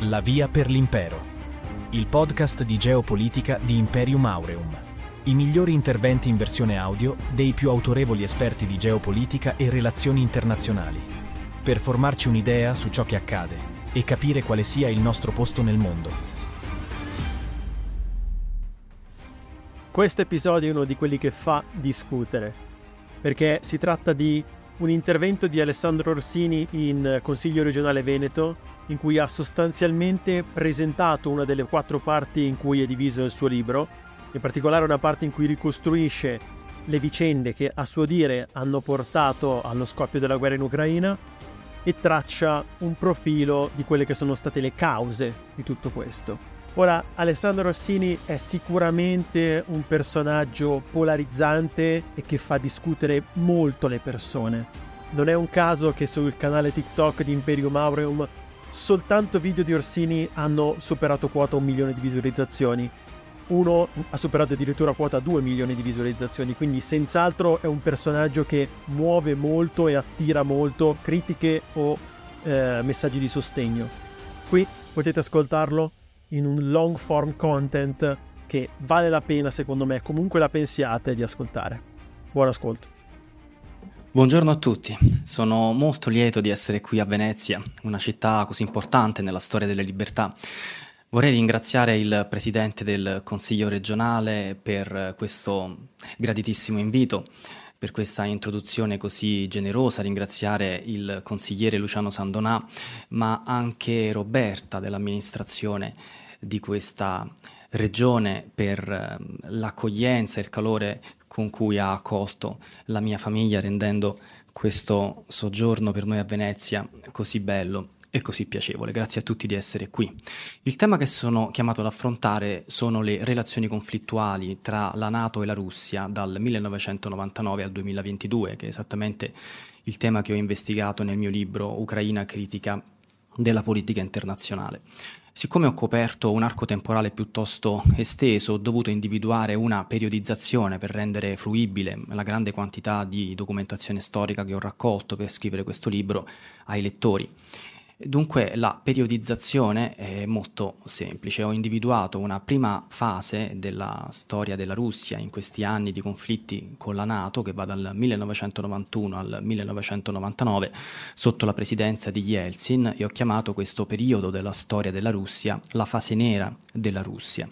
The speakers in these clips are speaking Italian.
La via per l'impero. Il podcast di geopolitica di Imperium Aureum. I migliori interventi in versione audio dei più autorevoli esperti di geopolitica e relazioni internazionali. Per formarci un'idea su ciò che accade e capire quale sia il nostro posto nel mondo. Questo episodio è uno di quelli che fa discutere, perché si tratta di un intervento di Alessandro Orsini in Consiglio regionale Veneto, in cui ha sostanzialmente presentato una delle quattro parti in cui è diviso il suo libro, in particolare una parte in cui ricostruisce le vicende che a suo dire hanno portato allo scoppio della guerra in Ucraina e traccia un profilo di quelle che sono state le cause di tutto questo. Ora, Alessandro Rossini è sicuramente un personaggio polarizzante e che fa discutere molto le persone. Non è un caso che sul canale TikTok di Imperium Aureum soltanto video di Orsini hanno superato quota un milione di visualizzazioni. Uno ha superato addirittura quota 2 milioni di visualizzazioni, quindi senz'altro è un personaggio che muove molto e attira molto critiche o eh, messaggi di sostegno. Qui potete ascoltarlo in un long form content che vale la pena, secondo me, comunque la pensiate di ascoltare. Buon ascolto. Buongiorno a tutti, sono molto lieto di essere qui a Venezia, una città così importante nella storia delle libertà. Vorrei ringraziare il Presidente del Consiglio regionale per questo graditissimo invito, per questa introduzione così generosa, ringraziare il consigliere Luciano Sandonà, ma anche Roberta dell'amministrazione di questa regione per ehm, l'accoglienza e il calore con cui ha accolto la mia famiglia, rendendo questo soggiorno per noi a Venezia così bello e così piacevole. Grazie a tutti di essere qui. Il tema che sono chiamato ad affrontare sono le relazioni conflittuali tra la Nato e la Russia dal 1999 al 2022, che è esattamente il tema che ho investigato nel mio libro Ucraina critica della politica internazionale. Siccome ho coperto un arco temporale piuttosto esteso, ho dovuto individuare una periodizzazione per rendere fruibile la grande quantità di documentazione storica che ho raccolto per scrivere questo libro ai lettori. Dunque la periodizzazione è molto semplice, ho individuato una prima fase della storia della Russia in questi anni di conflitti con la Nato che va dal 1991 al 1999 sotto la presidenza di Yeltsin e ho chiamato questo periodo della storia della Russia la fase nera della Russia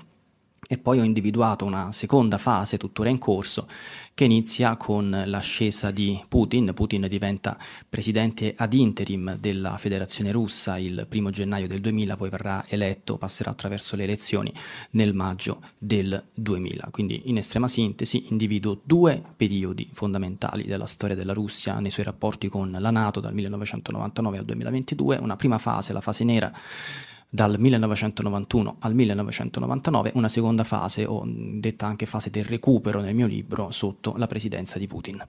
e poi ho individuato una seconda fase tuttora in corso che inizia con l'ascesa di Putin. Putin diventa presidente ad interim della Federazione russa il primo gennaio del 2000, poi verrà eletto, passerà attraverso le elezioni nel maggio del 2000. Quindi in estrema sintesi individuo due periodi fondamentali della storia della Russia nei suoi rapporti con la Nato dal 1999 al 2022, una prima fase, la fase nera dal 1991 al 1999, una seconda fase, o detta anche fase del recupero nel mio libro, sotto la presidenza di Putin.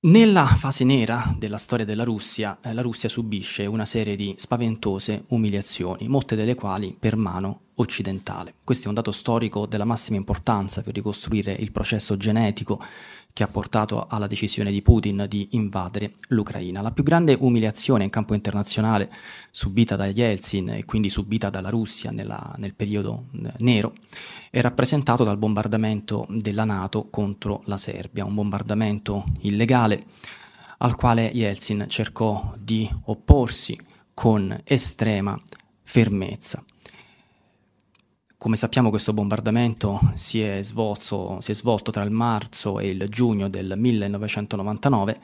Nella fase nera della storia della Russia, eh, la Russia subisce una serie di spaventose umiliazioni, molte delle quali per mano occidentale. Questo è un dato storico della massima importanza per ricostruire il processo genetico che ha portato alla decisione di Putin di invadere l'Ucraina. La più grande umiliazione in campo internazionale subita da Yeltsin e quindi subita dalla Russia nella, nel periodo nero è rappresentato dal bombardamento della Nato contro la Serbia, un bombardamento illegale al quale Yeltsin cercò di opporsi con estrema fermezza. Come sappiamo questo bombardamento si è, svolto, si è svolto tra il marzo e il giugno del 1999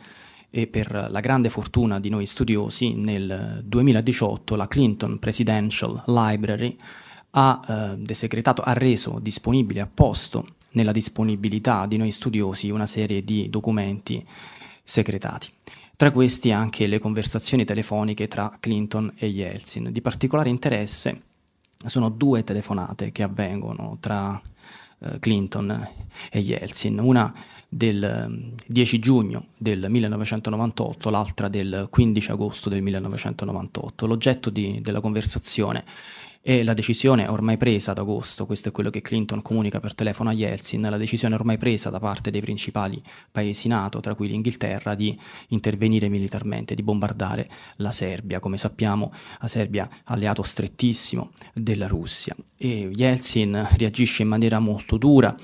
e per la grande fortuna di noi studiosi nel 2018 la Clinton Presidential Library ha eh, desecretato, ha reso disponibile, ha posto nella disponibilità di noi studiosi una serie di documenti segretati. Tra questi anche le conversazioni telefoniche tra Clinton e Yeltsin. Di particolare interesse sono due telefonate che avvengono tra eh, Clinton e Yeltsin, una del 10 mm, giugno del 1998, l'altra del 15 agosto del 1998. L'oggetto di, della conversazione e la decisione ormai presa ad agosto, questo è quello che Clinton comunica per telefono a Yeltsin, la decisione ormai presa da parte dei principali paesi NATO, tra cui l'Inghilterra, di intervenire militarmente, di bombardare la Serbia. Come sappiamo la Serbia è alleato strettissimo della Russia e Yeltsin reagisce in maniera molto dura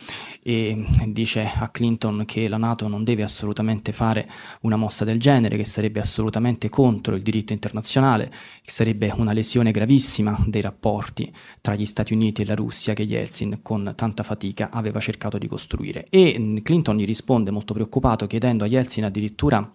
e dice a Clinton che la NATO non deve assolutamente fare una mossa del genere, che sarebbe assolutamente contro il diritto internazionale, che sarebbe una lesione gravissima dei rapporti rapporti tra gli Stati Uniti e la Russia che Yeltsin con tanta fatica aveva cercato di costruire. E mm, Clinton gli risponde molto preoccupato chiedendo a Yeltsin addirittura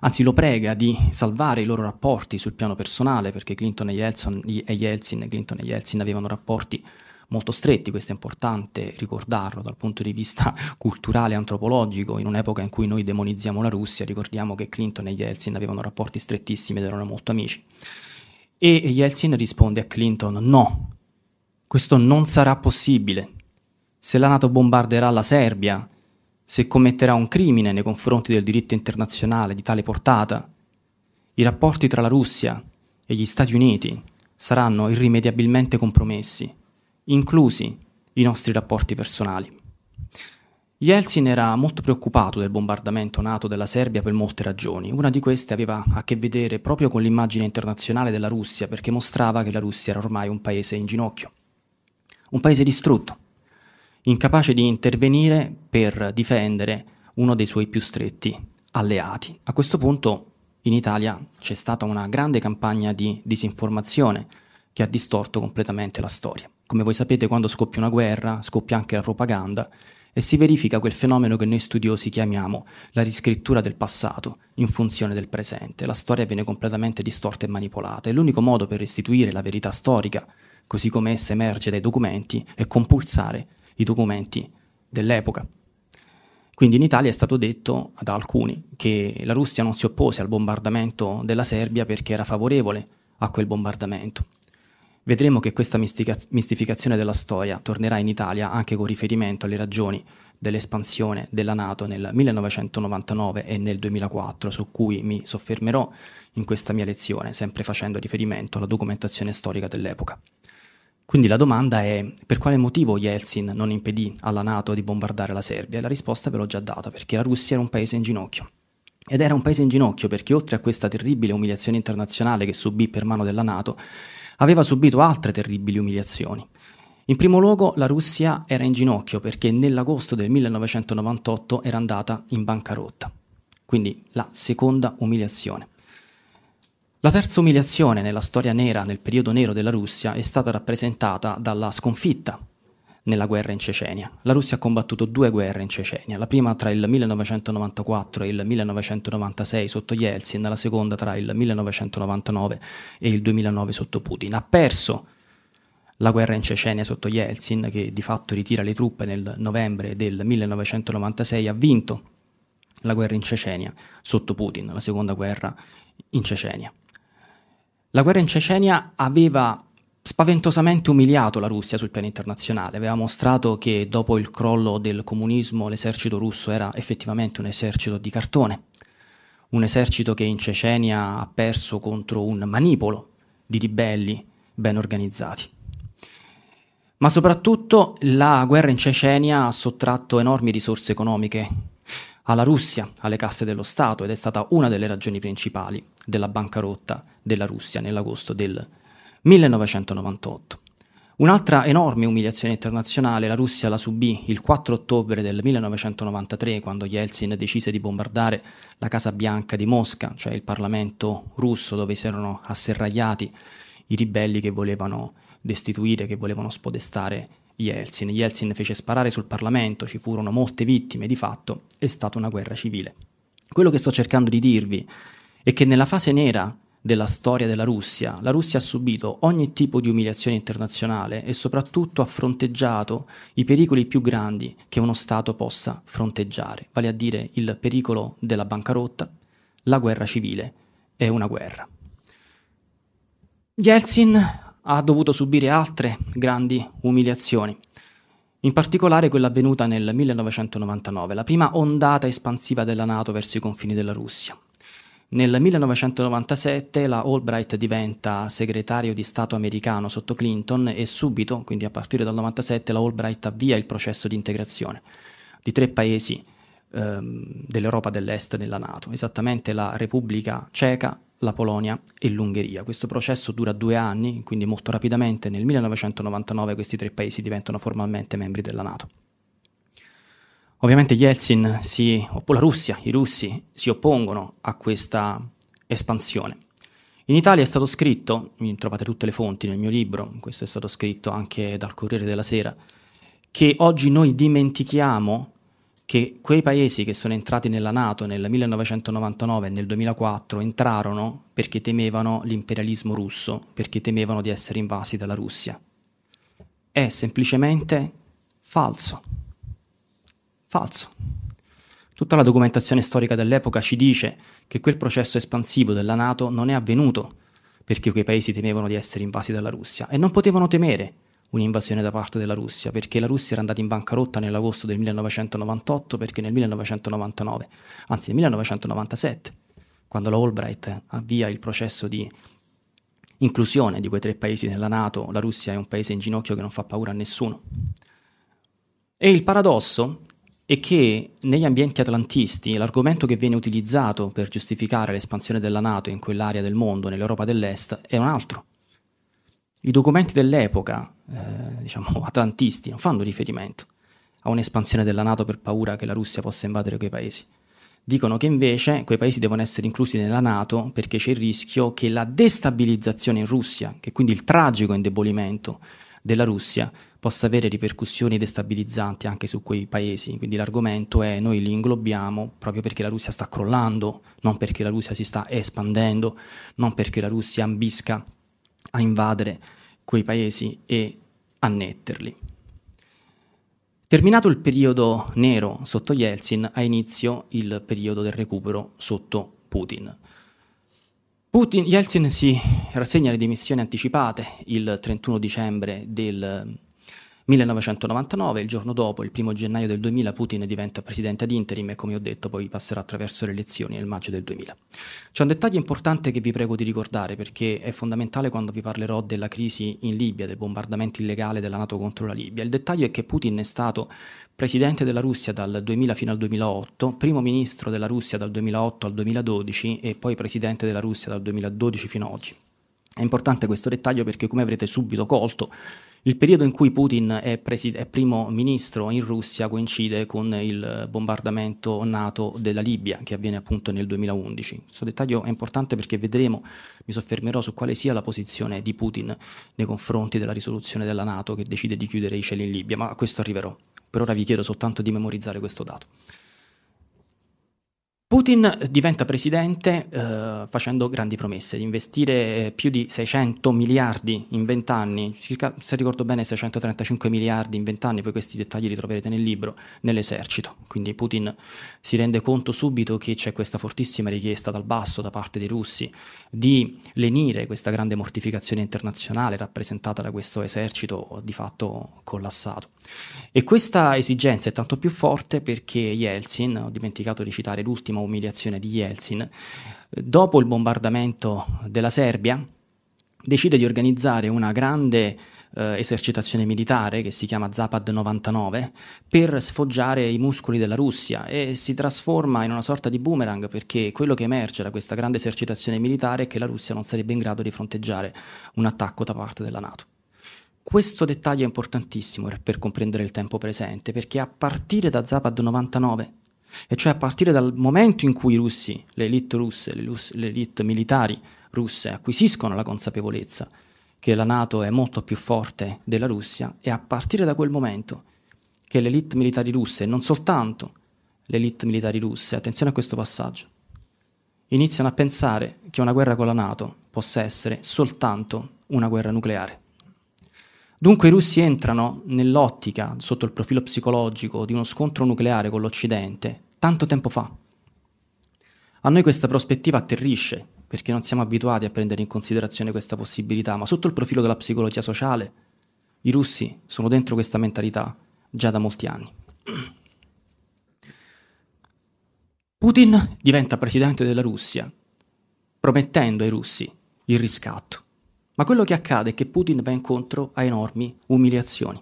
anzi lo prega di salvare i loro rapporti sul piano personale perché Clinton e Yeltsin, e Yeltsin, Clinton e Yeltsin avevano rapporti molto stretti, questo è importante ricordarlo dal punto di vista culturale e antropologico, in un'epoca in cui noi demonizziamo la Russia, ricordiamo che Clinton e Yeltsin avevano rapporti strettissimi ed erano molto amici. E Yeltsin risponde a Clinton no, questo non sarà possibile. Se la Nato bombarderà la Serbia, se commetterà un crimine nei confronti del diritto internazionale di tale portata, i rapporti tra la Russia e gli Stati Uniti saranno irrimediabilmente compromessi, inclusi i nostri rapporti personali. Yeltsin era molto preoccupato del bombardamento NATO della Serbia per molte ragioni. Una di queste aveva a che vedere proprio con l'immagine internazionale della Russia, perché mostrava che la Russia era ormai un paese in ginocchio, un paese distrutto, incapace di intervenire per difendere uno dei suoi più stretti alleati. A questo punto in Italia c'è stata una grande campagna di disinformazione che ha distorto completamente la storia. Come voi sapete, quando scoppia una guerra, scoppia anche la propaganda e si verifica quel fenomeno che noi studiosi chiamiamo la riscrittura del passato in funzione del presente. La storia viene completamente distorta e manipolata e l'unico modo per restituire la verità storica, così come essa emerge dai documenti, è compulsare i documenti dell'epoca. Quindi in Italia è stato detto ad alcuni che la Russia non si oppose al bombardamento della Serbia perché era favorevole a quel bombardamento. Vedremo che questa mistificazione della storia tornerà in Italia anche con riferimento alle ragioni dell'espansione della Nato nel 1999 e nel 2004, su cui mi soffermerò in questa mia lezione, sempre facendo riferimento alla documentazione storica dell'epoca. Quindi la domanda è per quale motivo Yeltsin non impedì alla Nato di bombardare la Serbia? E la risposta ve l'ho già data, perché la Russia era un paese in ginocchio. Ed era un paese in ginocchio perché oltre a questa terribile umiliazione internazionale che subì per mano della Nato, aveva subito altre terribili umiliazioni. In primo luogo la Russia era in ginocchio perché nell'agosto del 1998 era andata in bancarotta, quindi la seconda umiliazione. La terza umiliazione nella storia nera, nel periodo nero della Russia, è stata rappresentata dalla sconfitta nella guerra in Cecenia. La Russia ha combattuto due guerre in Cecenia, la prima tra il 1994 e il 1996 sotto Yeltsin, la seconda tra il 1999 e il 2009 sotto Putin. Ha perso la guerra in Cecenia sotto Yeltsin, che di fatto ritira le truppe nel novembre del 1996, ha vinto la guerra in Cecenia sotto Putin, la seconda guerra in Cecenia. La guerra in Cecenia aveva spaventosamente umiliato la Russia sul piano internazionale, aveva mostrato che dopo il crollo del comunismo l'esercito russo era effettivamente un esercito di cartone, un esercito che in Cecenia ha perso contro un manipolo di ribelli ben organizzati. Ma soprattutto la guerra in Cecenia ha sottratto enormi risorse economiche alla Russia, alle casse dello Stato ed è stata una delle ragioni principali della bancarotta della Russia nell'agosto del 1998. Un'altra enorme umiliazione internazionale la Russia la subì il 4 ottobre del 1993 quando Yeltsin decise di bombardare la Casa Bianca di Mosca, cioè il Parlamento russo dove si erano asserragliati i ribelli che volevano destituire, che volevano spodestare Yeltsin. Yeltsin fece sparare sul Parlamento, ci furono molte vittime, di fatto è stata una guerra civile. Quello che sto cercando di dirvi è che nella fase nera della storia della Russia, la Russia ha subito ogni tipo di umiliazione internazionale e soprattutto ha fronteggiato i pericoli più grandi che uno Stato possa fronteggiare, vale a dire il pericolo della bancarotta, la guerra civile e una guerra. Yeltsin ha dovuto subire altre grandi umiliazioni, in particolare quella avvenuta nel 1999, la prima ondata espansiva della Nato verso i confini della Russia. Nel 1997 la Albright diventa segretario di Stato americano sotto Clinton e subito, quindi a partire dal 1997, la Albright avvia il processo di integrazione di tre paesi ehm, dell'Europa dell'Est nella Nato, esattamente la Repubblica Ceca, la Polonia e l'Ungheria. Questo processo dura due anni, quindi molto rapidamente nel 1999 questi tre paesi diventano formalmente membri della Nato. Ovviamente Yeltsin si, o la Russia, i russi si oppongono a questa espansione. In Italia è stato scritto, trovate tutte le fonti nel mio libro, questo è stato scritto anche dal Corriere della Sera, che oggi noi dimentichiamo che quei paesi che sono entrati nella Nato nel 1999 e nel 2004 entrarono perché temevano l'imperialismo russo, perché temevano di essere invasi dalla Russia. È semplicemente falso. Falso. Tutta la documentazione storica dell'epoca ci dice che quel processo espansivo della Nato non è avvenuto perché quei paesi temevano di essere invasi dalla Russia e non potevano temere un'invasione da parte della Russia, perché la Russia era andata in bancarotta nell'agosto del 1998, perché nel 1999, anzi nel 1997, quando la Albright avvia il processo di inclusione di quei tre paesi nella Nato, la Russia è un paese in ginocchio che non fa paura a nessuno. E il paradosso è che negli ambienti atlantisti l'argomento che viene utilizzato per giustificare l'espansione della Nato in quell'area del mondo, nell'Europa dell'Est, è un altro. I documenti dell'epoca, eh, diciamo atlantisti, non fanno riferimento a un'espansione della Nato per paura che la Russia possa invadere quei paesi. Dicono che invece quei paesi devono essere inclusi nella Nato perché c'è il rischio che la destabilizzazione in Russia, che quindi il tragico indebolimento della Russia, possa avere ripercussioni destabilizzanti anche su quei paesi. Quindi l'argomento è noi li inglobiamo proprio perché la Russia sta crollando, non perché la Russia si sta espandendo, non perché la Russia ambisca a invadere quei paesi e annetterli. Terminato il periodo nero sotto Yeltsin, ha inizio il periodo del recupero sotto Putin. Putin Yeltsin si rassegna le dimissioni anticipate il 31 dicembre del 1999, il giorno dopo, il primo gennaio del 2000, Putin diventa presidente ad interim e come ho detto poi passerà attraverso le elezioni nel maggio del 2000. C'è un dettaglio importante che vi prego di ricordare perché è fondamentale quando vi parlerò della crisi in Libia, del bombardamento illegale della Nato contro la Libia. Il dettaglio è che Putin è stato presidente della Russia dal 2000 fino al 2008, primo ministro della Russia dal 2008 al 2012 e poi presidente della Russia dal 2012 fino ad oggi. È importante questo dettaglio perché come avrete subito colto il periodo in cui Putin è, presid- è, primo ministro in Russia coincide con il bombardamento NATO della Libia, che avviene appunto nel 2011. Questo dettaglio è importante perché vedremo, mi soffermerò su quale sia la posizione di Putin nei confronti della risoluzione della NATO che decide di chiudere i cieli in Libia, ma a questo arriverò. Per ora vi chiedo soltanto di memorizzare questo dato. Putin diventa presidente eh, facendo grandi promesse di investire più di 600 miliardi in 20 anni, circa, se ricordo bene 635 miliardi in 20 anni, poi questi dettagli li troverete nel libro, nell'esercito. Quindi Putin si rende conto subito che c'è questa fortissima richiesta dal basso da parte dei russi di lenire questa grande mortificazione internazionale rappresentata da questo esercito di fatto collassato. E questa esigenza è tanto più forte perché Yeltsin, ho dimenticato di citare l'ultima umiliazione di Yeltsin, dopo il bombardamento della Serbia, decide di organizzare una grande eh, esercitazione militare che si chiama Zapad 99 per sfoggiare i muscoli della Russia e si trasforma in una sorta di boomerang perché quello che emerge da questa grande esercitazione militare è che la Russia non sarebbe in grado di fronteggiare un attacco da parte della Nato. Questo dettaglio è importantissimo per comprendere il tempo presente, perché a partire da Zapad 99, e cioè a partire dal momento in cui i russi, le elite russe, le, le elite militari russe acquisiscono la consapevolezza che la Nato è molto più forte della Russia, è a partire da quel momento che le elite militari russe, non soltanto le elite militari russe, attenzione a questo passaggio, iniziano a pensare che una guerra con la Nato possa essere soltanto una guerra nucleare. Dunque i russi entrano nell'ottica, sotto il profilo psicologico, di uno scontro nucleare con l'Occidente tanto tempo fa. A noi questa prospettiva atterrisce, perché non siamo abituati a prendere in considerazione questa possibilità, ma sotto il profilo della psicologia sociale, i russi sono dentro questa mentalità già da molti anni. Putin diventa presidente della Russia promettendo ai russi il riscatto. Ma quello che accade è che Putin va incontro a enormi umiliazioni.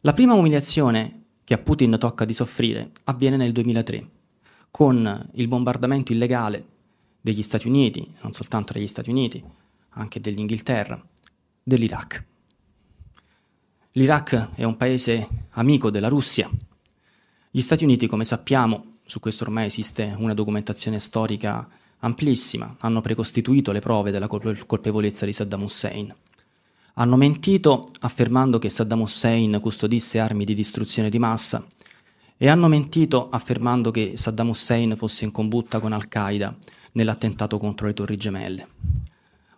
La prima umiliazione che a Putin tocca di soffrire avviene nel 2003, con il bombardamento illegale degli Stati Uniti, non soltanto degli Stati Uniti, anche dell'Inghilterra, dell'Iraq. L'Iraq è un paese amico della Russia. Gli Stati Uniti, come sappiamo, su questo ormai esiste una documentazione storica amplissima, hanno precostituito le prove della colpevolezza di Saddam Hussein. Hanno mentito affermando che Saddam Hussein custodisse armi di distruzione di massa e hanno mentito affermando che Saddam Hussein fosse in combutta con Al-Qaeda nell'attentato contro le Torri Gemelle.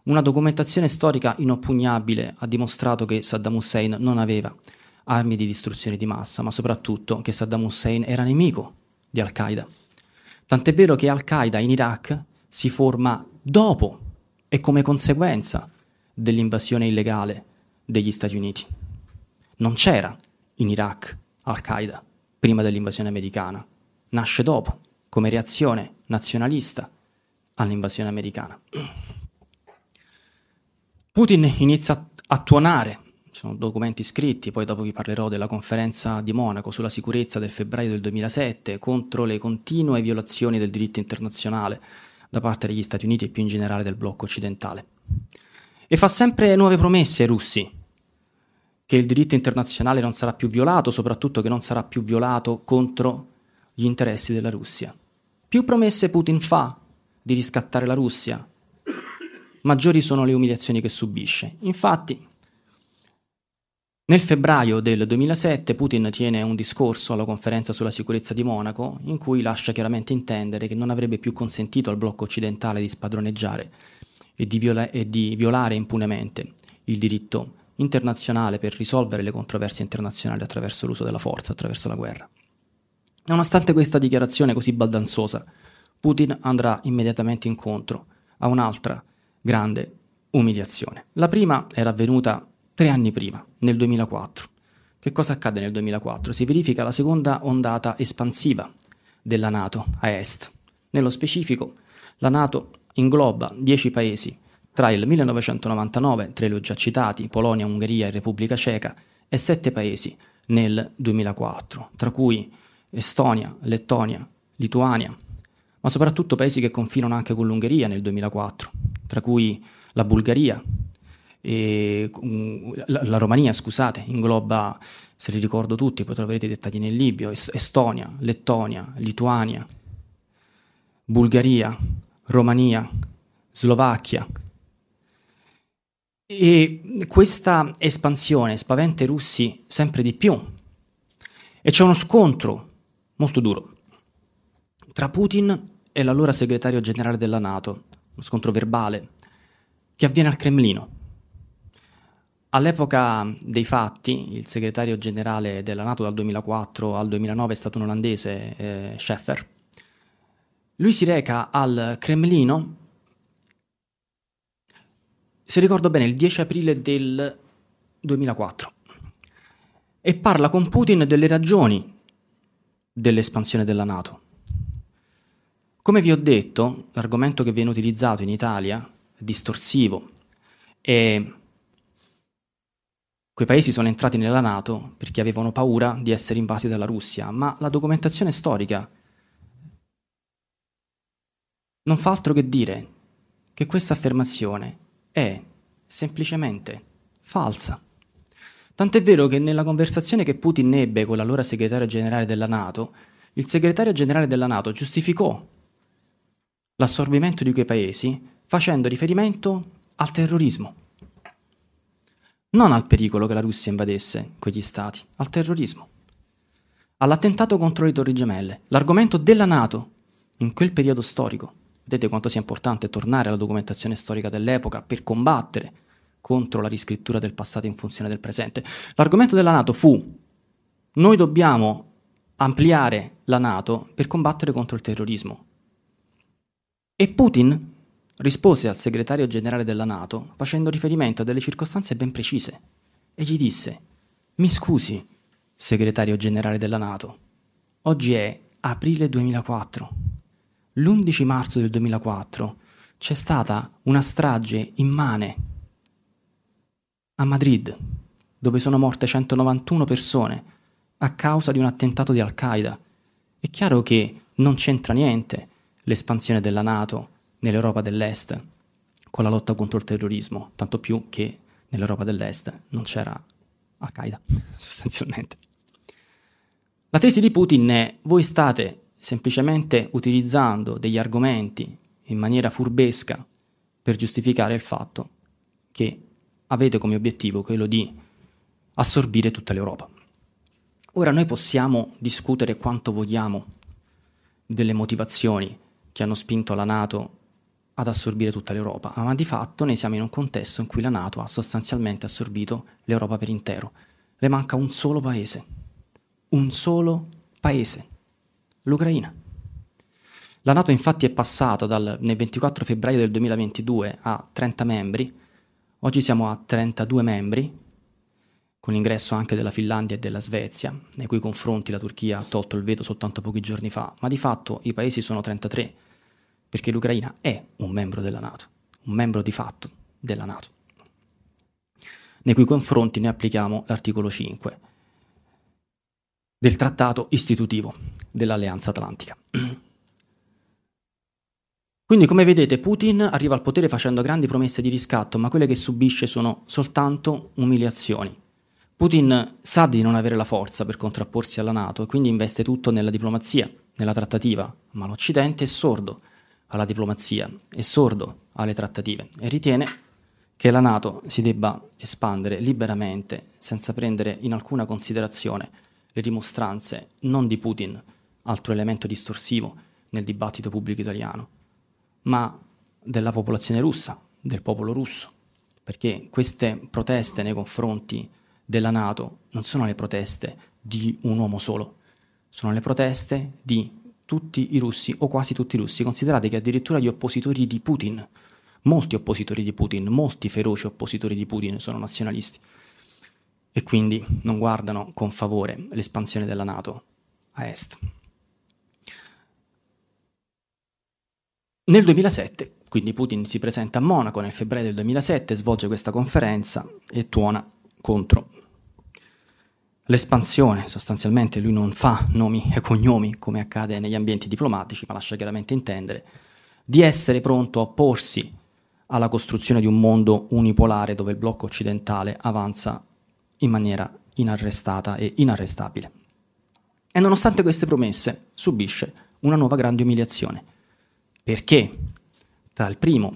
Una documentazione storica inoppugnabile ha dimostrato che Saddam Hussein non aveva armi di distruzione di massa, ma soprattutto che Saddam Hussein era nemico di Al-Qaeda. Tant'è vero che Al-Qaeda in Iraq si forma dopo e come conseguenza dell'invasione illegale degli Stati Uniti. Non c'era in Iraq Al-Qaeda prima dell'invasione americana, nasce dopo, come reazione nazionalista all'invasione americana. Putin inizia a tuonare, ci sono documenti scritti, poi dopo vi parlerò della conferenza di Monaco sulla sicurezza del febbraio del 2007 contro le continue violazioni del diritto internazionale da parte degli Stati Uniti e più in generale del blocco occidentale. E fa sempre nuove promesse ai russi, che il diritto internazionale non sarà più violato, soprattutto che non sarà più violato contro gli interessi della Russia. Più promesse Putin fa di riscattare la Russia, maggiori sono le umiliazioni che subisce. Infatti, nel febbraio del 2007 Putin tiene un discorso alla conferenza sulla sicurezza di Monaco in cui lascia chiaramente intendere che non avrebbe più consentito al blocco occidentale di spadroneggiare e di, viola- e di violare impunemente il diritto internazionale per risolvere le controversie internazionali attraverso l'uso della forza, attraverso la guerra. Nonostante questa dichiarazione così baldanzosa, Putin andrà immediatamente incontro a un'altra grande umiliazione. La prima era avvenuta tre anni prima, nel 2004. Che cosa accade nel 2004? Si verifica la seconda ondata espansiva della Nato a est. Nello specifico, la Nato ingloba dieci paesi tra il 1999, tre li ho già citati, Polonia, Ungheria e Repubblica Ceca, e sette paesi nel 2004, tra cui Estonia, Lettonia, Lituania, ma soprattutto paesi che confinano anche con l'Ungheria nel 2004, tra cui la Bulgaria, e, mm, la, Romania, scusate, ingloba, se li ricordo tutti, poi troverete i dettagli nel Libio, Estonia, Lettonia, Lituania, Bulgaria, Romania, Slovacchia. E questa espansione spaventa i russi sempre di più e c'è uno scontro molto duro tra Putin e l'allora segretario generale della Nato, uno scontro verbale, che avviene al Cremlino. All'epoca dei fatti, il segretario generale della Nato dal 2004 al 2009 è stato un olandese, eh, Scheffer. Lui si reca al Cremlino, se ricordo bene, il 10 aprile del 2004 e parla con Putin delle ragioni dell'espansione della Nato. Come vi ho detto, l'argomento che viene utilizzato in Italia è distorsivo e quei paesi sono entrati nella Nato perché avevano paura di essere invasi dalla Russia, ma la documentazione storica non fa altro che dire che questa affermazione è semplicemente falsa. Tant'è vero che nella conversazione che Putin ebbe con l'allora segretario generale della Nato, il segretario generale della Nato giustificò l'assorbimento di quei paesi facendo riferimento al terrorismo. Non al pericolo che la Russia invadesse quegli stati, al terrorismo. All'attentato contro le Torri Gemelle. L'argomento della Nato in quel periodo storico. Vedete quanto sia importante tornare alla documentazione storica dell'epoca per combattere contro la riscrittura del passato in funzione del presente. L'argomento della Nato fu noi dobbiamo ampliare la Nato per combattere contro il terrorismo. E Putin rispose al segretario generale della Nato facendo riferimento a delle circostanze ben precise e gli disse, mi scusi, segretario generale della Nato, oggi è aprile 2004. L'11 marzo del 2004 c'è stata una strage immane a Madrid, dove sono morte 191 persone a causa di un attentato di Al-Qaeda. È chiaro che non c'entra niente l'espansione della Nato nell'Europa dell'Est con la lotta contro il terrorismo, tanto più che nell'Europa dell'Est non c'era Al-Qaeda, sostanzialmente. La tesi di Putin è voi state semplicemente utilizzando degli argomenti in maniera furbesca per giustificare il fatto che avete come obiettivo quello di assorbire tutta l'Europa. Ora noi possiamo discutere quanto vogliamo delle motivazioni che hanno spinto la Nato ad assorbire tutta l'Europa, ma di fatto noi siamo in un contesto in cui la Nato ha sostanzialmente assorbito l'Europa per intero. Le manca un solo paese, un solo paese, l'Ucraina. La Nato infatti è passata dal, nel 24 febbraio del 2022 a 30 membri, oggi siamo a 32 membri, con l'ingresso anche della Finlandia e della Svezia, nei cui confronti la Turchia ha tolto il veto soltanto pochi giorni fa, ma di fatto i paesi sono 33, perché l'Ucraina è un membro della Nato, un membro di fatto della Nato, nei cui confronti noi applichiamo l'articolo 5 del trattato istitutivo dell'Alleanza Atlantica. Quindi, come vedete, Putin arriva al potere facendo grandi promesse di riscatto, ma quelle che subisce sono soltanto umiliazioni Putin sa di non avere la forza per contrapporsi alla Nato e quindi investe tutto nella diplomazia, nella trattativa, ma l'Occidente è sordo alla diplomazia, è sordo alle trattative e ritiene che la Nato si debba espandere liberamente senza prendere in alcuna considerazione le dimostranze non di Putin, altro elemento distorsivo nel dibattito pubblico italiano, ma della popolazione russa, del popolo russo, perché queste proteste nei confronti della Nato non sono le proteste di un uomo solo, sono le proteste di tutti i russi o quasi tutti i russi. Considerate che addirittura gli oppositori di Putin, molti oppositori di Putin, molti feroci oppositori di Putin sono nazionalisti e quindi non guardano con favore l'espansione della Nato a est. Nel 2007, quindi Putin si presenta a Monaco nel febbraio del 2007, svolge questa conferenza e tuona contro. L'espansione, sostanzialmente lui non fa nomi e cognomi come accade negli ambienti diplomatici, ma lascia chiaramente intendere di essere pronto a opporsi alla costruzione di un mondo unipolare dove il blocco occidentale avanza in maniera inarrestata e inarrestabile. E nonostante queste promesse subisce una nuova grande umiliazione, perché? Tra il primo,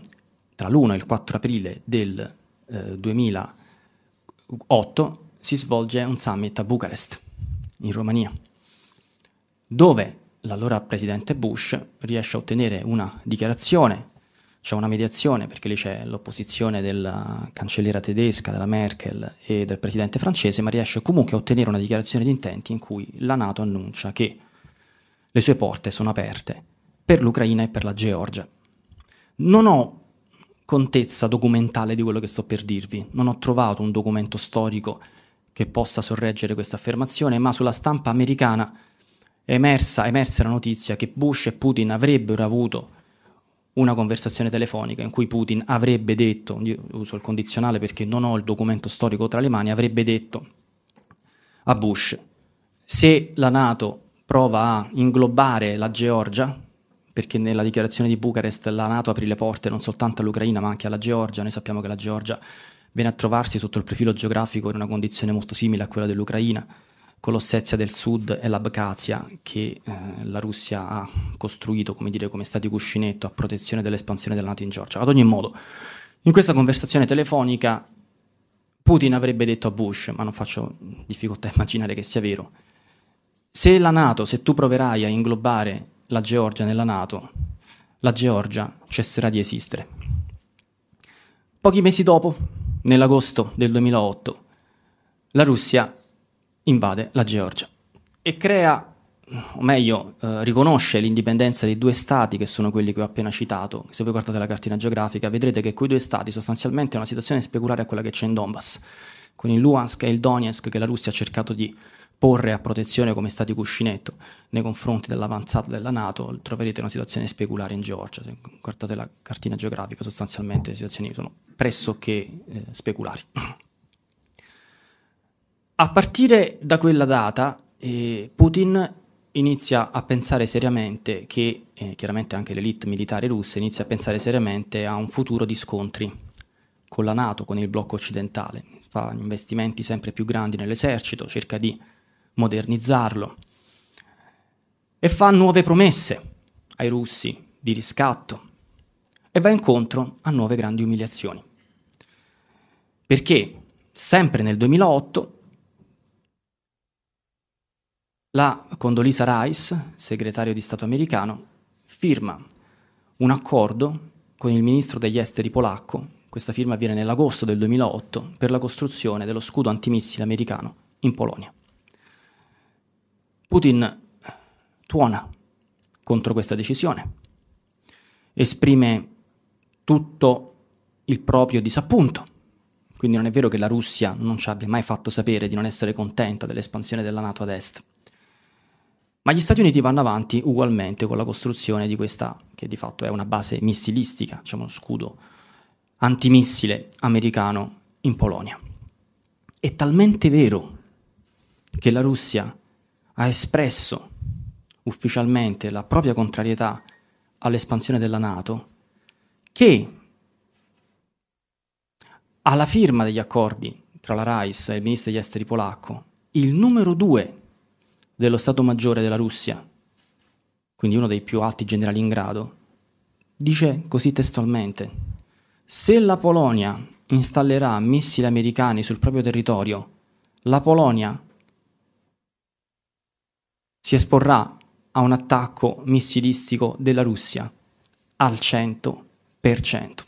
tra l'1 e il 4 aprile del eh, 2000 8 si svolge un summit a Bucarest, in Romania, dove l'allora presidente Bush riesce a ottenere una dichiarazione, c'è una mediazione perché lì c'è l'opposizione della cancelliera tedesca, della Merkel e del presidente francese, ma riesce comunque a ottenere una dichiarazione di intenti in cui la Nato annuncia che le sue porte sono aperte per l'Ucraina e per la Georgia. Non ho contezza documentale di quello che sto per dirvi. Non ho trovato un documento storico che possa sorreggere questa affermazione, ma sulla stampa americana è emersa, è emersa la notizia che Bush e Putin avrebbero avuto una conversazione telefonica in cui Putin avrebbe detto, io uso il condizionale perché non ho il documento storico tra le mani, avrebbe detto a Bush, se la Nato prova a inglobare la Georgia, perché nella dichiarazione di Bucarest la Nato aprì le porte non soltanto all'Ucraina ma anche alla Georgia, noi sappiamo che la Georgia viene a trovarsi sotto il profilo geografico in una condizione molto simile a quella dell'Ucraina, con l'Ossetia del Sud e l'Abkhazia che eh, la Russia ha costruito come, dire, come stati cuscinetto a protezione dell'espansione della Nato in Georgia. Ad ogni modo, in questa conversazione telefonica Putin avrebbe detto a Bush, ma non faccio difficoltà a immaginare che sia vero, se la Nato, se tu proverai a inglobare la Georgia nella Nato, la Georgia cesserà di esistere. Pochi mesi dopo, nell'agosto del 2008, la Russia invade la Georgia e crea, o meglio, eh, riconosce l'indipendenza dei due stati che sono quelli che ho appena citato. Se voi guardate la cartina geografica vedrete che quei due stati sostanzialmente è una situazione speculare a quella che c'è in Donbass, con il Luhansk e il Donetsk che la Russia ha cercato di porre a protezione come stati cuscinetto nei confronti dell'avanzata della Nato, troverete una situazione speculare in Georgia. Se guardate la cartina geografica, sostanzialmente le situazioni sono pressoché eh, speculari. A partire da quella data, eh, Putin inizia a pensare seriamente che, eh, chiaramente anche l'elite militare russa inizia a pensare seriamente a un futuro di scontri con la Nato, con il blocco occidentale. Fa investimenti sempre più grandi nell'esercito, cerca di modernizzarlo e fa nuove promesse ai russi di riscatto e va incontro a nuove grandi umiliazioni. Perché sempre nel 2008 la Condoleezza Rice, segretario di Stato americano, firma un accordo con il ministro degli esteri polacco, questa firma avviene nell'agosto del 2008, per la costruzione dello scudo antimissile americano in Polonia. Putin tuona contro questa decisione, esprime tutto il proprio disappunto. Quindi non è vero che la Russia non ci abbia mai fatto sapere di non essere contenta dell'espansione della Nato ad est. Ma gli Stati Uniti vanno avanti ugualmente con la costruzione di questa, che di fatto è una base missilistica, diciamo uno scudo antimissile americano in Polonia. È talmente vero che la Russia ha espresso ufficialmente la propria contrarietà all'espansione della Nato, che alla firma degli accordi tra la Rice e il ministro degli esteri polacco, il numero due dello Stato Maggiore della Russia, quindi uno dei più alti generali in grado, dice così testualmente, se la Polonia installerà missili americani sul proprio territorio, la Polonia si esporrà a un attacco missilistico della Russia al 100%.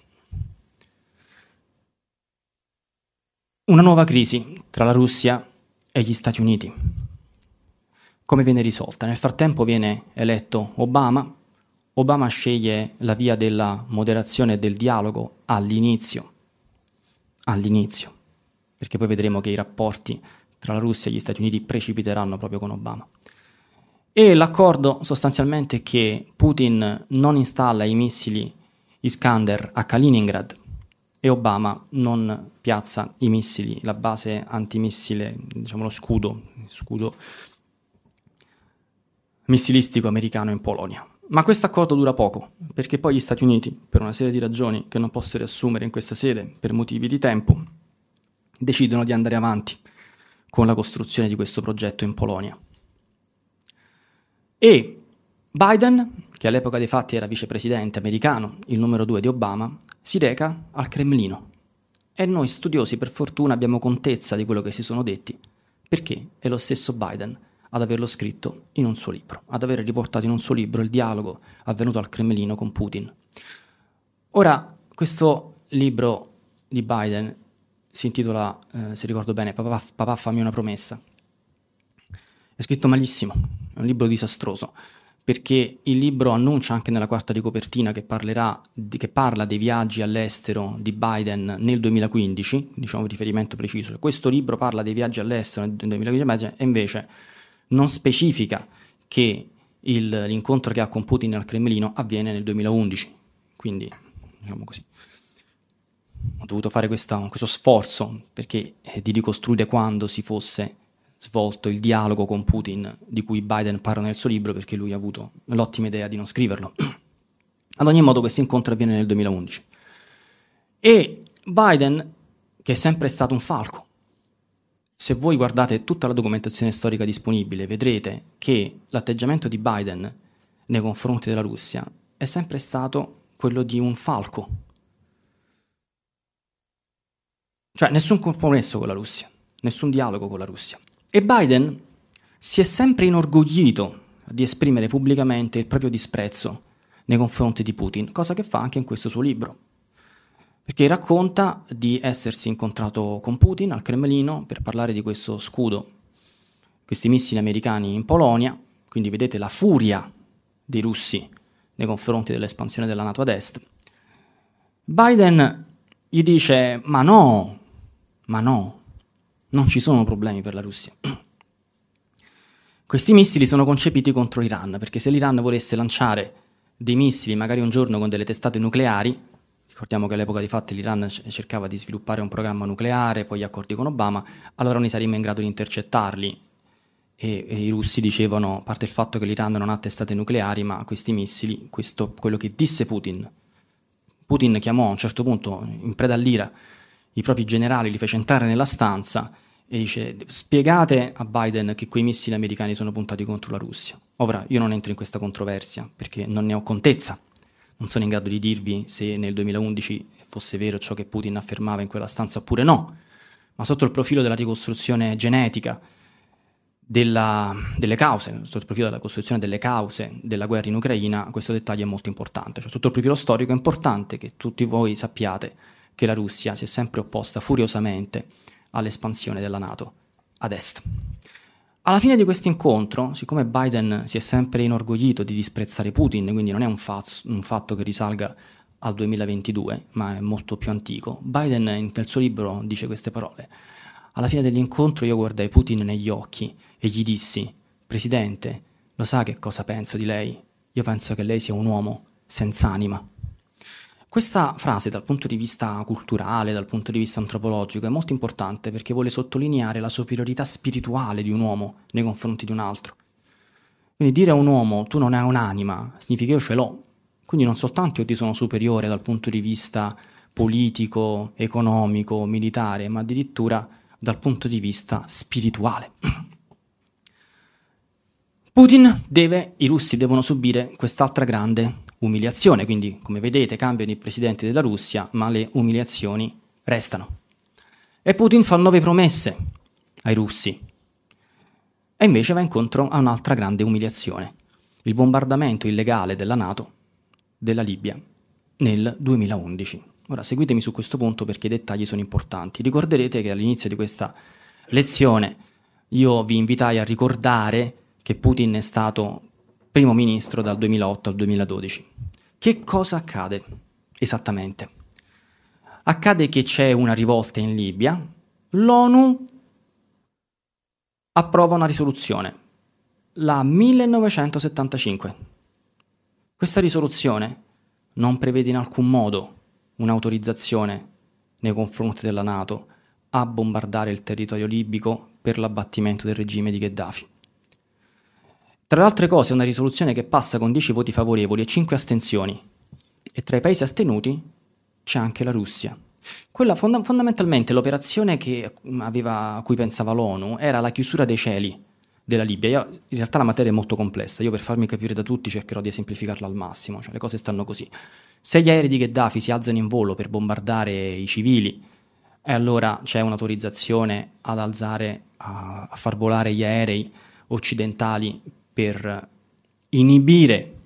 Una nuova crisi tra la Russia e gli Stati Uniti. Come viene risolta? Nel frattempo viene eletto Obama. Obama sceglie la via della moderazione e del dialogo all'inizio. All'inizio. Perché poi vedremo che i rapporti tra la Russia e gli Stati Uniti precipiteranno proprio con Obama. E l'accordo sostanzialmente è che Putin non installa i missili Iskander a Kaliningrad e Obama non piazza i missili, la base antimissile, diciamo lo scudo, scudo missilistico americano in Polonia. Ma questo accordo dura poco, perché poi gli Stati Uniti, per una serie di ragioni che non posso riassumere in questa sede per motivi di tempo, decidono di andare avanti con la costruzione di questo progetto in Polonia. E Biden, che all'epoca dei fatti era vicepresidente americano, il numero due di Obama, si reca al Cremlino. E noi studiosi, per fortuna, abbiamo contezza di quello che si sono detti, perché è lo stesso Biden ad averlo scritto in un suo libro, ad aver riportato in un suo libro il dialogo avvenuto al Cremlino con Putin. Ora, questo libro di Biden si intitola, eh, se ricordo bene, Papà, Papà fammi una promessa. È scritto malissimo, è un libro disastroso, perché il libro annuncia anche nella quarta di copertina che, di, che parla dei viaggi all'estero di Biden nel 2015, diciamo riferimento preciso. Questo libro parla dei viaggi all'estero nel 2015 e invece non specifica che il, l'incontro che ha con Putin al Cremlino avviene nel 2011. Quindi, diciamo così, ho dovuto fare questa, questo sforzo perché, eh, di ricostruire quando si fosse svolto il dialogo con Putin di cui Biden parla nel suo libro perché lui ha avuto l'ottima idea di non scriverlo. Ad ogni modo questo incontro avviene nel 2011. E Biden, che è sempre stato un falco, se voi guardate tutta la documentazione storica disponibile, vedrete che l'atteggiamento di Biden nei confronti della Russia è sempre stato quello di un falco. Cioè nessun compromesso con la Russia, nessun dialogo con la Russia. E Biden si è sempre inorgoglito di esprimere pubblicamente il proprio disprezzo nei confronti di Putin, cosa che fa anche in questo suo libro. Perché racconta di essersi incontrato con Putin al Cremlino per parlare di questo scudo, questi missili americani in Polonia, quindi vedete la furia dei russi nei confronti dell'espansione della Nato ad est. Biden gli dice: Ma no, ma no, non ci sono problemi per la Russia. Questi missili sono concepiti contro l'Iran, perché se l'Iran volesse lanciare dei missili magari un giorno con delle testate nucleari, ricordiamo che all'epoca di fatti l'Iran cercava di sviluppare un programma nucleare, poi accordi con Obama, allora noi saremmo in grado di intercettarli. E, e, i russi dicevano, a parte il fatto che l'Iran non ha testate nucleari, ma questi missili, questo, quello che disse Putin, Putin chiamò a un certo punto, in preda all'ira, i propri generali, li fece entrare nella stanza e dice spiegate a Biden che quei missili americani sono puntati contro la Russia. Ora, io non entro in questa controversia perché non ne ho contezza, non sono in grado di dirvi se nel 2011 fosse vero ciò che Putin affermava in quella stanza oppure no, ma sotto il profilo della ricostruzione genetica della, delle cause, sotto il profilo della costruzione delle cause della guerra in Ucraina, questo dettaglio è molto importante. Cioè, sotto il profilo storico è importante che tutti voi sappiate che la Russia si è sempre opposta furiosamente all'espansione della Nato ad est. Alla fine di questo incontro, siccome Biden si è sempre inorgoglito di disprezzare Putin, quindi non è un, faz- un fatto che risalga al 2022, ma è molto più antico, Biden nel suo libro dice queste parole. Alla fine dell'incontro io guardai Putin negli occhi e gli dissi, Presidente, lo sa che cosa penso di lei? Io penso che lei sia un uomo senza anima. Questa frase dal punto di vista culturale, dal punto di vista antropologico, è molto importante perché vuole sottolineare la superiorità spirituale di un uomo nei confronti di un altro. Quindi dire a un uomo tu non hai un'anima significa io ce l'ho. Quindi non soltanto io ti sono superiore dal punto di vista politico, economico, militare, ma addirittura dal punto di vista spirituale. Putin deve, i russi devono subire quest'altra grande umiliazione, quindi come vedete cambiano i presidenti della Russia, ma le umiliazioni restano. E Putin fa nove promesse ai russi e invece va incontro a un'altra grande umiliazione, il bombardamento illegale della Nato della Libia nel 2011. Ora seguitemi su questo punto perché i dettagli sono importanti. Ricorderete che all'inizio di questa lezione io vi invitai a ricordare che Putin è stato primo ministro dal 2008 al 2012. Che cosa accade esattamente? Accade che c'è una rivolta in Libia, l'ONU approva una risoluzione, la 1975. Questa risoluzione non prevede in alcun modo un'autorizzazione nei confronti della Nato a bombardare il territorio libico per l'abbattimento del regime di Gheddafi. Tra le altre cose una risoluzione che passa con 10 voti favorevoli e 5 astensioni. E tra i paesi astenuti c'è anche la Russia. Quella fonda- fondamentalmente l'operazione che aveva, a cui pensava l'ONU era la chiusura dei cieli della Libia. Io, in realtà la materia è molto complessa, io per farmi capire da tutti cercherò di semplificarla al massimo, cioè le cose stanno così. Se gli aerei di Gheddafi si alzano in volo per bombardare i civili, e allora c'è un'autorizzazione ad alzare, a, a far volare gli aerei occidentali per inibire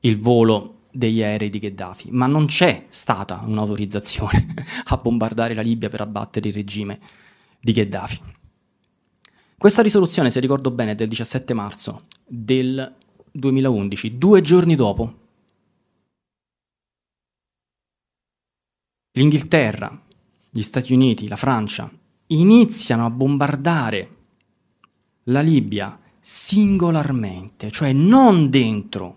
il volo degli aerei di Gheddafi, ma non c'è stata un'autorizzazione a bombardare la Libia per abbattere il regime di Gheddafi. Questa risoluzione, se ricordo bene, è del 17 marzo del 2011, due giorni dopo. L'Inghilterra, gli Stati Uniti, la Francia iniziano a bombardare la Libia singolarmente, cioè non dentro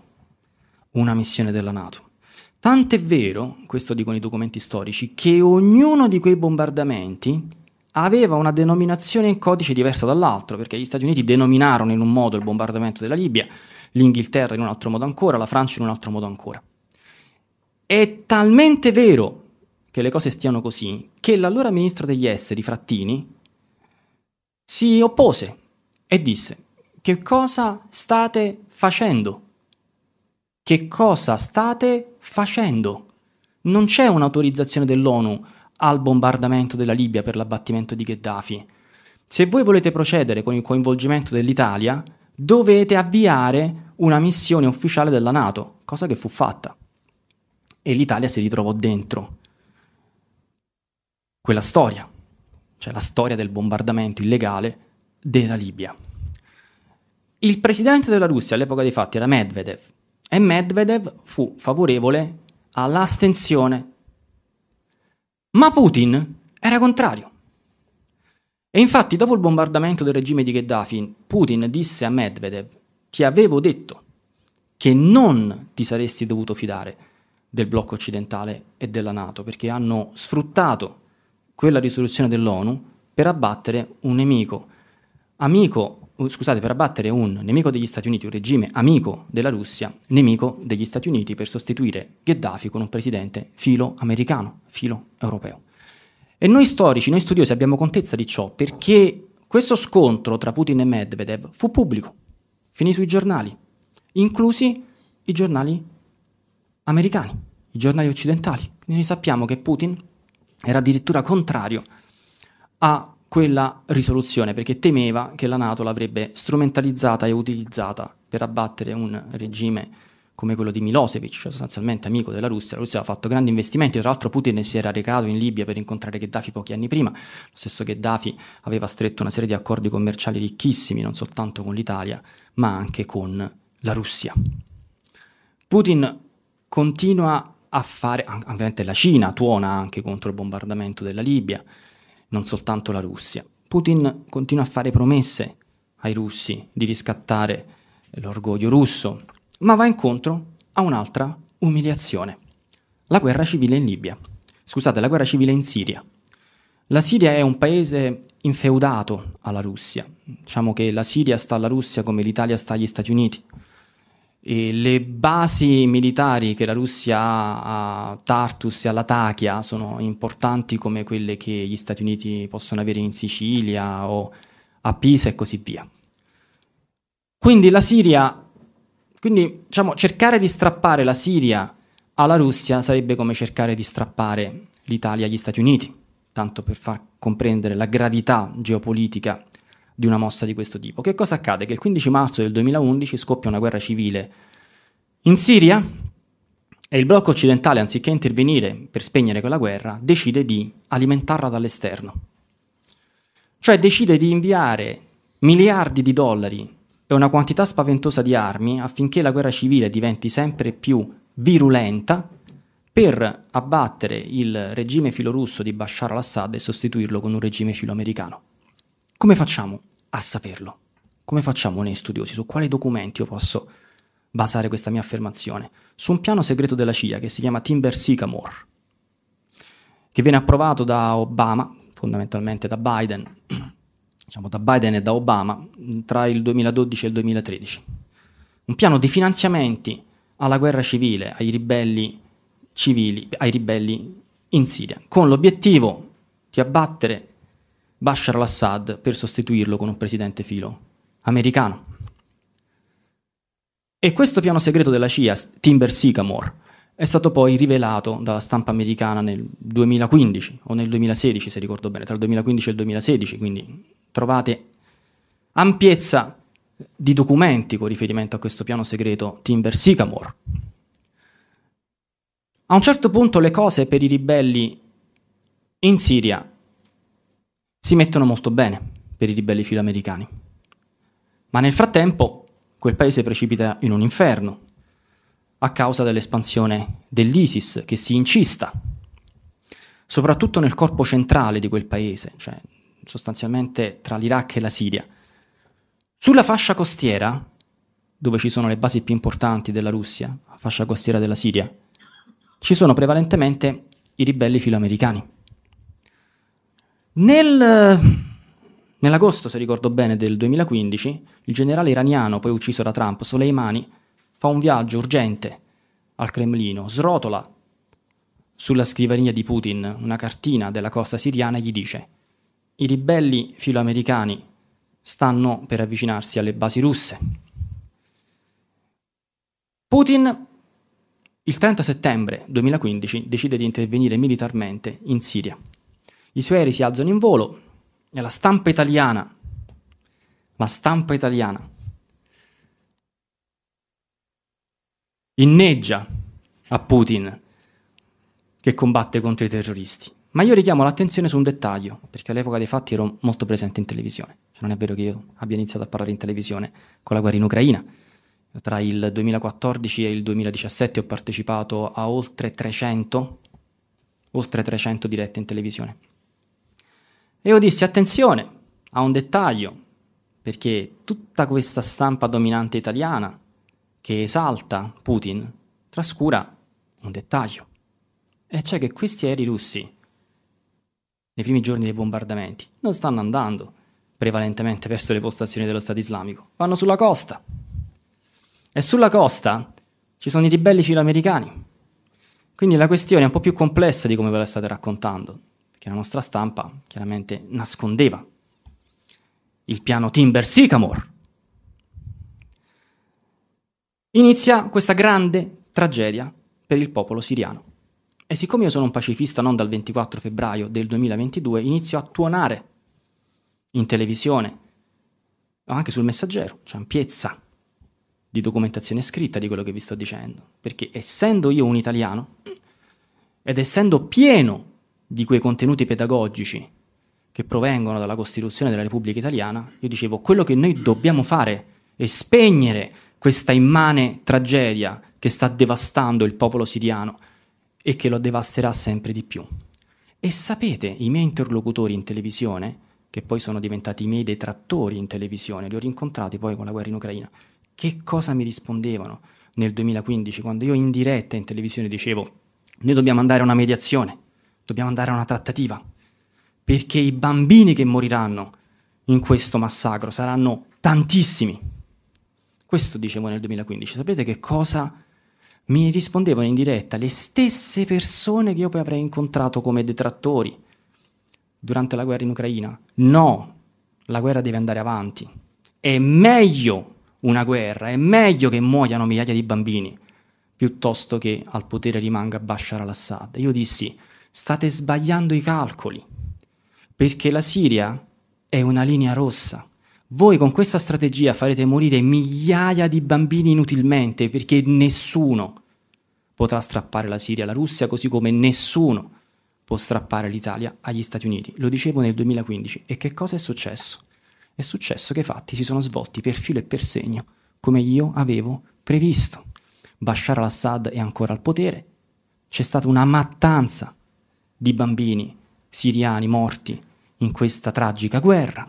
una missione della Nato. Tant'è vero, questo dicono i documenti storici, che ognuno di quei bombardamenti aveva una denominazione in codice diversa dall'altro, perché gli Stati Uniti denominarono in un modo il bombardamento della Libia, l'Inghilterra in un altro modo ancora, la Francia in un altro modo ancora. È talmente vero che le cose stiano così che l'allora ministro degli esteri, Frattini, si oppose e disse che cosa state facendo? Che cosa state facendo? Non c'è un'autorizzazione dell'ONU al bombardamento della Libia per l'abbattimento di Gheddafi. Se voi volete procedere con il coinvolgimento dell'Italia, dovete avviare una missione ufficiale della Nato, cosa che fu fatta. E l'Italia si ritrovò dentro quella storia, cioè la storia del bombardamento illegale della Libia. Il presidente della Russia all'epoca dei fatti era Medvedev e Medvedev fu favorevole all'astensione. Ma Putin era contrario. E infatti dopo il bombardamento del regime di Gheddafi, Putin disse a Medvedev, ti avevo detto che non ti saresti dovuto fidare del blocco occidentale e della Nato, perché hanno sfruttato quella risoluzione dell'ONU per abbattere un nemico amico, scusate, per abbattere un nemico degli Stati Uniti, un regime amico della Russia, nemico degli Stati Uniti per sostituire Gheddafi con un presidente filo americano, filo europeo. E noi storici, noi studiosi abbiamo contezza di ciò perché questo scontro tra Putin e Medvedev fu pubblico, finì sui giornali, inclusi i giornali americani, i giornali occidentali. Quindi noi sappiamo che Putin era addirittura contrario a quella risoluzione perché temeva che la Nato l'avrebbe strumentalizzata e utilizzata per abbattere un regime come quello di Milosevic, cioè sostanzialmente amico della Russia. La Russia aveva fatto grandi investimenti, tra l'altro Putin si era recato in Libia per incontrare Gheddafi pochi anni prima, lo stesso Gheddafi aveva stretto una serie di accordi commerciali ricchissimi, non soltanto con l'Italia, ma anche con la Russia. Putin continua a fare, ovviamente la Cina tuona anche contro il bombardamento della Libia, non soltanto la Russia. Putin continua a fare promesse ai russi di riscattare l'orgoglio russo, ma va incontro a un'altra umiliazione, la guerra civile in Libia. Scusate, la guerra civile in Siria. La Siria è un paese infeudato alla Russia. Diciamo che la Siria sta alla Russia come l'Italia sta agli Stati Uniti. E le basi militari che la Russia ha a Tartus e alla Latakia sono importanti come quelle che gli Stati Uniti possono avere in Sicilia o a Pisa e così via. Quindi la Siria quindi diciamo, cercare di strappare la Siria alla Russia sarebbe come cercare di strappare l'Italia agli Stati Uniti, tanto per far comprendere la gravità geopolitica di una mossa di questo tipo. Che cosa accade? Che il 15 marzo del 2011 scoppia una guerra civile in Siria e il blocco occidentale, anziché intervenire per spegnere quella guerra, decide di alimentarla dall'esterno. Cioè decide di inviare miliardi di dollari e una quantità spaventosa di armi affinché la guerra civile diventi sempre più virulenta per abbattere il regime filorusso di Bashar al-Assad e sostituirlo con un regime filoamericano. Come facciamo a saperlo? Come facciamo noi studiosi? Su quali documenti io posso basare questa mia affermazione? Su un piano segreto della CIA che si chiama Timber Sycamore, che viene approvato da Obama, fondamentalmente da Biden, diciamo, da Biden e da Obama tra il 2012 e il 2013. Un piano di finanziamenti alla guerra civile, ai ribelli civili, ai ribelli in Siria, con l'obiettivo di abbattere Bashar al-Assad per sostituirlo con un presidente filo americano. E questo piano segreto della CIA, Timber Sycamore, è stato poi rivelato dalla stampa americana nel 2015 o nel 2016, se ricordo bene, tra il 2015 e il 2016, quindi trovate ampiezza di documenti con riferimento a questo piano segreto Timber Sycamore. A un certo punto le cose per i ribelli in Siria si mettono molto bene per i ribelli filoamericani, ma nel frattempo quel paese precipita in un inferno a causa dell'espansione dell'ISIS che si incista, soprattutto nel corpo centrale di quel paese, cioè sostanzialmente tra l'Iraq e la Siria. Sulla fascia costiera, dove ci sono le basi più importanti della Russia, la fascia costiera della Siria, ci sono prevalentemente i ribelli filoamericani. Nel, nell'agosto, se ricordo bene, del 2015, il generale iraniano, poi ucciso da Trump, Soleimani, fa un viaggio urgente al Cremlino, srotola sulla scrivania di Putin una cartina della costa siriana e gli dice i ribelli filoamericani stanno per avvicinarsi alle basi russe. Putin il 30 settembre 2015 decide di intervenire militarmente in Siria. I suoi aerei si alzano in volo e la stampa italiana, la stampa italiana, inneggia a Putin che combatte contro i terroristi. Ma io richiamo l'attenzione su un dettaglio, perché all'epoca dei fatti ero molto presente in televisione. Cioè, non è vero che io abbia iniziato a parlare in televisione con la guerra in Ucraina. Tra il 2014 e il 2017 ho partecipato a oltre 300, oltre 300 dirette in televisione. E io dissi, attenzione, a un dettaglio, perché tutta questa stampa dominante italiana che esalta Putin trascura un dettaglio, e cioè che questi aerei russi, nei primi giorni dei bombardamenti, non stanno andando prevalentemente verso le postazioni dello Stato islamico, vanno sulla costa. E sulla costa ci sono i ribelli filoamericani. Quindi la questione è un po' più complessa di come ve la state raccontando, perché la nostra stampa chiaramente nascondeva il piano Timber Sycamore. Inizia questa grande tragedia per il popolo siriano. E siccome io sono un pacifista non dal 24 febbraio del 2022, inizio a tuonare in televisione, anche sul messaggero, cioè ampiezza di documentazione scritta di quello che vi sto dicendo. Perché essendo io un italiano ed essendo pieno di quei contenuti pedagogici che provengono dalla Costituzione della Repubblica Italiana, io dicevo quello che noi dobbiamo fare è spegnere questa immane tragedia che sta devastando il popolo siriano e che lo devasterà sempre di più. E sapete, i miei interlocutori in televisione, che poi sono diventati i miei detrattori in televisione, li ho rincontrati poi con la guerra in Ucraina, che cosa mi rispondevano nel 2015 quando io in diretta in televisione dicevo noi dobbiamo andare a una mediazione, dobbiamo andare a una trattativa, perché i bambini che moriranno in questo massacro saranno tantissimi. Questo dicevo nel 2015. Sapete che cosa mi rispondevano in diretta le stesse persone che io poi avrei incontrato come detrattori durante la guerra in Ucraina. No, la guerra deve andare avanti. È meglio una guerra, è meglio che muoiano migliaia di bambini piuttosto che al potere rimanga Bashar al-Assad. Io dissi, state sbagliando i calcoli, perché la Siria è una linea rossa. Voi con questa strategia farete morire migliaia di bambini inutilmente perché nessuno potrà strappare la Siria alla Russia, così come nessuno può strappare l'Italia agli Stati Uniti. Lo dicevo nel 2015. E che cosa è successo? È successo che i fatti si sono svolti per filo e per segno, come io avevo previsto. Bashar al-Assad è ancora al potere, c'è stata una mattanza di bambini siriani morti in questa tragica guerra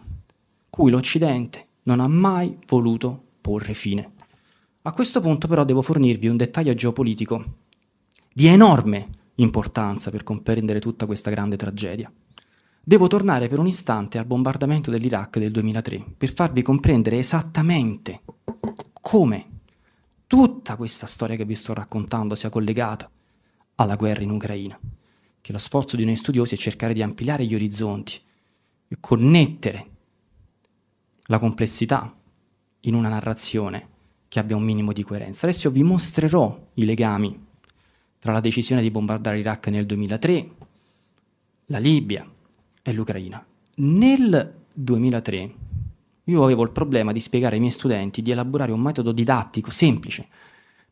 cui l'Occidente non ha mai voluto porre fine. A questo punto però devo fornirvi un dettaglio geopolitico di enorme importanza per comprendere tutta questa grande tragedia. Devo tornare per un istante al bombardamento dell'Iraq del 2003 per farvi comprendere esattamente come tutta questa storia che vi sto raccontando sia collegata alla guerra in Ucraina, che lo sforzo di noi studiosi è cercare di ampliare gli orizzonti connettere la complessità in una narrazione che abbia un minimo di coerenza. Adesso vi mostrerò i legami tra la decisione di bombardare l'Iraq nel 2003, la Libia e l'Ucraina. Nel 2003 io avevo il problema di spiegare ai miei studenti di elaborare un metodo didattico semplice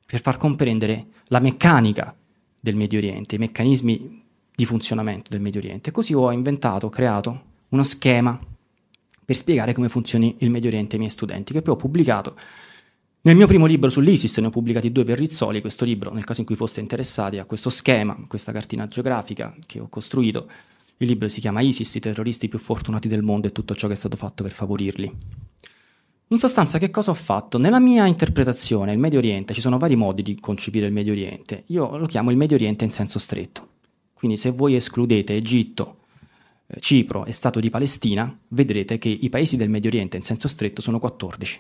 per far comprendere la meccanica del Medio Oriente, i meccanismi di funzionamento del Medio Oriente. Così ho inventato, ho creato uno schema per spiegare come funzioni il Medio Oriente ai miei studenti, che poi ho pubblicato nel mio primo libro sull'ISIS, ne ho pubblicati due per Rizzoli, questo libro, nel caso in cui foste interessati, a questo schema, questa cartina geografica che ho costruito. Il libro si chiama ISIS, i terroristi più fortunati del mondo e tutto ciò che è stato fatto per favorirli. In sostanza, che cosa ho fatto? Nella mia interpretazione, il Medio Oriente, ci sono vari modi di concepire il Medio Oriente. Io lo chiamo il Medio Oriente in senso stretto. Quindi se voi escludete Egitto, eh, Cipro e Stato di Palestina, vedrete che i paesi del Medio Oriente in senso stretto sono 14.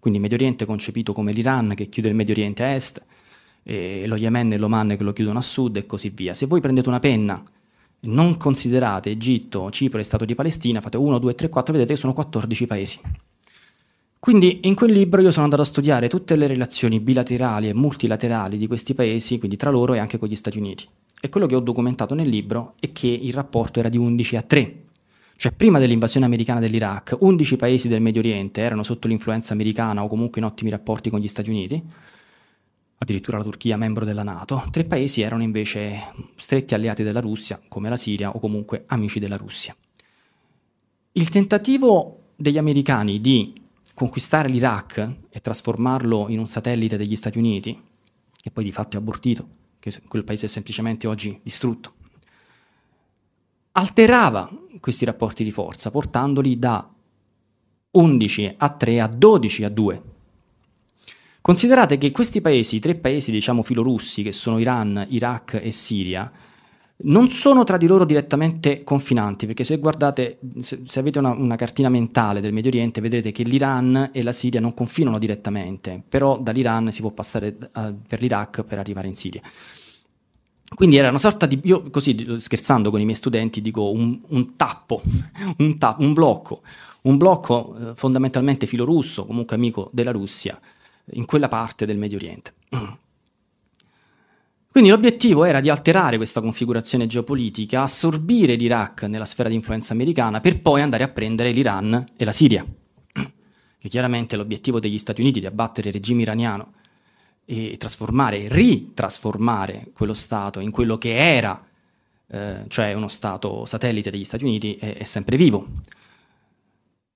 Quindi Medio Oriente concepito come l'Iran che chiude il Medio Oriente a est, lo Yemen e l'Oman che lo chiudono a sud e così via. Se voi prendete una penna e non considerate Egitto, Cipro e Stato di Palestina, fate 1, 2, 3, 4, vedete che sono 14 paesi. Quindi in quel libro io sono andato a studiare tutte le relazioni bilaterali e multilaterali di questi paesi, quindi tra loro e anche con gli Stati Uniti. E quello che ho documentato nel libro è che il rapporto era di 11 a 3. Cioè, prima dell'invasione americana dell'Iraq, 11 paesi del Medio Oriente erano sotto l'influenza americana o comunque in ottimi rapporti con gli Stati Uniti, addirittura la Turchia membro della Nato. Tre paesi erano invece stretti alleati della Russia, come la Siria o comunque amici della Russia. Il tentativo degli americani di conquistare l'Iraq e trasformarlo in un satellite degli Stati Uniti, che poi di fatto è abortito, che quel paese è semplicemente oggi distrutto, alterava questi rapporti di forza, portandoli da 11 a 3 a 12 a 2. Considerate che questi paesi, i tre paesi diciamo filorussi, che sono Iran, Iraq e Siria, non sono tra di loro direttamente confinanti, perché se guardate, se, se avete una, una, cartina mentale del Medio Oriente, vedrete che l'Iran e la Siria non confinano direttamente, però dall'Iran si può passare uh, per l'Iraq per arrivare in Siria. Quindi era una sorta di, io così scherzando con i miei studenti dico un, un tappo, un, ta- un, blocco, un blocco eh, fondamentalmente filorusso, comunque amico della Russia, in quella parte del Medio Oriente. Quindi l'obiettivo era di alterare questa configurazione geopolitica, assorbire l'Iraq nella sfera di influenza americana per poi andare a prendere l'Iran e la Siria, che chiaramente l'obiettivo degli Stati Uniti di abbattere il regime iraniano e trasformare, ritrasformare quello Stato in quello che era, eh, cioè uno Stato satellite degli Stati Uniti, è, è sempre vivo.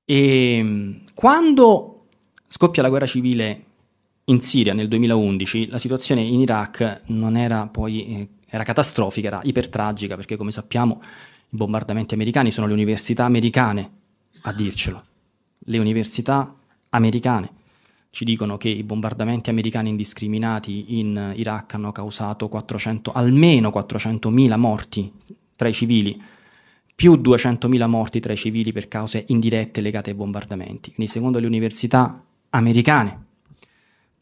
E quando scoppia la guerra civile in Siria nel 2011 la situazione in Iraq non era poi eh, era catastrofica, era ipertragica perché come sappiamo i bombardamenti americani sono le università americane a dircelo. Le università americane ci dicono che i bombardamenti americani indiscriminati in Iraq hanno causato 400, almeno 400.000 morti tra i civili, più 200.000 morti tra i civili per cause indirette legate ai bombardamenti. Quindi secondo le università americane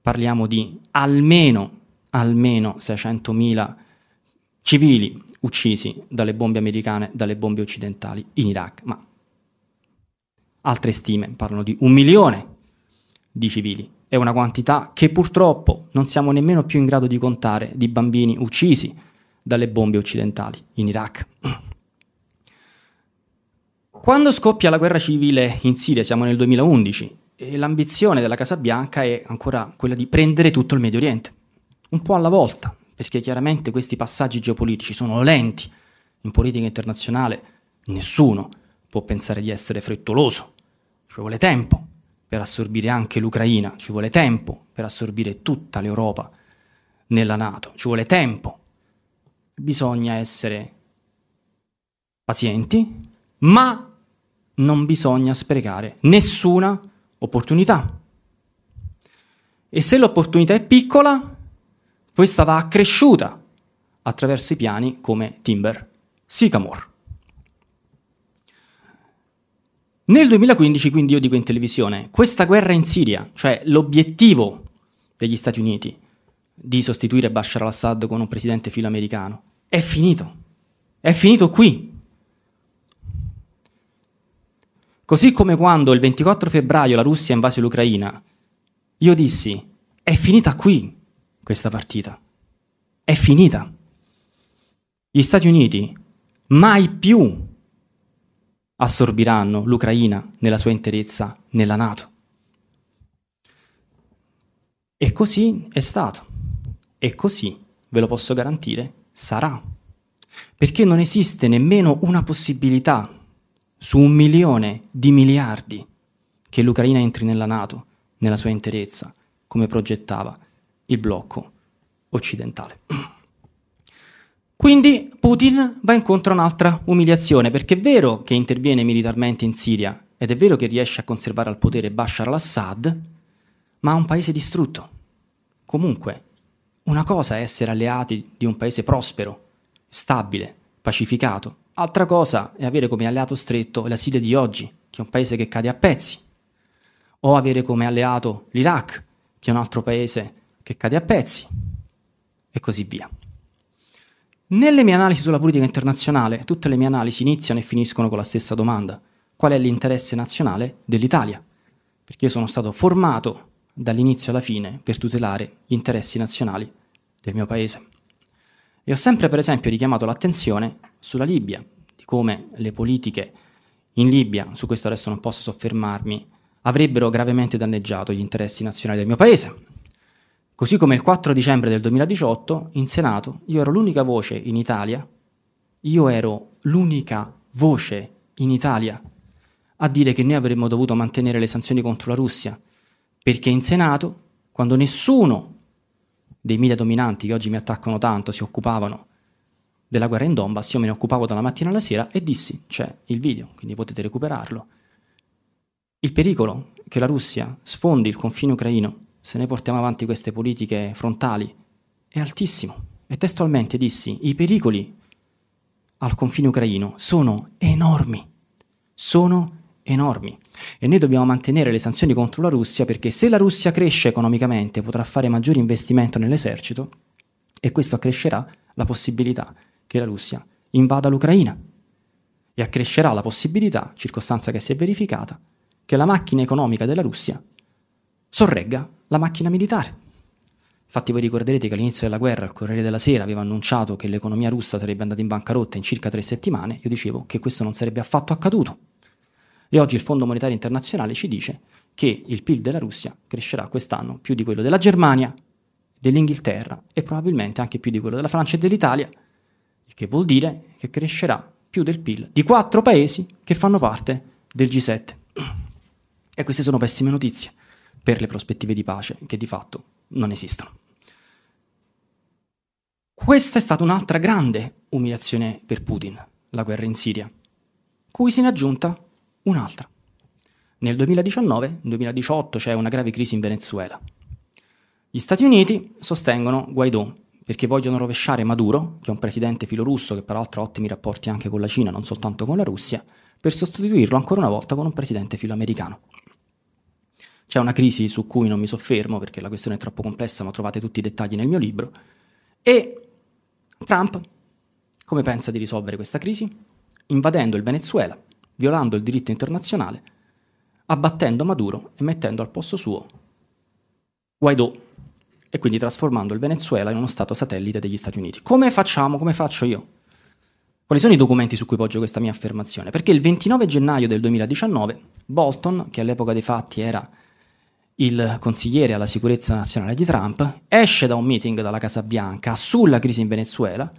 parliamo di almeno, almeno 600.000 civili uccisi dalle bombe americane, dalle bombe occidentali in Iraq, ma altre stime parlano di un milione di civili. È una quantità che purtroppo non siamo nemmeno più in grado di contare di bambini uccisi dalle bombe occidentali in Iraq. Quando scoppia la guerra civile in Siria, siamo nel 2011, e l'ambizione della Casa Bianca è ancora quella di prendere tutto il Medio Oriente, un po' alla volta, perché chiaramente questi passaggi geopolitici sono lenti. In politica internazionale nessuno può pensare di essere frettoloso, ci vuole tempo per assorbire anche l'Ucraina, ci vuole tempo per assorbire tutta l'Europa nella Nato, ci vuole tempo. Bisogna essere pazienti, ma non bisogna sprecare nessuna opportunità. E se l'opportunità è piccola, questa va accresciuta attraverso i piani come Timber Sycamore. Nel 2015, quindi io dico in televisione, questa guerra in Siria, cioè l'obiettivo degli Stati Uniti di sostituire Bashar al-Assad con un presidente filoamericano, è finito. È finito qui. Così come quando il 24 febbraio la Russia ha invaso l'Ucraina, io dissi, è finita qui questa partita. È finita. Gli Stati Uniti mai più assorbiranno l'Ucraina nella sua interezza nella Nato. E così è stato. E così, ve lo posso garantire, sarà. Perché non esiste nemmeno una possibilità su un milione di miliardi che l'Ucraina entri nella Nato nella sua interezza, come progettava il blocco occidentale. Quindi Putin va incontro a un'altra umiliazione, perché è vero che interviene militarmente in Siria ed è vero che riesce a conservare al potere Bashar al-Assad, ma ha un paese distrutto. Comunque, una cosa è essere alleati di un paese prospero, stabile, pacificato, Altra cosa è avere come alleato stretto la Siria di oggi, che è un paese che cade a pezzi, o avere come alleato l'Iraq, che è un altro paese che cade a pezzi, e così via. Nelle mie analisi sulla politica internazionale, tutte le mie analisi iniziano e finiscono con la stessa domanda. Qual è l'interesse nazionale dell'Italia? Perché io sono stato formato dall'inizio alla fine per tutelare gli interessi nazionali del mio paese. E ho sempre per esempio richiamato l'attenzione sulla Libia, di come le politiche in Libia, su questo adesso non posso soffermarmi, avrebbero gravemente danneggiato gli interessi nazionali del mio paese. Così come il 4 dicembre del 2018 in Senato io ero l'unica voce in Italia, io ero l'unica voce in Italia a dire che noi avremmo dovuto mantenere le sanzioni contro la Russia, perché in Senato, quando nessuno dei media dominanti che oggi mi attaccano tanto si occupavano della guerra in Donbass, io me ne occupavo dalla mattina alla sera e dissi c'è il video, quindi potete recuperarlo. il pericolo che la Russia sfondi il confine ucraino se noi portiamo avanti queste politiche frontali è altissimo. E testualmente dissi, i pericoli al confine ucraino sono enormi, sono enormi. E noi dobbiamo mantenere le sanzioni contro la Russia perché se la Russia cresce economicamente potrà fare maggiori investimenti nell'esercito e questo accrescerà la possibilità che la Russia invada l'Ucraina e accrescerà la possibilità, circostanza che si è verificata, che la macchina economica della Russia sorregga la macchina militare. Infatti voi ricorderete che all'inizio della guerra il Corriere della Sera aveva annunciato che l'economia russa sarebbe andata in bancarotta in circa tre settimane, io dicevo che questo non sarebbe affatto accaduto. E oggi il Fondo Monetario Internazionale ci dice che il PIL della Russia crescerà quest'anno più di quello della Germania, dell'Inghilterra e probabilmente anche più di quello della Francia e dell'Italia, il che vuol dire che crescerà più del PIL di quattro paesi che fanno parte del G7. E queste sono pessime notizie per le prospettive di pace che di fatto non esistono. Questa è stata un'altra grande umiliazione per Putin, la guerra in Siria, cui se ne è aggiunta un'altra. Nel 2019-2018 c'è una grave crisi in Venezuela. Gli Stati Uniti sostengono Guaidó perché vogliono rovesciare Maduro, che è un presidente filorusso che peraltro ha ottimi rapporti anche con la Cina, non soltanto con la Russia, per sostituirlo ancora una volta con un presidente filoamericano. C'è una crisi su cui non mi soffermo perché la questione è troppo complessa, ma trovate tutti i dettagli nel mio libro. E Trump come pensa di risolvere questa crisi? Invadendo il Venezuela, violando il diritto internazionale, abbattendo Maduro e mettendo al posto suo Guaidó e quindi trasformando il Venezuela in uno stato satellite degli Stati Uniti. Come facciamo? Come faccio io? Quali sono i documenti su cui poggio questa mia affermazione? Perché il 29 gennaio del 2019 Bolton, che all'epoca dei fatti era il consigliere alla sicurezza nazionale di Trump, esce da un meeting dalla Casa Bianca sulla crisi in Venezuela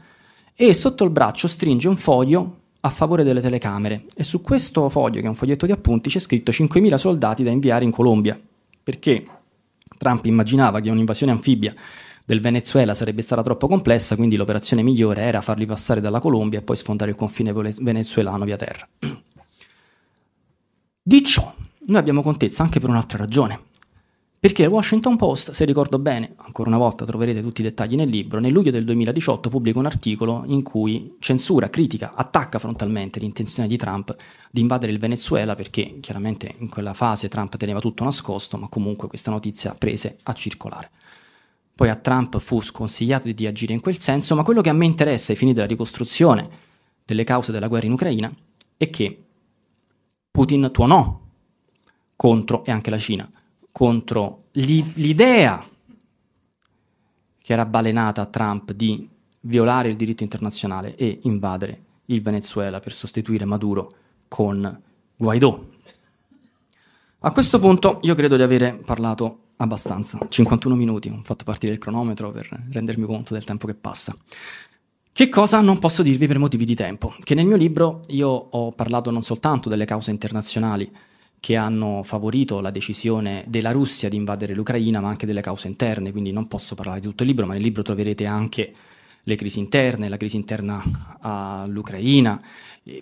e sotto il braccio stringe un foglio a favore delle telecamere e su questo foglio, che è un foglietto di appunti, c'è scritto 5.000 soldati da inviare in Colombia, perché Trump immaginava che un'invasione anfibia del Venezuela sarebbe stata troppo complessa, quindi l'operazione migliore era farli passare dalla Colombia e poi sfondare il confine venezuelano via terra. Di ciò noi abbiamo contezza anche per un'altra ragione. Perché il Washington Post, se ricordo bene, ancora una volta troverete tutti i dettagli nel libro, nel luglio del 2018 pubblica un articolo in cui censura, critica, attacca frontalmente l'intenzione di Trump di invadere il Venezuela perché chiaramente in quella fase Trump teneva tutto nascosto, ma comunque questa notizia prese a circolare. Poi a Trump fu sconsigliato di agire in quel senso, ma quello che a me interessa ai fini della ricostruzione delle cause della guerra in Ucraina è che Putin tuonò contro, e anche la Cina, contro l'idea che era balenata a Trump di violare il diritto internazionale e invadere il Venezuela per sostituire Maduro con Guaidó. A questo punto io credo di avere parlato abbastanza, 51 minuti, ho fatto partire il cronometro per rendermi conto del tempo che passa. Che cosa non posso dirvi per motivi di tempo? Che nel mio libro io ho parlato non soltanto delle cause internazionali, che hanno favorito la decisione della Russia di invadere l'Ucraina, ma anche delle cause interne, quindi non posso parlare di tutto il libro, ma nel libro troverete anche le crisi interne, la crisi interna all'Ucraina,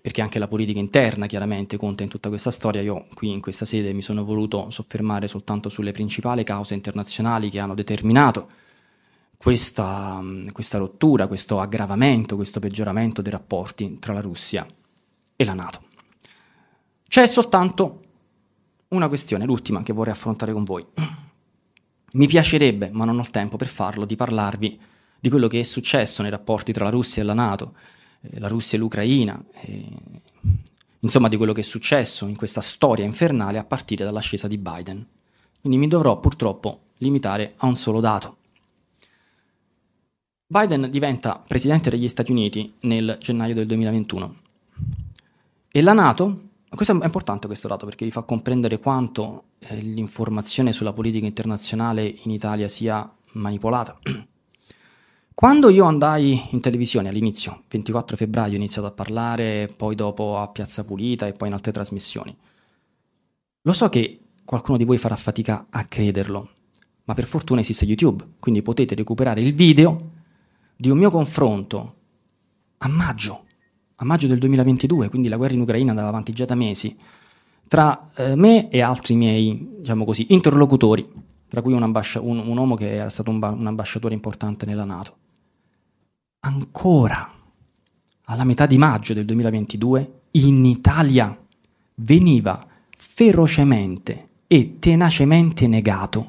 perché anche la politica interna chiaramente conta in tutta questa storia. Io qui in questa sede mi sono voluto soffermare soltanto sulle principali cause internazionali che hanno determinato questa, questa rottura, questo aggravamento, questo peggioramento dei rapporti tra la Russia e la Nato. C'è soltanto una questione, l'ultima che vorrei affrontare con voi. Mi piacerebbe, ma non ho il tempo per farlo, di parlarvi di quello che è successo nei rapporti tra la Russia e la Nato, eh, la Russia e l'Ucraina, eh, insomma di quello che è successo in questa storia infernale a partire dall'ascesa di Biden. Quindi mi dovrò purtroppo limitare a un solo dato. Biden diventa presidente degli Stati Uniti nel gennaio del 2021 e la Nato questo è importante questo dato perché vi fa comprendere quanto eh, l'informazione sulla politica internazionale in Italia sia manipolata. Quando io andai in televisione all'inizio, 24 febbraio, ho iniziato a parlare, poi dopo a Piazza Pulita e poi in altre trasmissioni. Lo so che qualcuno di voi farà fatica a crederlo, ma per fortuna esiste YouTube, quindi potete recuperare il video di un mio confronto a maggio a maggio del 2022, quindi la guerra in Ucraina andava avanti già da mesi, tra eh, me e altri miei, diciamo così, interlocutori, tra cui un, ambascia- un, un uomo che era stato un, ba- un ambasciatore importante nella Nato. Ancora, alla metà di maggio del 2022, in Italia veniva ferocemente e tenacemente negato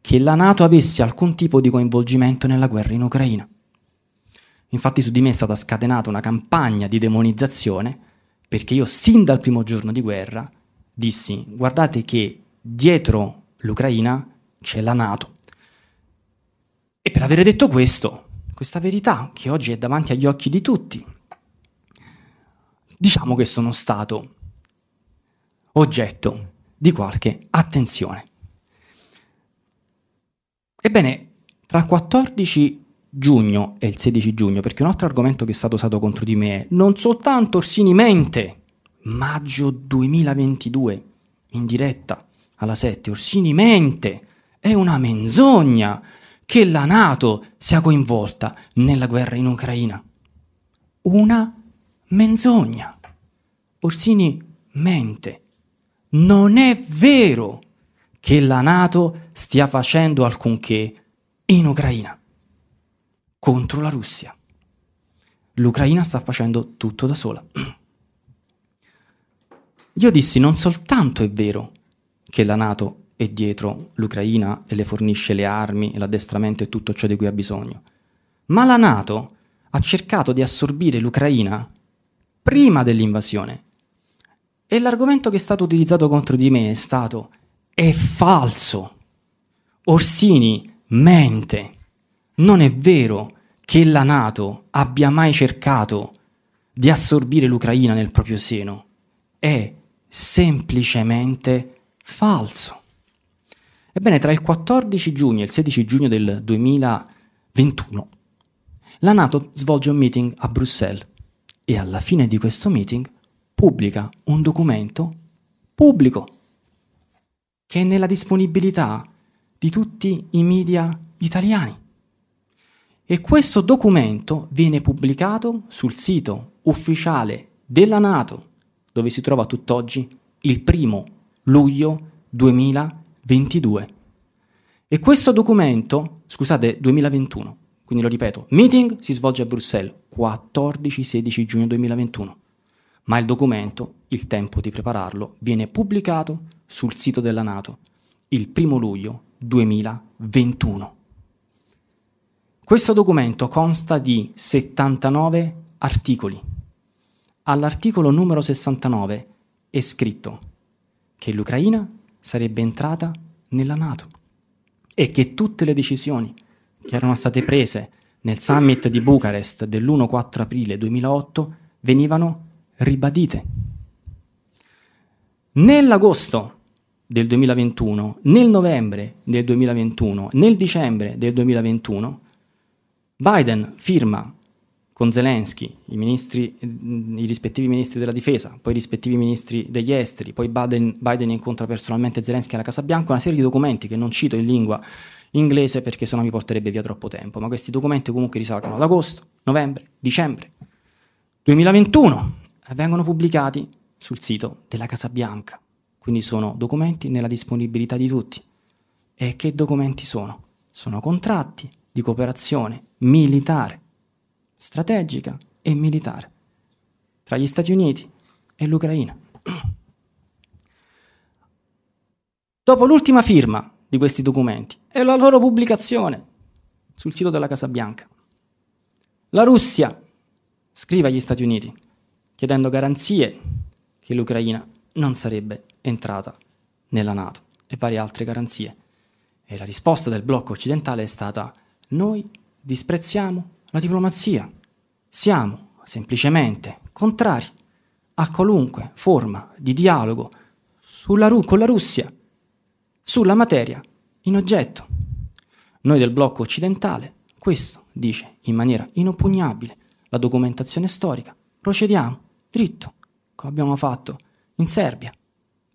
che la Nato avesse alcun tipo di coinvolgimento nella guerra in Ucraina. Infatti su di me è stata scatenata una campagna di demonizzazione perché io sin dal primo giorno di guerra dissi guardate che dietro l'Ucraina c'è la Nato. E per avere detto questo, questa verità che oggi è davanti agli occhi di tutti, diciamo che sono stato oggetto di qualche attenzione. Ebbene, tra il 14 giugno e il 16 giugno, perché un altro argomento che è stato usato contro di me è non soltanto Orsini mente, maggio 2022, in diretta alla 7, Orsini mente, è una menzogna che la Nato sia coinvolta nella guerra in Ucraina. Una menzogna. Orsini mente. Non è vero che la Nato stia facendo alcunché in Ucraina contro la Russia. L'Ucraina sta facendo tutto da sola. Io dissi non soltanto è vero che la Nato è dietro l'Ucraina e le fornisce le armi, l'addestramento e tutto ciò di cui ha bisogno, ma la Nato ha cercato di assorbire l'Ucraina prima dell'invasione e l'argomento che è stato utilizzato contro di me è stato è falso. Orsini mente. Non è vero che la Nato abbia mai cercato di assorbire l'Ucraina nel proprio seno. È semplicemente falso. Ebbene, tra il 14 giugno e il 16 giugno del 2021, la Nato svolge un meeting a Bruxelles e alla fine di questo meeting pubblica un documento pubblico che è nella disponibilità di tutti i media italiani. E questo documento viene pubblicato sul sito ufficiale della Nato, dove si trova tutt'oggi il primo luglio 2022. E questo documento, scusate, 2021, quindi lo ripeto, meeting si svolge a Bruxelles 14-16 giugno 2021 ma il documento, il tempo di prepararlo, viene pubblicato sul sito della Nato il primo luglio 2021. Questo documento consta di 79 articoli. All'articolo numero 69 è scritto che l'Ucraina sarebbe entrata nella Nato e che tutte le decisioni che erano state prese nel summit di Bucarest dell'1-4 aprile 2008 venivano ribadite. Nell'agosto del 2021, nel novembre del 2021, nel dicembre del 2021, Biden firma con Zelensky, i, ministri, i rispettivi ministri della difesa, poi i rispettivi ministri degli esteri, poi Biden, Biden incontra personalmente Zelensky alla Casa Bianca, una serie di documenti che non cito in lingua inglese perché sennò mi porterebbe via troppo tempo, ma questi documenti comunque risalgono ad agosto, novembre, dicembre 2021 vengono pubblicati sul sito della Casa Bianca, quindi sono documenti nella disponibilità di tutti. E che documenti sono? Sono contratti di cooperazione militare, strategica e militare tra gli Stati Uniti e l'Ucraina. Dopo l'ultima firma di questi documenti e la loro pubblicazione sul sito della Casa Bianca, la Russia scrive agli Stati Uniti chiedendo garanzie che l'Ucraina non sarebbe entrata nella Nato e varie altre garanzie. E la risposta del blocco occidentale è stata noi disprezziamo la diplomazia, siamo semplicemente contrari a qualunque forma di dialogo Ru- con la Russia sulla materia in oggetto. Noi del blocco occidentale, questo dice in maniera inoppugnabile la documentazione storica, procediamo dritto, come abbiamo fatto in Serbia,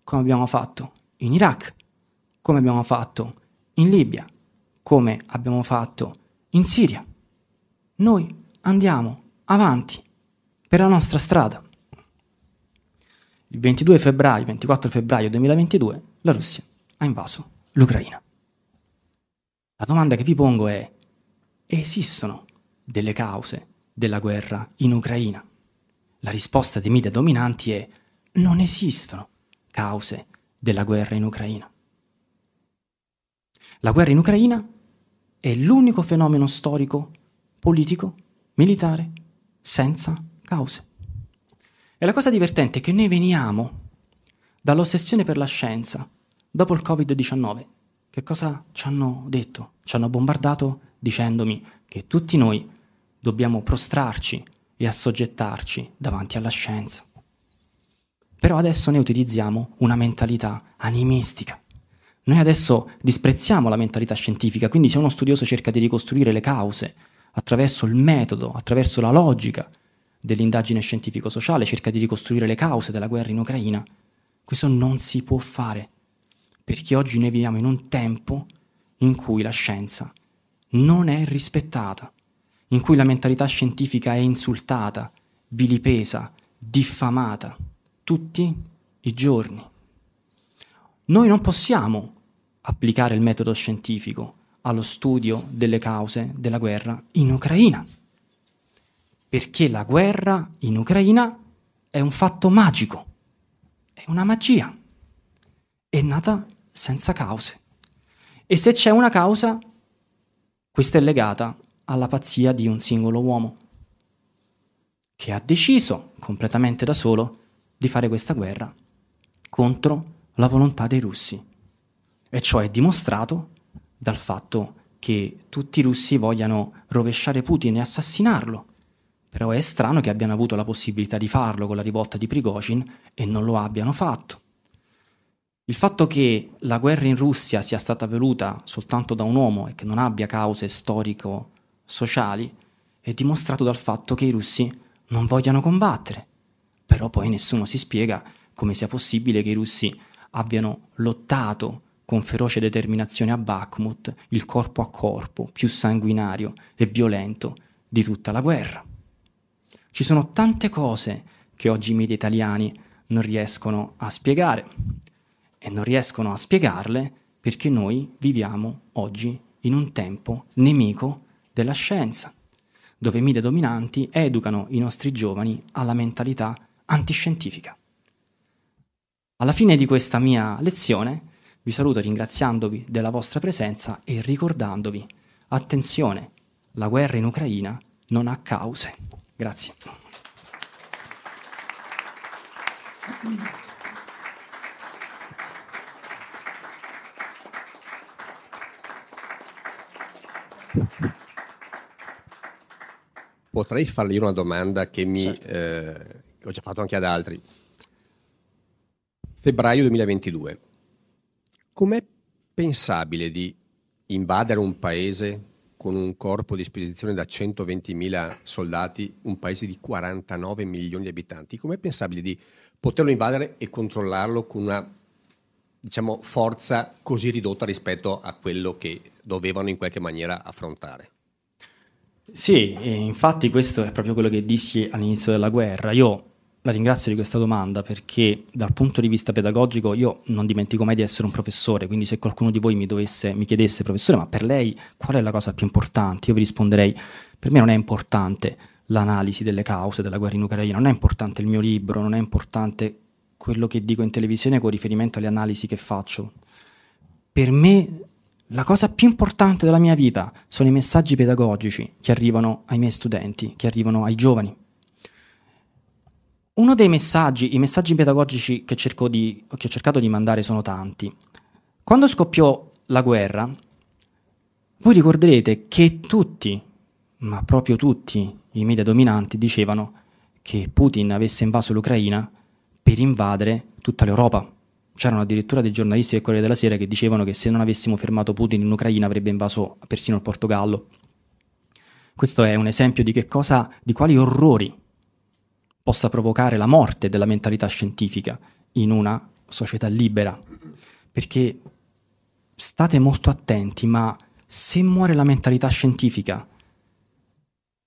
come abbiamo fatto in Iraq, come abbiamo fatto in Libia, come abbiamo fatto in Siria. Noi andiamo avanti per la nostra strada. il 22 febbraio, 24 febbraio 2022, la Russia ha invaso l'Ucraina. La domanda che vi pongo è, esistono delle cause della guerra in Ucraina? La risposta dei media dominanti è, non esistono cause della guerra in Ucraina. La guerra in Ucraina è l'unico fenomeno storico, politico, militare, senza cause. E la cosa divertente è che noi veniamo dall'ossessione per la scienza dopo il Covid-19. Che cosa ci hanno detto? Ci hanno bombardato dicendomi che tutti noi dobbiamo prostrarci e assoggettarci davanti alla scienza. Però adesso ne utilizziamo una mentalità animistica. Noi adesso disprezziamo la mentalità scientifica, quindi se uno studioso cerca di ricostruire le cause attraverso il metodo, attraverso la logica dell'indagine scientifico-sociale, cerca di ricostruire le cause della guerra in Ucraina, questo non si può fare, perché oggi noi viviamo in un tempo in cui la scienza non è rispettata, in cui la mentalità scientifica è insultata, vilipesa, diffamata, tutti i giorni. Noi non possiamo applicare il metodo scientifico allo studio delle cause della guerra in Ucraina, perché la guerra in Ucraina è un fatto magico, è una magia, è nata senza cause. E se c'è una causa, questa è legata alla pazzia di un singolo uomo, che ha deciso completamente da solo di fare questa guerra contro la volontà dei russi. E ciò è dimostrato dal fatto che tutti i russi vogliano rovesciare Putin e assassinarlo. Però è strano che abbiano avuto la possibilità di farlo con la rivolta di Prigozhin e non lo abbiano fatto. Il fatto che la guerra in Russia sia stata voluta soltanto da un uomo e che non abbia cause storico-sociali è dimostrato dal fatto che i russi non vogliano combattere. Però poi nessuno si spiega come sia possibile che i russi abbiano lottato con feroce determinazione a Bakhmut, il corpo a corpo più sanguinario e violento di tutta la guerra. Ci sono tante cose che oggi i media italiani non riescono a spiegare e non riescono a spiegarle perché noi viviamo oggi in un tempo nemico della scienza, dove i media dominanti educano i nostri giovani alla mentalità antiscientifica. Alla fine di questa mia lezione vi saluto ringraziandovi della vostra presenza e ricordandovi, attenzione, la guerra in Ucraina non ha cause. Grazie. Potrei fargli una domanda che, mi, certo. eh, ho già fatto anche ad altri. Febbraio 2022 Com'è pensabile di invadere un paese con un corpo a disposizione da 120.000 soldati, un paese di 49 milioni di abitanti? Com'è pensabile di poterlo invadere e controllarlo con una diciamo, forza così ridotta rispetto a quello che dovevano in qualche maniera affrontare? Sì, infatti questo è proprio quello che dissi all'inizio della guerra. Io la ringrazio di questa domanda perché dal punto di vista pedagogico io non dimentico mai di essere un professore, quindi se qualcuno di voi mi, dovesse, mi chiedesse professore ma per lei qual è la cosa più importante, io vi risponderei per me non è importante l'analisi delle cause della guerra in Ucraina, non è importante il mio libro, non è importante quello che dico in televisione con riferimento alle analisi che faccio. Per me la cosa più importante della mia vita sono i messaggi pedagogici che arrivano ai miei studenti, che arrivano ai giovani. Uno dei messaggi, i messaggi pedagogici che, di, che ho cercato di mandare sono tanti. Quando scoppiò la guerra, voi ricorderete che tutti, ma proprio tutti, i media dominanti dicevano che Putin avesse invaso l'Ucraina per invadere tutta l'Europa. C'erano addirittura dei giornalisti del Corriere della Sera che dicevano che se non avessimo fermato Putin in Ucraina avrebbe invaso persino il Portogallo. Questo è un esempio di cosa, di quali orrori possa provocare la morte della mentalità scientifica in una società libera. Perché state molto attenti, ma se muore la mentalità scientifica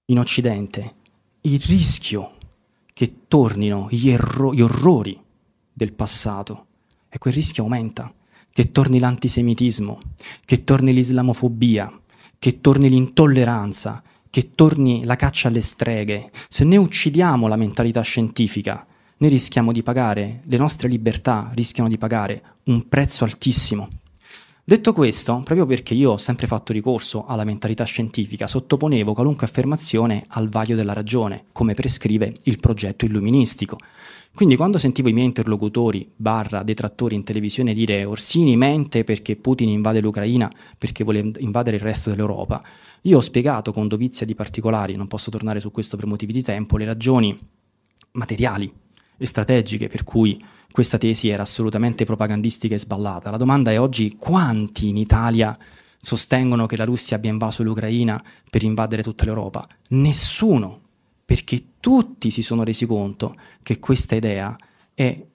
in Occidente, il rischio che tornino gli, erro- gli orrori del passato e quel rischio aumenta, che torni l'antisemitismo, che torni l'islamofobia, che torni l'intolleranza, che torni la caccia alle streghe. Se noi uccidiamo la mentalità scientifica, noi rischiamo di pagare, le nostre libertà rischiano di pagare un prezzo altissimo. Detto questo, proprio perché io ho sempre fatto ricorso alla mentalità scientifica, sottoponevo qualunque affermazione al vaglio della ragione, come prescrive il progetto illuministico. Quindi quando sentivo i miei interlocutori barra detrattori in televisione dire Orsini mente perché Putin invade l'Ucraina perché vuole invadere il resto dell'Europa, io ho spiegato con dovizia di particolari, non posso tornare su questo per motivi di tempo, le ragioni materiali e strategiche per cui questa tesi era assolutamente propagandistica e sballata. La domanda è oggi quanti in Italia sostengono che la Russia abbia invaso l'Ucraina per invadere tutta l'Europa? Nessuno, perché tutti si sono resi conto che questa idea è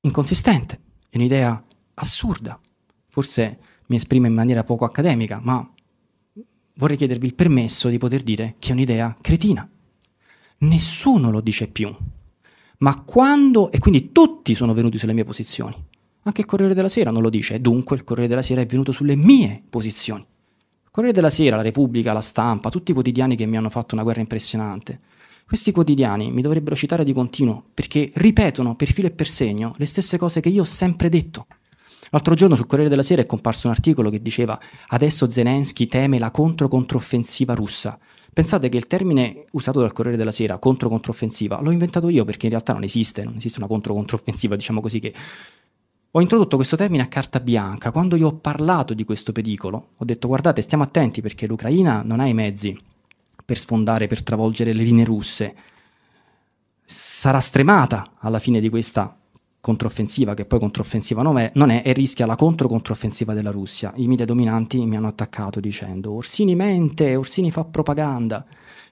inconsistente, è un'idea assurda. Forse mi esprimo in maniera poco accademica, ma vorrei chiedervi il permesso di poter dire che è un'idea cretina. Nessuno lo dice più. Ma quando, e quindi tutti sono venuti sulle mie posizioni, anche il Corriere della Sera non lo dice, dunque il Corriere della Sera è venuto sulle mie posizioni. Corriere della Sera, la Repubblica, la Stampa, tutti i quotidiani che mi hanno fatto una guerra impressionante. Questi quotidiani mi dovrebbero citare di continuo perché ripetono per filo e per segno le stesse cose che io ho sempre detto. L'altro giorno sul Corriere della Sera è comparso un articolo che diceva adesso Zelensky teme la contro-controffensiva russa. Pensate che il termine usato dal Corriere della Sera, contro-controffensiva, l'ho inventato io perché in realtà non esiste, non esiste una contro-controffensiva, diciamo così che... Ho introdotto questo termine a carta bianca. Quando io ho parlato di questo pericolo, ho detto guardate, stiamo attenti perché l'Ucraina non ha i mezzi per sfondare, per travolgere le linee russe. Sarà stremata alla fine di questa controffensiva, che poi controffensiva non è, non è e rischia la contro-controffensiva della Russia. I media dominanti mi hanno attaccato dicendo Orsini mente, Orsini fa propaganda.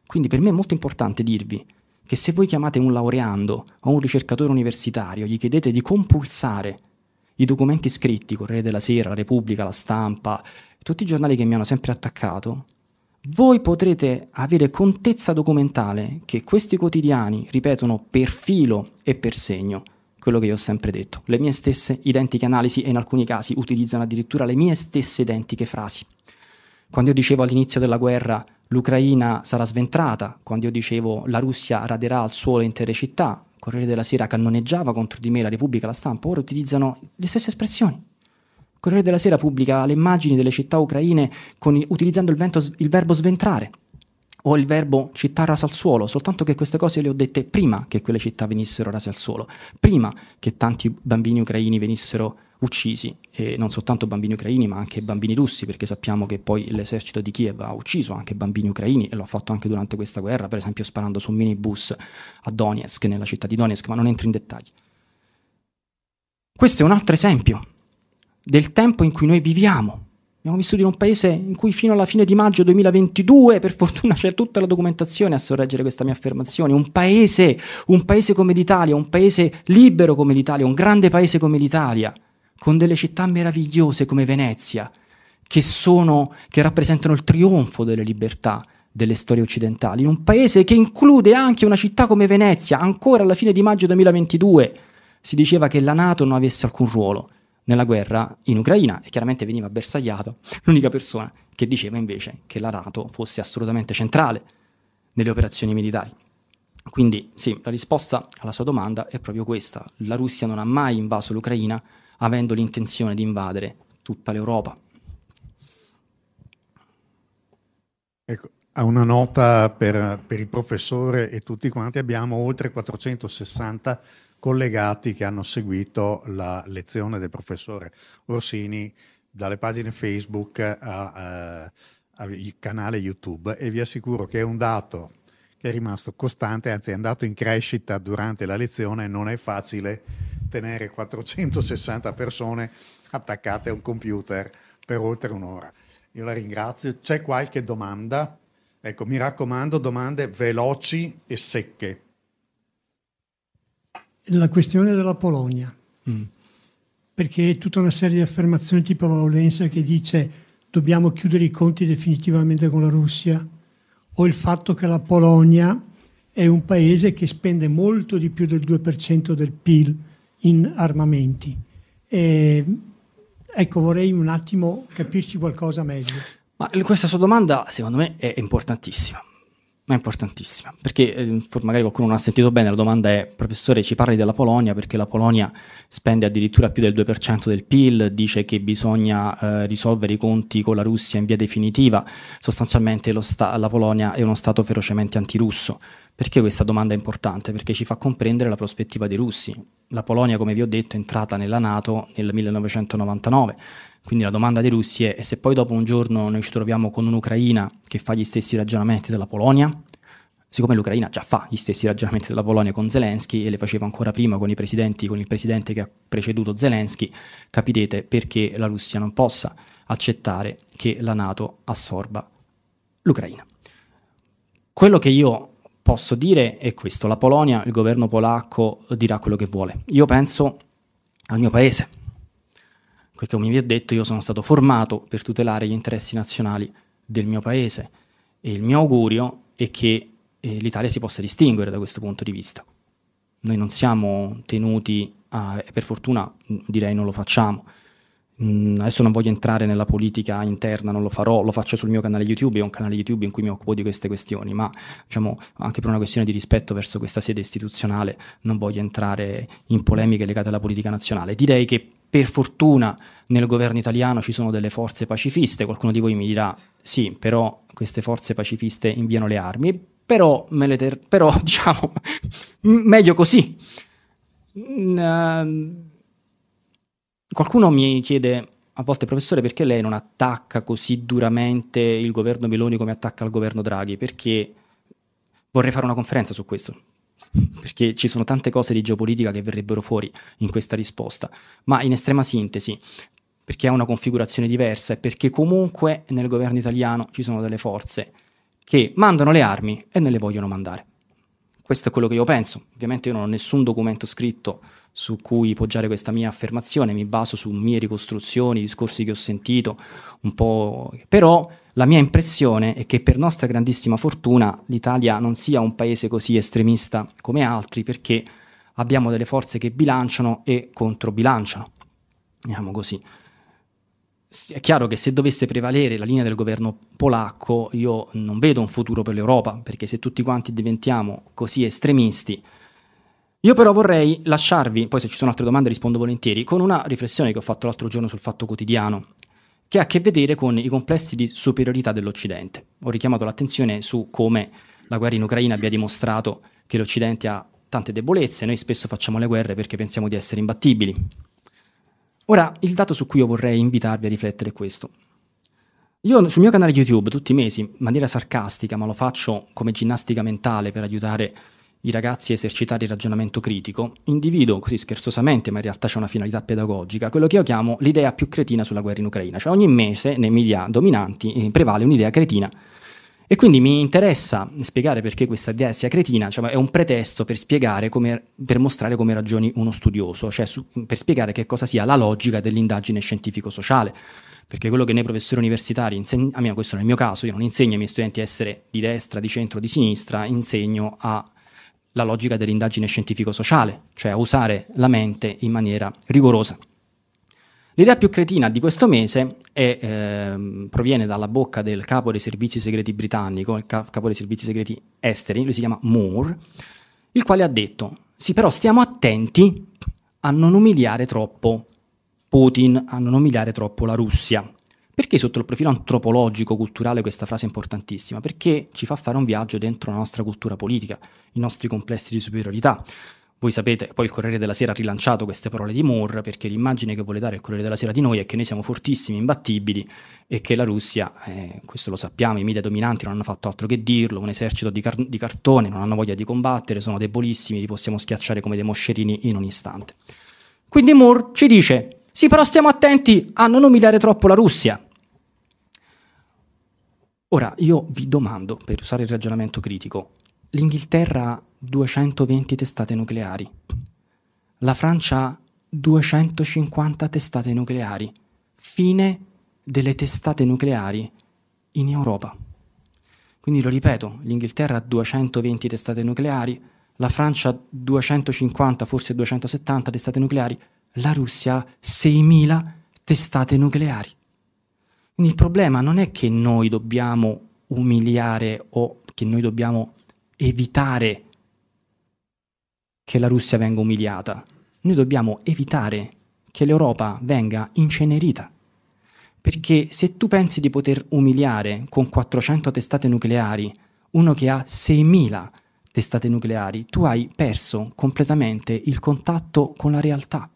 Quindi per me è molto importante dirvi che se voi chiamate un laureando o un ricercatore universitario, gli chiedete di compulsare i documenti scritti, Corriere della Sera, la Repubblica, la Stampa, tutti i giornali che mi hanno sempre attaccato, voi potrete avere contezza documentale che questi quotidiani ripetono per filo e per segno quello che io ho sempre detto. Le mie stesse identiche analisi e in alcuni casi utilizzano addirittura le mie stesse identiche frasi. Quando io dicevo all'inizio della guerra l'Ucraina sarà sventrata, quando io dicevo la Russia raderà al suolo intere città, Corriere della Sera cannoneggiava contro di me la Repubblica, la stampa, ora utilizzano le stesse espressioni. Corriere della Sera pubblica le immagini delle città ucraine con, utilizzando il, vento, il verbo sventrare o il verbo città rasa al suolo, soltanto che queste cose le ho dette prima che quelle città venissero rase al suolo, prima che tanti bambini ucraini venissero uccisi, e non soltanto bambini ucraini ma anche bambini russi, perché sappiamo che poi l'esercito di Kiev ha ucciso anche bambini ucraini e lo ha fatto anche durante questa guerra, per esempio sparando su un minibus a Donetsk, nella città di Donetsk, ma non entro in dettagli. Questo è un altro esempio del tempo in cui noi viviamo, Abbiamo vissuto in un paese in cui fino alla fine di maggio 2022, per fortuna c'è tutta la documentazione a sorreggere questa mia affermazione, un paese, un paese come l'Italia, un paese libero come l'Italia, un grande paese come l'Italia, con delle città meravigliose come Venezia, che, sono, che rappresentano il trionfo delle libertà delle storie occidentali, in un paese che include anche una città come Venezia, ancora alla fine di maggio 2022 si diceva che la Nato non avesse alcun ruolo nella guerra in Ucraina e chiaramente veniva bersagliato l'unica persona che diceva invece che la NATO fosse assolutamente centrale nelle operazioni militari. Quindi sì, la risposta alla sua domanda è proprio questa. La Russia non ha mai invaso l'Ucraina avendo l'intenzione di invadere tutta l'Europa. Ecco, a una nota per, per il professore e tutti quanti, abbiamo oltre 460 collegati che hanno seguito la lezione del professore Orsini dalle pagine Facebook al eh, canale YouTube e vi assicuro che è un dato che è rimasto costante, anzi è andato in crescita durante la lezione, non è facile tenere 460 persone attaccate a un computer per oltre un'ora. Io la ringrazio. C'è qualche domanda? Ecco, mi raccomando, domande veloci e secche la questione della Polonia, mm. perché tutta una serie di affermazioni tipo Vaulenza che dice dobbiamo chiudere i conti definitivamente con la Russia, o il fatto che la Polonia è un paese che spende molto di più del 2% del PIL in armamenti. E, ecco, vorrei un attimo capirci qualcosa meglio. Ma questa sua domanda, secondo me, è importantissima ma è importantissima, perché eh, magari qualcuno non ha sentito bene, la domanda è, professore, ci parli della Polonia perché la Polonia spende addirittura più del 2% del PIL, dice che bisogna eh, risolvere i conti con la Russia in via definitiva, sostanzialmente sta- la Polonia è uno Stato ferocemente antirusso. Perché questa domanda è importante? Perché ci fa comprendere la prospettiva dei russi. La Polonia, come vi ho detto, è entrata nella Nato nel 1999, quindi la domanda dei russi è: se poi dopo un giorno noi ci troviamo con un'Ucraina che fa gli stessi ragionamenti della Polonia? Siccome l'Ucraina già fa gli stessi ragionamenti della Polonia con Zelensky e le faceva ancora prima con i presidenti, con il presidente che ha preceduto Zelensky, capirete perché la Russia non possa accettare che la Nato assorba l'Ucraina. Quello che io posso dire è questo, la Polonia, il governo polacco dirà quello che vuole. Io penso al mio paese, perché come vi ho detto io sono stato formato per tutelare gli interessi nazionali del mio paese e il mio augurio è che eh, l'Italia si possa distinguere da questo punto di vista. Noi non siamo tenuti a, e per fortuna direi non lo facciamo. Mm, adesso non voglio entrare nella politica interna, non lo farò, lo faccio sul mio canale YouTube, è un canale YouTube in cui mi occupo di queste questioni, ma diciamo anche per una questione di rispetto verso questa sede istituzionale non voglio entrare in polemiche legate alla politica nazionale. Direi che per fortuna nel governo italiano ci sono delle forze pacifiste, qualcuno di voi mi dirà sì, però queste forze pacifiste inviano le armi, però, ter- però diciamo, meglio così. Uh, qualcuno mi chiede a volte, professore, perché lei non attacca così duramente il governo Meloni come attacca il governo Draghi? Perché vorrei fare una conferenza su questo perché ci sono tante cose di geopolitica che verrebbero fuori in questa risposta, ma in estrema sintesi, perché ha una configurazione diversa e perché comunque nel governo italiano ci sono delle forze che mandano le armi e ne le vogliono mandare. Questo è quello che io penso. Ovviamente io non ho nessun documento scritto su cui poggiare questa mia affermazione, mi baso su mie ricostruzioni, discorsi che ho sentito, un po'... però la mia impressione è che per nostra grandissima fortuna l'Italia non sia un paese così estremista come altri perché abbiamo delle forze che bilanciano e controbilanciano. Diciamo così. È chiaro che se dovesse prevalere la linea del governo polacco, io non vedo un futuro per l'Europa, perché se tutti quanti diventiamo così estremisti, io però vorrei lasciarvi, poi se ci sono altre domande rispondo volentieri, con una riflessione che ho fatto l'altro giorno sul Fatto Quotidiano, che ha a che vedere con i complessi di superiorità dell'Occidente. Ho richiamato l'attenzione su come la guerra in Ucraina abbia dimostrato che l'Occidente ha tante debolezze, noi spesso facciamo le guerre perché pensiamo di essere imbattibili. Ora, il dato su cui io vorrei invitarvi a riflettere è questo. Io sul mio canale YouTube tutti i mesi, in maniera sarcastica, ma lo faccio come ginnastica mentale per aiutare i ragazzi a esercitare il ragionamento critico, individuo così scherzosamente, ma in realtà c'è una finalità pedagogica, quello che io chiamo l'idea più cretina sulla guerra in Ucraina. Cioè ogni mese nei media dominanti eh, prevale un'idea cretina. E quindi mi interessa spiegare perché questa idea sia cretina, cioè è un pretesto per spiegare come, per mostrare come ragioni uno studioso, cioè su, per spiegare che cosa sia la logica dell'indagine scientifico-sociale. Perché quello che noi professori universitari insegniamo, almeno questo nel mio caso, io non insegno ai miei studenti a essere di destra, di centro, di sinistra, insegno a la logica dell'indagine scientifico-sociale, cioè a usare la mente in maniera rigorosa. L'idea più cretina di questo mese è, eh, proviene dalla bocca del capo dei servizi segreti britannico, il capo dei servizi segreti esteri, lui si chiama Moore, il quale ha detto, sì però stiamo attenti a non umiliare troppo Putin, a non umiliare troppo la Russia. Perché sotto il profilo antropologico, culturale questa frase è importantissima? Perché ci fa fare un viaggio dentro la nostra cultura politica, i nostri complessi di superiorità. Voi sapete, poi il Corriere della Sera ha rilanciato queste parole di Moore perché l'immagine che vuole dare il Corriere della Sera di noi è che noi siamo fortissimi, imbattibili e che la Russia, eh, questo lo sappiamo, i media dominanti non hanno fatto altro che dirlo, un esercito di, car- di cartone, non hanno voglia di combattere, sono debolissimi, li possiamo schiacciare come dei moscerini in un istante. Quindi Moore ci dice, sì però stiamo attenti a non umiliare troppo la Russia. Ora, io vi domando, per usare il ragionamento critico, l'Inghilterra ha 220 testate nucleari, la Francia ha 250 testate nucleari, fine delle testate nucleari in Europa. Quindi lo ripeto, l'Inghilterra ha 220 testate nucleari, la Francia 250, forse 270 testate nucleari, la Russia ha 6.000 testate nucleari. Quindi il problema non è che noi dobbiamo umiliare o che noi dobbiamo evitare che la Russia venga umiliata. Noi dobbiamo evitare che l'Europa venga incenerita. Perché se tu pensi di poter umiliare con 400 testate nucleari uno che ha 6.000 testate nucleari, tu hai perso completamente il contatto con la realtà.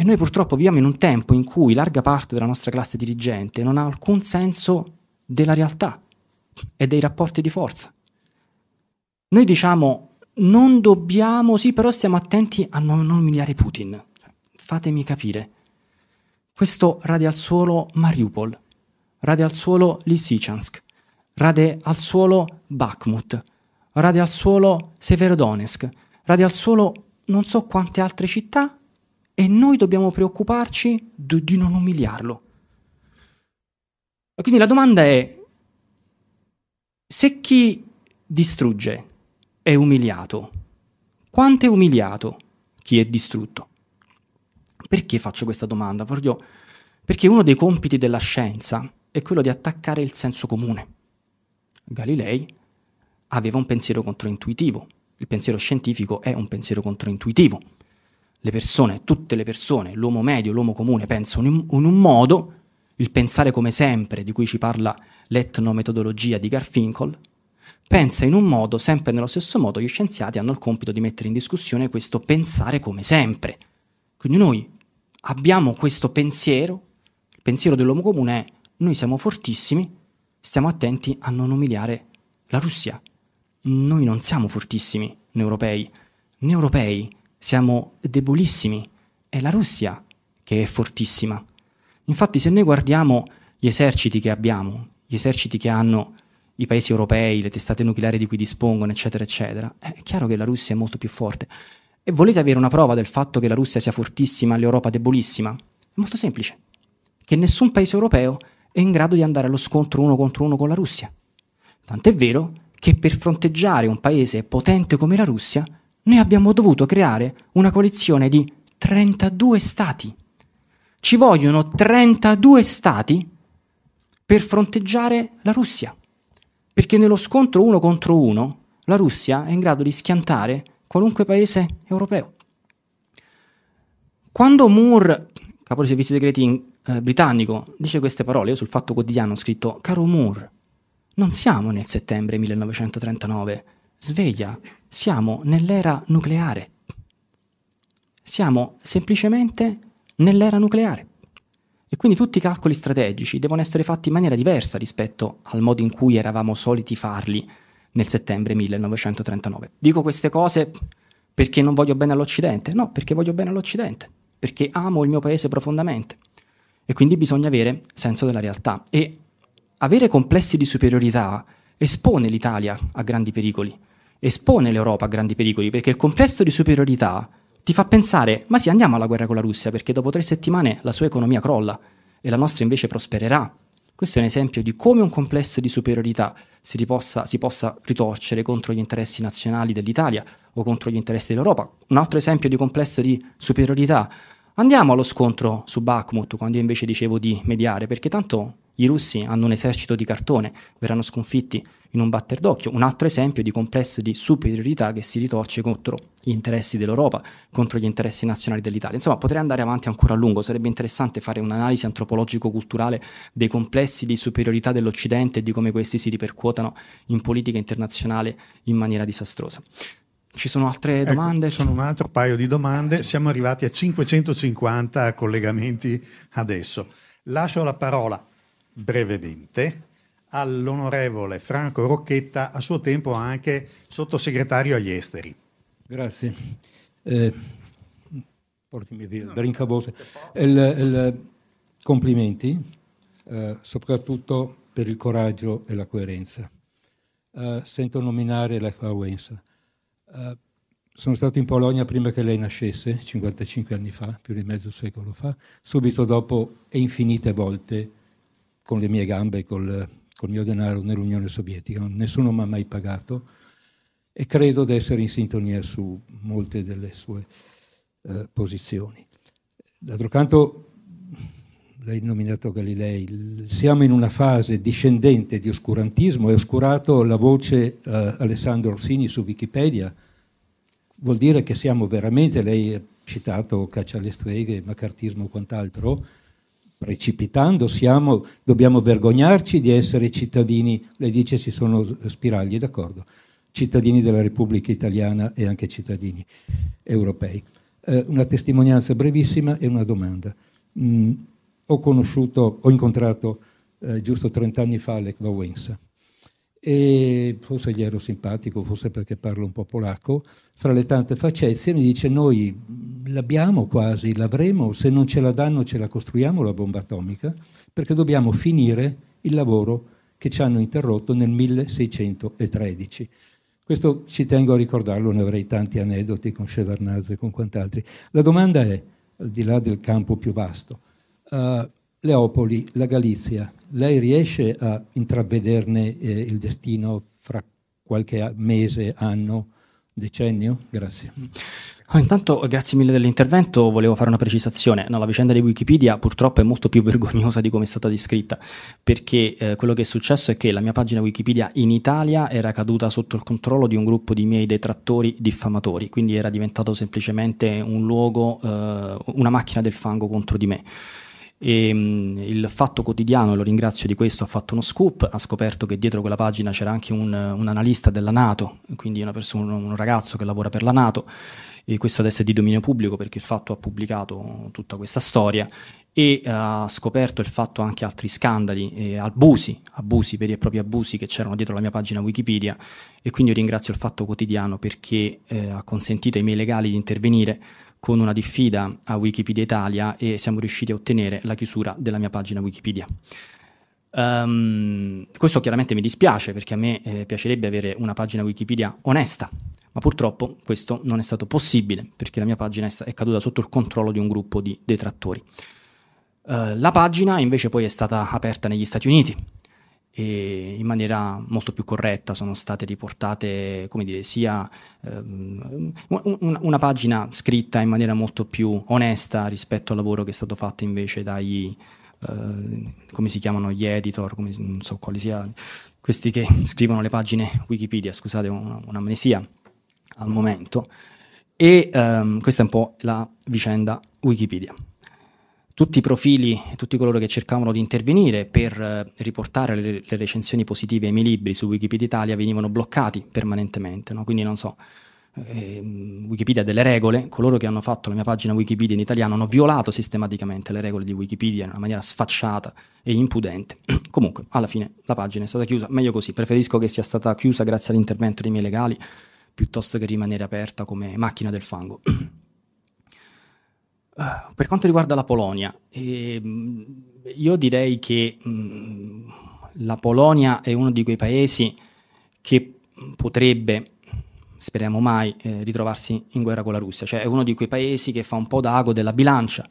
E noi purtroppo viviamo in un tempo in cui larga parte della nostra classe dirigente non ha alcun senso della realtà e dei rapporti di forza. Noi diciamo non dobbiamo, sì, però stiamo attenti a non, umiliare Putin. Fatemi capire. Questo rade al suolo Mariupol, rade al suolo Lysychansk, rade al suolo Bakhmut, rade al suolo Severodonetsk, rade al suolo non so quante altre città e noi dobbiamo preoccuparci di, di non umiliarlo. E quindi la domanda è, se chi distrugge è umiliato, quanto è umiliato chi è distrutto? Perché faccio questa domanda? Perché uno dei compiti della scienza è quello di attaccare il senso comune. Galilei aveva un pensiero controintuitivo. Il pensiero scientifico è un pensiero controintuitivo le persone, tutte le persone, l'uomo medio, l'uomo comune pensano in, in un modo, il pensare come sempre, di cui ci parla l'etnometodologia di Garfinkel, pensa in un modo, sempre nello stesso modo, gli scienziati hanno il compito di mettere in discussione questo pensare come sempre. Quindi noi abbiamo questo pensiero, il pensiero dell'uomo comune è noi siamo fortissimi, stiamo attenti a non umiliare la Russia. Noi non siamo fortissimi, noi europei. Noi europei siamo debolissimi, è la Russia che è fortissima. Infatti se noi guardiamo gli eserciti che abbiamo, gli eserciti che hanno i paesi europei, le testate nucleari di cui dispongono, eccetera, eccetera, è chiaro che la Russia è molto più forte. E volete avere una prova del fatto che la Russia sia fortissima e l'Europa debolissima? È molto semplice. Che nessun paese europeo è in grado di andare allo scontro uno contro uno con la Russia. Tant'è vero che per fronteggiare un paese potente come la Russia noi abbiamo dovuto creare una coalizione di 32 stati. Ci vogliono 32 stati per fronteggiare la Russia, perché nello scontro uno contro uno la Russia è in grado di schiantare qualunque paese europeo. Quando Moore, capo dei servizi segreti eh, britannico, dice queste parole, io sul Fatto Quotidiano ho scritto, caro Moore, non siamo nel settembre 1939, sveglia, siamo nell'era nucleare. Siamo semplicemente nell'era nucleare. E quindi tutti i calcoli strategici devono essere fatti in maniera diversa rispetto al modo in cui eravamo soliti farli nel settembre 1939. Dico queste cose perché non voglio bene all'Occidente? No, perché voglio bene all'Occidente, perché amo il mio paese profondamente. E quindi bisogna avere senso della realtà. E avere complessi di superiorità espone l'Italia a grandi pericoli espone l'Europa a grandi pericoli, perché il complesso di superiorità ti fa pensare, ma sì, andiamo alla guerra con la Russia, perché dopo tre settimane la sua economia crolla e la nostra invece prospererà. Questo è un esempio di come un complesso di superiorità si, ripossa, si possa ritorcere contro gli interessi nazionali dell'Italia o contro gli interessi dell'Europa. Un altro esempio di complesso di superiorità. Andiamo allo scontro su Bakhmut, quando io invece dicevo di mediare, perché tanto i russi hanno un esercito di cartone, verranno sconfitti in un batter d'occhio. Un altro esempio di complesso di superiorità che si ritorce contro gli interessi dell'Europa, contro gli interessi nazionali dell'Italia. Insomma, potrei andare avanti ancora a lungo, sarebbe interessante fare un'analisi antropologico-culturale dei complessi di superiorità dell'Occidente e di come questi si ripercuotano in politica internazionale in maniera disastrosa. Ci sono altre ecco, domande? Ecco, sono un altro paio di domande. Siamo arrivati a 550 collegamenti adesso. Lascio la parola brevemente all'onorevole Franco Rocchetta, a suo tempo anche sottosegretario agli esteri. Grazie. Eh, portimi via, no, brincabote. Il, il, complimenti, eh, soprattutto per il coraggio e la coerenza. Eh, sento nominare la Wałęsa. Eh, sono stato in Polonia prima che lei nascesse, 55 anni fa, più di mezzo secolo fa, subito dopo e infinite volte con le mie gambe, col, col mio denaro nell'Unione Sovietica, nessuno mi ha mai pagato e credo di essere in sintonia su molte delle sue eh, posizioni. D'altro canto, lei ha nominato Galilei, siamo in una fase discendente di oscurantismo, è oscurato la voce eh, Alessandro Orsini su Wikipedia, vuol dire che siamo veramente, lei ha citato Caccia alle streghe, macartismo e quant'altro, precipitando, siamo, dobbiamo vergognarci di essere cittadini, lei dice ci sono spiragli, d'accordo, cittadini della Repubblica Italiana e anche cittadini europei. Eh, una testimonianza brevissima e una domanda. Mm, ho conosciuto, ho incontrato eh, giusto 30 anni fa Lech Wałęsa e forse gli ero simpatico, forse perché parlo un po' polacco, fra le tante facezie mi dice noi l'abbiamo quasi, l'avremo, se non ce la danno ce la costruiamo la bomba atomica, perché dobbiamo finire il lavoro che ci hanno interrotto nel 1613. Questo ci tengo a ricordarlo, ne avrei tanti aneddoti con Shevardnadze e con quant'altri. La domanda è, al di là del campo più vasto, uh, Leopoli, la Galizia, lei riesce a intravederne eh, il destino fra qualche mese, anno, decennio? Grazie. Oh, intanto, grazie mille dell'intervento. Volevo fare una precisazione. No, la vicenda di Wikipedia purtroppo è molto più vergognosa di come è stata descritta, perché eh, quello che è successo è che la mia pagina Wikipedia in Italia era caduta sotto il controllo di un gruppo di miei detrattori diffamatori, quindi era diventato semplicemente un luogo, eh, una macchina del fango contro di me. E, um, il Fatto Quotidiano, lo ringrazio di questo, ha fatto uno scoop, ha scoperto che dietro quella pagina c'era anche un, un analista della Nato, quindi persona, un ragazzo che lavora per la Nato e questo adesso è di dominio pubblico perché il fatto ha pubblicato tutta questa storia e ha scoperto il fatto anche altri scandali e abusi, abusi, veri e propri abusi che c'erano dietro la mia pagina Wikipedia e quindi io ringrazio il Fatto Quotidiano perché eh, ha consentito ai miei legali di intervenire con una diffida a Wikipedia Italia e siamo riusciti a ottenere la chiusura della mia pagina Wikipedia. Um, questo chiaramente mi dispiace perché a me eh, piacerebbe avere una pagina Wikipedia onesta, ma purtroppo questo non è stato possibile perché la mia pagina è, caduta sotto il controllo di un gruppo di detrattori. Uh, la pagina invece poi è stata aperta negli Stati Uniti e in maniera molto più corretta sono state riportate, come dire, sia um, una pagina scritta in maniera molto più onesta rispetto al lavoro che è stato fatto invece dai, uh, come si chiamano, gli editor, come, non so quali siano, questi che scrivono le pagine Wikipedia, scusate, un'amnesia al momento. E um, questa è un po' la vicenda Wikipedia tutti i profili, tutti coloro che cercavano di intervenire per eh, riportare le, le, recensioni positive ai miei libri su Wikipedia Italia venivano bloccati permanentemente, no? quindi non so, eh, Wikipedia ha delle regole, coloro che hanno fatto la mia pagina Wikipedia in italiano hanno violato sistematicamente le regole di Wikipedia in una maniera sfacciata e impudente. Comunque, alla fine la pagina è stata chiusa, meglio così, preferisco che sia stata chiusa grazie all'intervento dei miei legali piuttosto che rimanere aperta come macchina del fango. Uh, per quanto riguarda la Polonia, eh, io direi che mh, mm, la Polonia è uno di quei paesi che potrebbe, speriamo mai, eh, ritrovarsi in guerra con la Russia, cioè è uno di quei paesi che fa un po' d'ago della bilancia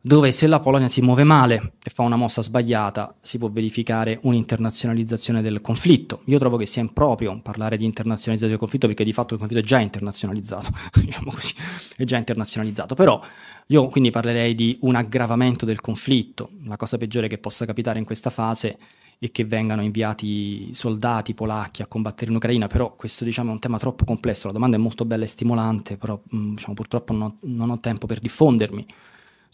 dove se la Polonia si muove male e fa una mossa sbagliata si può verificare un'internazionalizzazione del conflitto. Io trovo che sia improprio parlare di internazionalizzazione del conflitto perché di fatto il conflitto è già internazionalizzato, diciamo così, è già internazionalizzato, però io quindi parlerei di un aggravamento del conflitto. La cosa peggiore che possa capitare in questa fase è che vengano inviati soldati polacchi a combattere in Ucraina, però questo diciamo, è un tema troppo complesso, la domanda è molto bella e stimolante, però diciamo, purtroppo ho, non ho tempo per diffondermi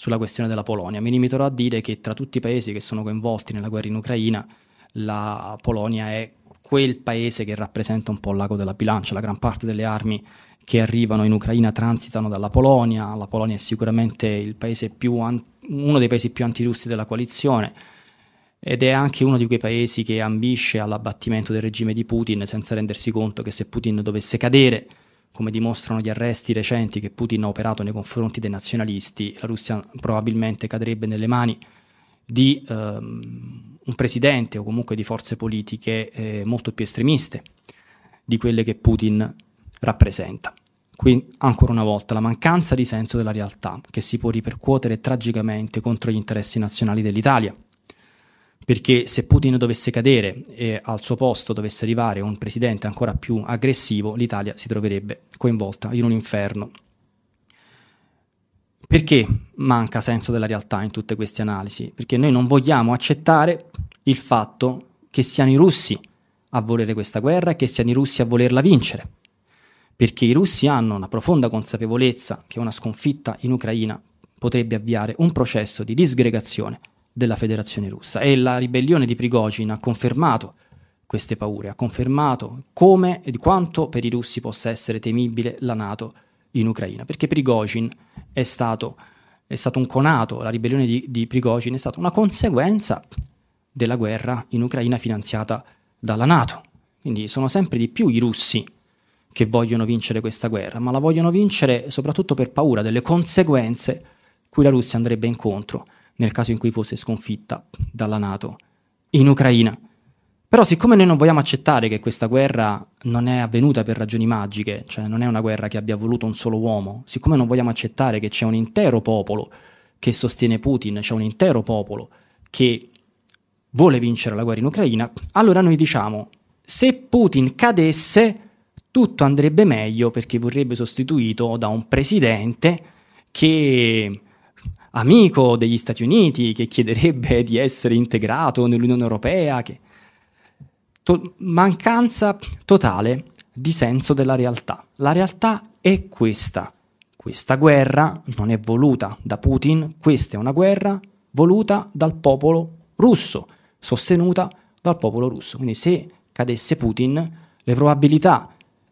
sulla questione della Polonia. Mi limiterò a dire che tra tutti i paesi che sono coinvolti nella guerra in Ucraina, la Polonia è quel paese che rappresenta un po' l'ago della bilancia. La gran parte delle armi che arrivano in Ucraina transitano dalla Polonia. La Polonia è sicuramente an- uno dei paesi più antirussi della coalizione ed è anche uno di quei paesi che ambisce all'abbattimento del regime di Putin senza rendersi conto che se Putin dovesse cadere come dimostrano gli arresti recenti che Putin ha operato nei confronti dei nazionalisti, la Russia probabilmente cadrebbe nelle mani di ehm, un presidente o comunque di forze politiche eh, molto più estremiste di quelle che Putin rappresenta. Qui ancora una volta la mancanza di senso della realtà che si può ripercuotere tragicamente contro gli interessi nazionali dell'Italia. Perché se Putin dovesse cadere e al suo posto dovesse arrivare un presidente ancora più aggressivo, l'Italia si troverebbe coinvolta in un inferno. Perché manca senso della realtà in tutte queste analisi? Perché noi non vogliamo accettare il fatto che siano i russi a volere questa guerra e che siano i russi a volerla vincere. Perché i russi hanno una profonda consapevolezza che una sconfitta in Ucraina potrebbe avviare un processo di disgregazione della federazione russa. E la ribellione di Prigozhin ha confermato queste paure, ha confermato come e di quanto per i russi possa essere temibile la Nato in Ucraina, perché Prigozhin è stato, è stato un conato, la ribellione di, di Prigozhin è stata una conseguenza della guerra in Ucraina finanziata dalla Nato. Quindi sono sempre di più i russi che vogliono vincere questa guerra, ma la vogliono vincere soprattutto per paura delle conseguenze cui la Russia andrebbe incontro nel caso in cui fosse sconfitta dalla Nato in Ucraina. Però siccome noi non vogliamo accettare che questa guerra non è avvenuta per ragioni magiche, cioè non è una guerra che abbia voluto un solo uomo, siccome non vogliamo accettare che c'è un intero popolo che sostiene Putin, c'è un intero popolo che vuole vincere la guerra in Ucraina, allora noi diciamo se Putin cadesse tutto andrebbe meglio perché vorrebbe sostituito da un presidente che amico degli Stati Uniti, che chiederebbe di essere integrato nell'Unione Europea, che... to- mancanza totale di senso della realtà. La realtà è questa. Questa guerra non è voluta da Putin, questa è una guerra voluta dal popolo russo, sostenuta dal popolo russo. Quindi se cadesse Putin, le probabilità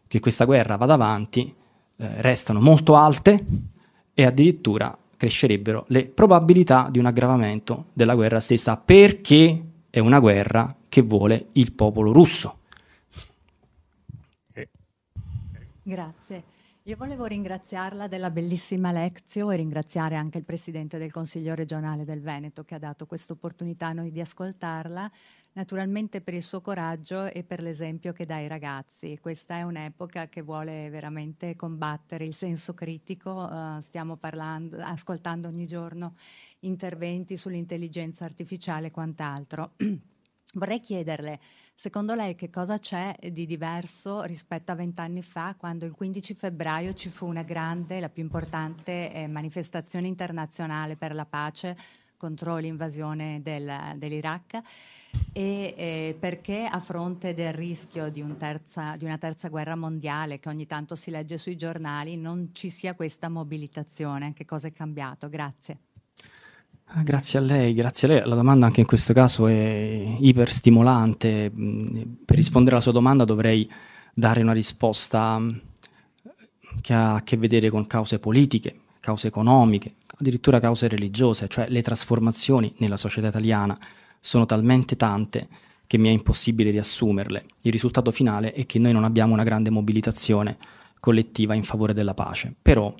che questa guerra vada avanti eh, restano molto alte e addirittura crescerebbero le probabilità di un aggravamento della guerra stessa perché è una guerra che vuole il popolo russo. Grazie. Io volevo ringraziarla della bellissima lezione e ringraziare anche il Presidente del Consiglio regionale del Veneto che ha dato questa opportunità a noi di ascoltarla naturalmente per il suo coraggio e per l'esempio che dà ai ragazzi. Questa è un'epoca che vuole veramente combattere il senso critico, uh, stiamo parlando, ascoltando ogni giorno interventi sull'intelligenza artificiale e quant'altro. Vorrei chiederle, secondo lei che cosa c'è di diverso rispetto a vent'anni fa, quando il 15 febbraio ci fu una grande, la più importante eh, manifestazione internazionale per la pace contro l'invasione del, dell'Iraq? E eh, perché a fronte del rischio di, un terza, di, una terza guerra mondiale che ogni tanto si legge sui giornali non ci sia questa mobilitazione? Che cosa è cambiato? Grazie. Ah, grazie a lei, grazie a lei. La domanda anche in questo caso è iperstimolante. Per rispondere alla sua domanda dovrei dare una risposta mm, che ha a che vedere con cause politiche, cause economiche, addirittura cause religiose, cioè le trasformazioni nella società italiana sono talmente tante che mi è impossibile riassumerle. Il risultato finale è che noi non abbiamo una grande mobilitazione collettiva in favore della pace, però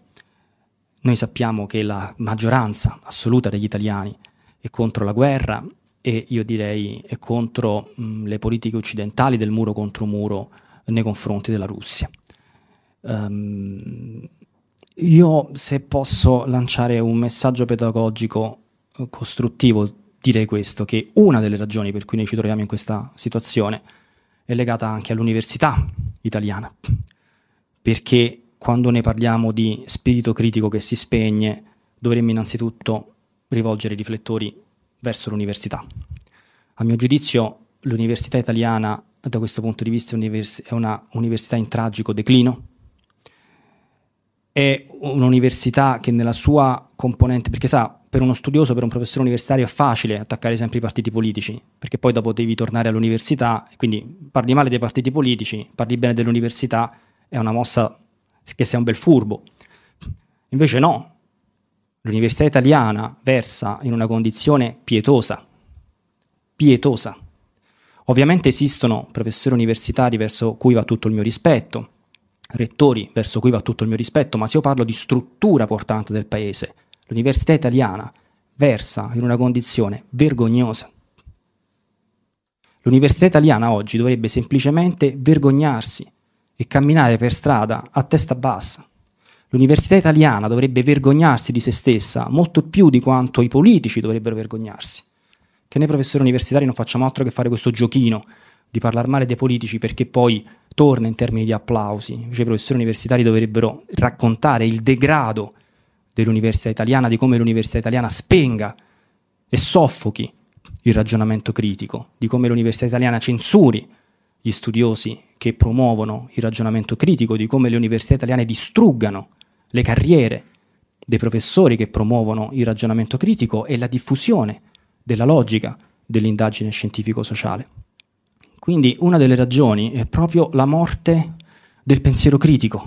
noi sappiamo che la maggioranza assoluta degli italiani è contro la guerra e io direi è contro mh, le politiche occidentali del muro contro muro nei confronti della Russia. Um, io se posso lanciare un messaggio pedagogico eh, costruttivo direi questo, che una delle ragioni per cui noi ci troviamo in questa situazione è legata anche all'università italiana, perché quando ne parliamo di spirito critico che si spegne, dovremmo innanzitutto rivolgere i riflettori verso l'università. A mio giudizio l'università italiana da questo punto di vista è una università in tragico declino, è un'università che nella sua componente, perché sa, per uno studioso, per un professore universitario è facile attaccare sempre i partiti politici, perché poi dopo devi tornare all'università, quindi parli male dei partiti politici, parli bene dell'università, è una mossa che sei un bel furbo. Invece no, l'università italiana versa in una condizione pietosa, pietosa. Ovviamente esistono professori universitari verso cui va tutto il mio rispetto, rettori verso cui va tutto il mio rispetto, ma se io parlo di struttura portante del paese, l'università italiana versa in una condizione vergognosa. L'università italiana oggi dovrebbe semplicemente vergognarsi e camminare per strada a testa bassa. L'università italiana dovrebbe vergognarsi di se stessa molto più di quanto i politici dovrebbero vergognarsi, che noi professori universitari non facciamo altro che fare questo giochino di parlare male dei politici perché poi torna in termini di applausi. Invece i professori universitari dovrebbero raccontare il degrado dell'università italiana, di come l'università italiana spenga e soffochi il ragionamento critico, di come l'università italiana censuri gli studiosi che promuovono il ragionamento critico, di come le università italiane distruggano le carriere dei professori che promuovono il ragionamento critico e la diffusione della logica dell'indagine scientifico-sociale. Quindi una delle ragioni è proprio la morte del pensiero critico,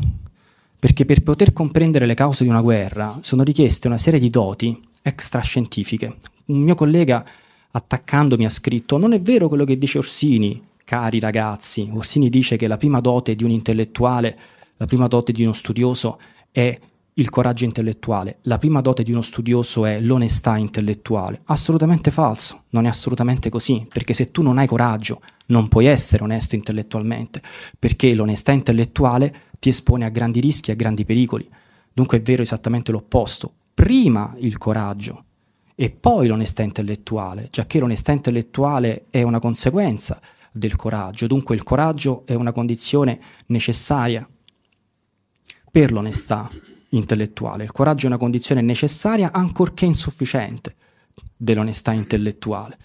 perché per poter comprendere le cause di una guerra sono richieste una serie di doti extrascientifiche. Un mio collega attaccandomi ha scritto non è vero quello che dice Orsini, cari ragazzi, Orsini dice che la prima dote di un intellettuale, la prima dote di uno studioso è il coraggio intellettuale, la prima dote di uno studioso è l'onestà intellettuale. Assolutamente falso, non è assolutamente così, perché se tu non hai coraggio non puoi essere onesto intellettualmente, perché l'onestà intellettuale ti espone a grandi rischi a grandi pericoli. Dunque è vero esattamente l'opposto. Prima il coraggio e poi l'onestà intellettuale, giacché l'onestà intellettuale è una conseguenza del coraggio, dunque il coraggio è una condizione necessaria per l'onestà intellettuale. Il coraggio è una condizione necessaria, ancorché insufficiente, dell'onestà intellettuale.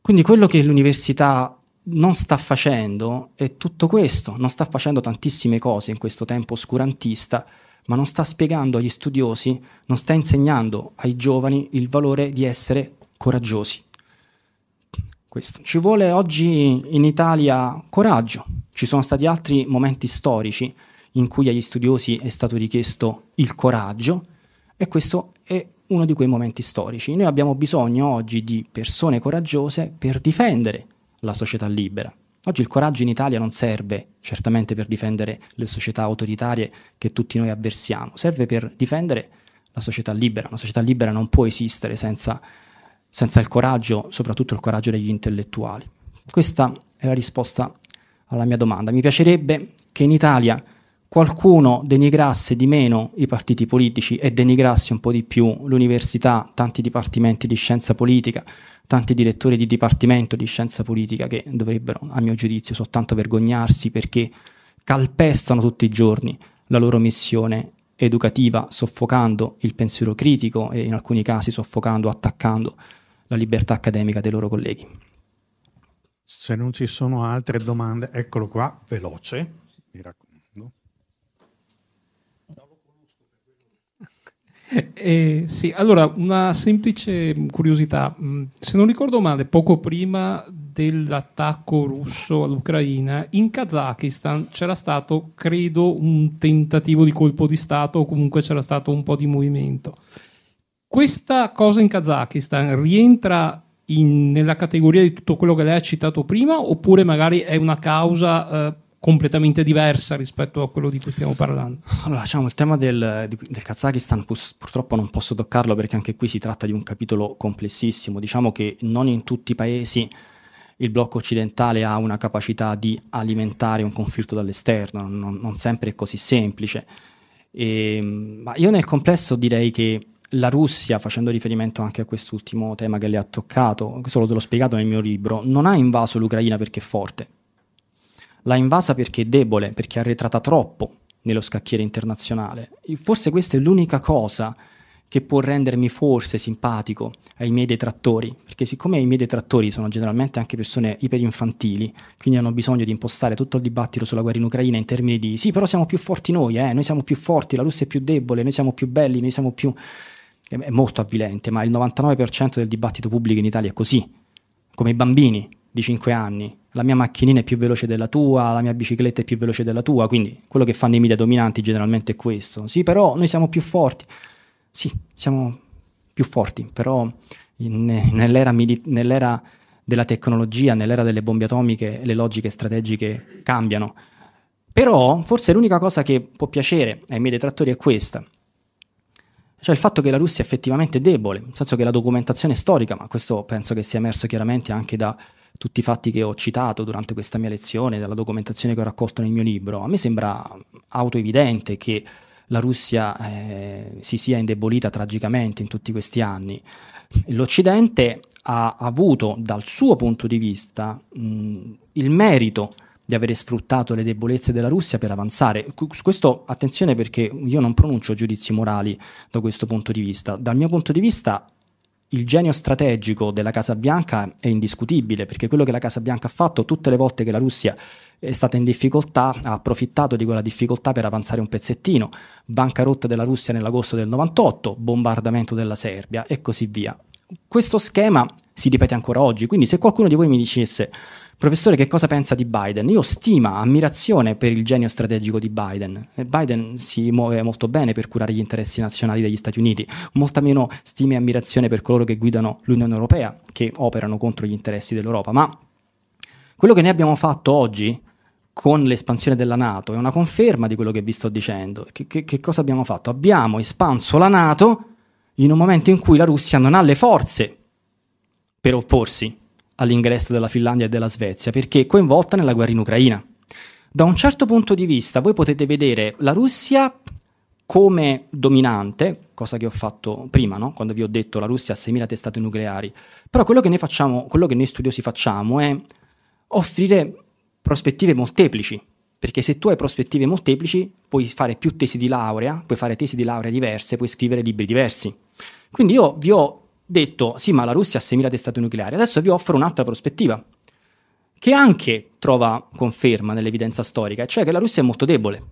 Quindi quello che l'università non sta facendo è tutto questo, non sta facendo tantissime cose in questo tempo oscurantista, ma non sta spiegando agli studiosi, non sta insegnando ai giovani il valore di essere coraggiosi. Questo. Ci vuole oggi in Italia coraggio. Ci sono stati altri momenti storici in cui agli studiosi è stato richiesto il coraggio e questo è uno di quei momenti storici. Noi abbiamo bisogno oggi di persone coraggiose per difendere la società libera. Oggi il coraggio in Italia non serve certamente per difendere le società autoritarie che tutti noi avversiamo, serve per difendere la società libera. Una società libera non può esistere senza, senza il coraggio, soprattutto il coraggio degli intellettuali. Questa è la risposta alla mia domanda. Mi piacerebbe che in Italia qualcuno denigrasse di meno i partiti politici e denigrasse un po' di più l'università, tanti dipartimenti di scienza politica, tanti direttori di dipartimento di scienza politica che dovrebbero, a mio giudizio, soltanto vergognarsi perché calpestano tutti i giorni la loro missione educativa, soffocando il pensiero critico e in alcuni casi soffocando, attaccando la libertà accademica dei loro colleghi. Se non ci sono altre domande, eccolo qua, veloce, mi raccomando. Eh, sì, allora una semplice curiosità. Mm, se non ricordo male, poco prima dell'attacco russo all'Ucraina, in Kazakistan c'era stato, credo, un tentativo di colpo di Stato o comunque c'era stato un po' di movimento. Questa cosa in Kazakistan rientra in, nella categoria di tutto quello che lei ha citato prima oppure magari è una causa... Eh, completamente diversa rispetto a quello di cui stiamo parlando. Allora, diciamo, il tema del, del Kazakistan purtroppo non posso toccarlo perché anche qui si tratta di un capitolo complessissimo. Diciamo che non in tutti i paesi il blocco occidentale ha una capacità di alimentare un conflitto dall'esterno, non, non sempre è così semplice. E, ehm, ma io nel complesso direi che la Russia, facendo riferimento anche a quest'ultimo tema che le ha toccato, questo l'ho spiegato nel mio libro, non ha invaso l'Ucraina perché è forte, l'ha invasa perché è debole, perché è arretrata troppo nello scacchiere internazionale. Forse questa è l'unica cosa che può rendermi forse simpatico ai miei detrattori, perché siccome i miei detrattori sono generalmente anche persone iperinfantili, quindi hanno bisogno di impostare tutto il dibattito sulla guerra in Ucraina in termini di sì, però siamo più forti noi, eh, noi siamo più forti, la Russia è più debole, noi siamo più belli, noi siamo più... è molto avvilente, ma il 99% del dibattito pubblico in Italia è così, come i bambini di 5 anni, la mia macchinina è più veloce della tua, la mia bicicletta è più veloce della tua, quindi quello che fanno i media dominanti generalmente è questo. Sì, però noi siamo più forti. Sì, siamo più forti, però in, nell'era, nell'era della tecnologia, nell'era delle bombe atomiche, le logiche strategiche cambiano. Però forse l'unica cosa che può piacere ai miei detrattori è questa, cioè il fatto che la Russia è effettivamente debole, nel senso che la documentazione storica, ma questo penso che sia emerso chiaramente anche da tutti i fatti che ho citato durante questa mia lezione, dalla documentazione che ho raccolto nel mio libro, a me sembra autoevidente che la Russia eh, si sia indebolita tragicamente in tutti questi anni. L'Occidente ha avuto dal suo punto di vista mh, il merito di avere sfruttato le debolezze della Russia per avanzare. Su questo attenzione perché io non pronuncio giudizi morali da questo punto di vista. Dal mio punto di vista il genio strategico della Casa Bianca è indiscutibile, perché quello che la Casa Bianca ha fatto tutte le volte che la Russia è stata in difficoltà, ha approfittato di quella difficoltà per avanzare un pezzettino. Bancarotta della Russia nell'agosto del 98, bombardamento della Serbia e così via. Questo schema si ripete ancora oggi, quindi se qualcuno di voi mi dicesse Professore, che cosa pensa di Biden? Io ho stima, ammirazione per il genio strategico di Biden. Biden si muove molto bene per curare gli interessi nazionali degli Stati Uniti, molta meno stima e ammirazione per coloro che guidano l'Unione Europea, che operano contro gli interessi dell'Europa. Ma quello che noi abbiamo fatto oggi con l'espansione della Nato è una conferma di quello che vi sto dicendo. Che, che, che cosa abbiamo fatto? Abbiamo espanso la Nato in un momento in cui la Russia non ha le forze per opporsi all'ingresso della Finlandia e della Svezia, perché è coinvolta nella guerra in Ucraina. Da un certo punto di vista, voi potete vedere la Russia come dominante, cosa che ho fatto prima, no? quando vi ho detto la Russia ha 6.000 testate nucleari, però quello che noi facciamo, quello che noi studiosi facciamo è offrire prospettive molteplici, perché se tu hai prospettive molteplici puoi fare più tesi di laurea, puoi fare tesi di laurea diverse, puoi scrivere libri diversi. Quindi io vi ho detto sì, ma la Russia ha 6.000 testate nucleari. Adesso vi offro un'altra prospettiva, che anche trova conferma nell'evidenza storica, cioè che la Russia è molto debole.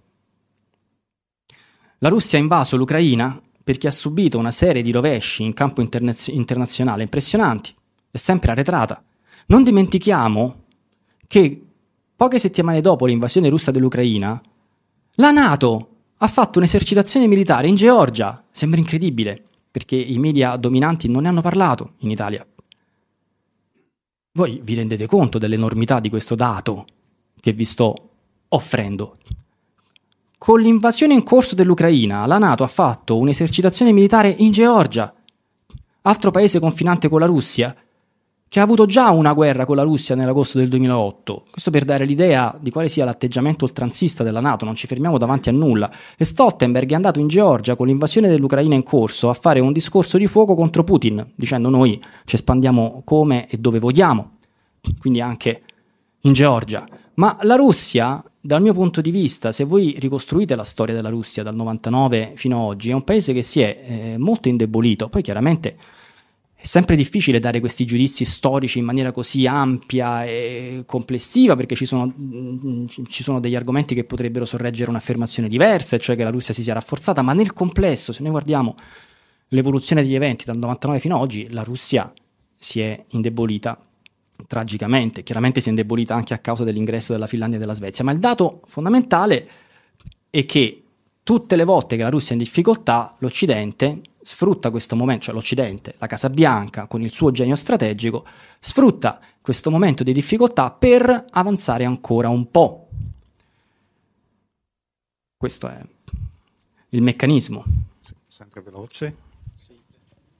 La Russia ha invaso l'Ucraina perché ha subito una serie di rovesci in campo internaz- internazionale impressionanti, è sempre arretrata. Non dimentichiamo che poche settimane dopo l'invasione russa dell'Ucraina, la Nato ha fatto un'esercitazione militare in Georgia, sembra incredibile, perché i media dominanti non ne hanno parlato in Italia. Voi vi rendete conto dell'enormità di questo dato che vi sto offrendo? Con l'invasione in corso dell'Ucraina, la Nato ha fatto un'esercitazione militare in Georgia, altro paese confinante con la Russia, che ha avuto già una guerra con la Russia nell'agosto del 2008. Questo per dare l'idea di quale sia l'atteggiamento oltranzista della Nato, non ci fermiamo davanti a nulla. E Stoltenberg è andato in Georgia con l'invasione dell'Ucraina in corso a fare un discorso di fuoco contro Putin, dicendo noi ci espandiamo come e dove vogliamo, quindi anche in Georgia. Ma la Russia, dal mio punto di vista, se voi ricostruite la storia della Russia dal 99 fino ad oggi, è un paese che si è eh, molto indebolito. Poi chiaramente è sempre difficile dare questi giudizi storici in maniera così ampia e complessiva perché ci sono, mm, ci sono, degli argomenti che potrebbero sorreggere un'affermazione diversa, cioè che la Russia si sia rafforzata, ma nel complesso, se noi guardiamo l'evoluzione degli eventi dal 99 fino ad oggi, la Russia si è indebolita tragicamente, chiaramente si è indebolita anche a causa dell'ingresso della Finlandia e della Svezia, ma il dato fondamentale è che tutte le volte che la Russia è in difficoltà, l'Occidente sfrutta questo momento, cioè l'Occidente, la Casa Bianca con il suo genio strategico, sfrutta questo momento di difficoltà per avanzare ancora un po'. Questo è il meccanismo. Sempre veloce.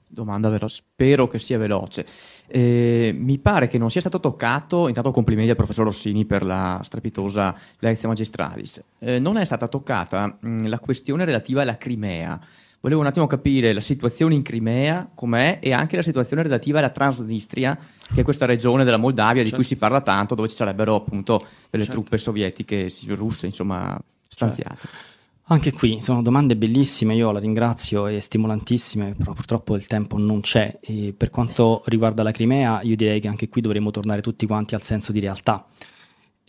Domanda veloce, spero che sia veloce. Eh, mi pare che non sia stato toccato, intanto complimenti al professor Rossini per la strepitosa lezione magistralis, eh, non è stata toccata mh, la questione relativa alla Crimea. Volevo un attimo capire la situazione in Crimea com'è e anche la situazione relativa alla Transnistria, che è questa regione della Moldavia certo. di cui si parla tanto, dove ci sarebbero appunto delle certo. truppe sovietiche, russe, insomma, stanziate. Certo. Anche qui sono domande bellissime, io la ringrazio e stimolantissime, però purtroppo il tempo non c'è. E per quanto riguarda la Crimea, io direi che anche qui dovremmo tornare tutti quanti al senso di realtà.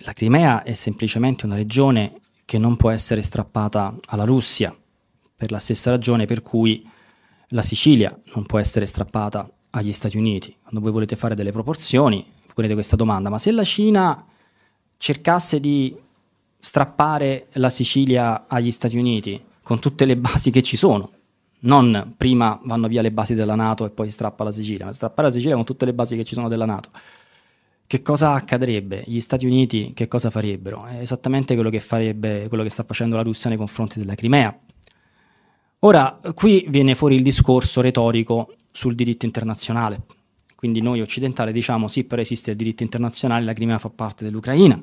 La Crimea è semplicemente una regione che non può essere strappata alla Russia, per la stessa ragione per cui la Sicilia non può essere strappata agli Stati Uniti. Quando voi volete fare delle proporzioni, ponete questa domanda, ma se la Cina cercasse di strappare la Sicilia agli Stati Uniti con tutte le basi che ci sono, non prima vanno via le basi della Nato e poi strappa la Sicilia, ma strappare la Sicilia con tutte le basi che ci sono della Nato. Che cosa accadrebbe? Gli Stati Uniti che cosa farebbero? È esattamente quello che, farebbe, quello che sta facendo la Russia nei confronti della Crimea. Ora, qui viene fuori il discorso retorico sul diritto internazionale. Quindi noi occidentali diciamo sì, però esiste il diritto internazionale, la Crimea fa parte dell'Ucraina.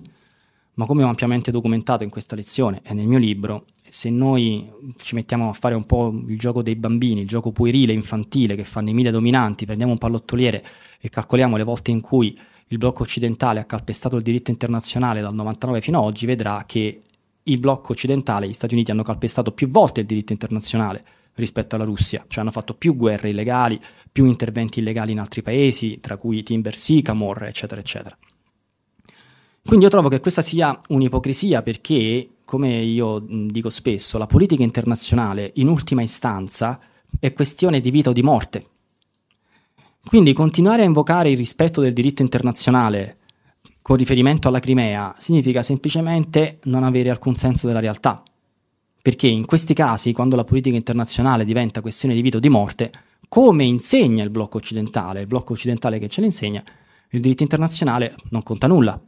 ma come ho ampiamente documentato in questa lezione e nel mio libro, se noi ci mettiamo a fare un po' il gioco dei bambini, il gioco puerile, infantile che fanno i media dominanti, prendiamo un pallottoliere e calcoliamo le volte in cui il blocco occidentale ha calpestato il diritto internazionale dal 99 fino ad oggi, vedrà che il blocco occidentale, gli Stati Uniti hanno calpestato più volte il diritto internazionale rispetto alla Russia, cioè hanno fatto più guerre illegali, più interventi illegali in altri paesi, tra cui Timber Sycamore, eccetera, eccetera. Quindi io trovo che questa sia un'ipocrisia perché, come io dico spesso, la politica internazionale in ultima istanza è questione di vita o di morte. Quindi continuare a invocare il rispetto del diritto internazionale con riferimento alla Crimea significa semplicemente non avere alcun senso della realtà. Perché in questi casi, quando la politica internazionale diventa questione di vita o di morte, come insegna il blocco occidentale, il blocco occidentale che ce le insegna, il diritto internazionale non conta nulla.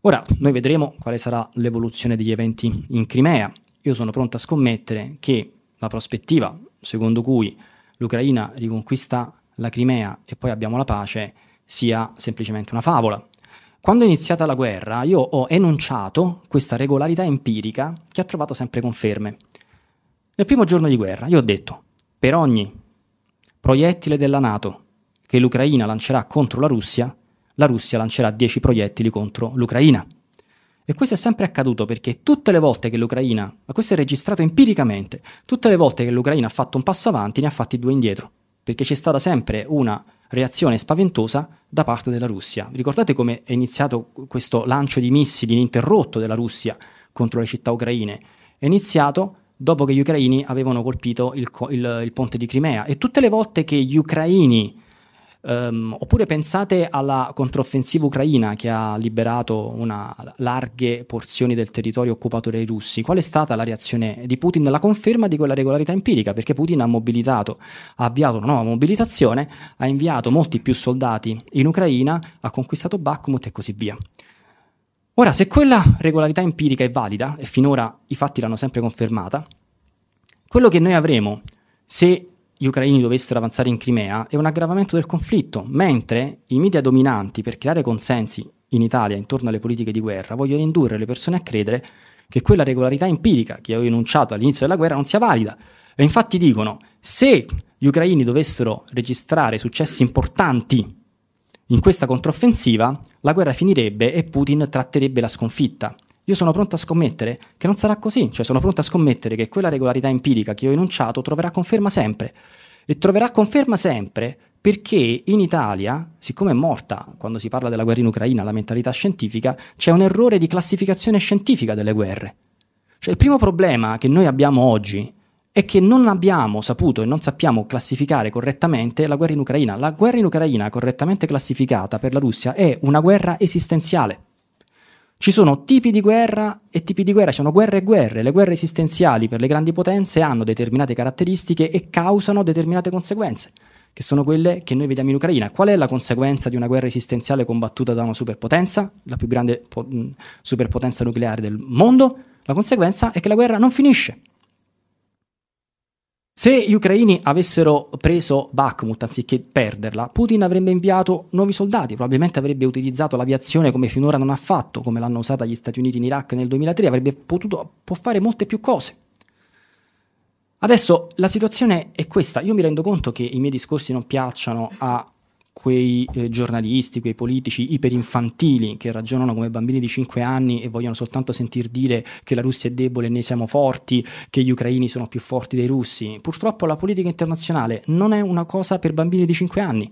Ora, noi vedremo quale sarà l'evoluzione degli eventi in Crimea. Io sono pronto a scommettere che la prospettiva secondo cui l'Ucraina riconquista la Crimea e poi abbiamo la pace sia semplicemente una favola. Quando è iniziata la guerra io ho enunciato questa regolarità empirica che ha trovato sempre conferme. Nel primo giorno di guerra io ho detto, per ogni proiettile della Nato che l'Ucraina lancerà contro la Russia, la Russia lancerà 10 proiettili contro l'Ucraina. E questo è sempre accaduto perché tutte le volte che l'Ucraina, ma questo è registrato empiricamente, tutte le volte che l'Ucraina ha fatto un passo avanti ne ha fatti due indietro perché c'è stata sempre una reazione spaventosa da parte della Russia. Ricordate come è iniziato questo lancio di missili ininterrotto della Russia contro le città ucraine? È iniziato dopo che gli ucraini avevano colpito il, il, il ponte di Crimea e tutte le volte che gli ucraini Um, oppure pensate alla controffensiva ucraina che ha liberato una, larghe porzioni del territorio occupato dai russi. Qual è stata la reazione di Putin? La conferma di quella regolarità empirica, perché Putin ha mobilitato, ha avviato una nuova mobilitazione, ha inviato molti più soldati in Ucraina, ha conquistato Bakhmut e così via. Ora, se quella regolarità empirica è valida, e finora i fatti l'hanno sempre confermata, quello che noi avremo se gli ucraini dovessero avanzare in Crimea è un aggravamento del conflitto, mentre i media dominanti per creare consensi in Italia intorno alle politiche di guerra vogliono indurre le persone a credere che quella regolarità empirica che ho enunciato all'inizio della guerra non sia valida. E infatti dicono, se gli ucraini dovessero registrare successi importanti in questa controffensiva, la guerra finirebbe e Putin tratterebbe la sconfitta. Io sono pronto a scommettere che non sarà così, cioè sono pronto a scommettere che quella regolarità empirica che ho enunciato troverà conferma sempre. E troverà conferma sempre perché in Italia, siccome è morta, quando si parla della guerra in Ucraina, la mentalità scientifica, c'è un errore di classificazione scientifica delle guerre. Cioè il primo problema che noi abbiamo oggi è che non abbiamo saputo e non sappiamo classificare correttamente la guerra in Ucraina. La guerra in Ucraina, correttamente classificata per la Russia, è una guerra esistenziale. Ci sono tipi di guerra e tipi di guerra, ci sono guerre e guerre. Le guerre esistenziali per le grandi potenze hanno determinate caratteristiche e causano determinate conseguenze, che sono quelle che noi vediamo in Ucraina. Qual è la conseguenza di una guerra esistenziale combattuta da una superpotenza, la più grande po- superpotenza nucleare del mondo? La conseguenza è che la guerra non finisce. Se gli ucraini avessero preso Bakhmut anziché perderla, Putin avrebbe inviato nuovi soldati, probabilmente avrebbe utilizzato l'aviazione come finora non ha fatto, come l'hanno usata gli Stati Uniti in Iraq nel 2003, avrebbe potuto fare molte più cose. Adesso la situazione è questa, io mi rendo conto che i miei discorsi non piacciono a quei eh, giornalisti, quei politici iperinfantili che ragionano come bambini di 5 anni e vogliono soltanto sentir dire che la Russia è debole e noi siamo forti, che gli ucraini sono più forti dei russi. Purtroppo la politica internazionale non è una cosa per bambini di 5 anni,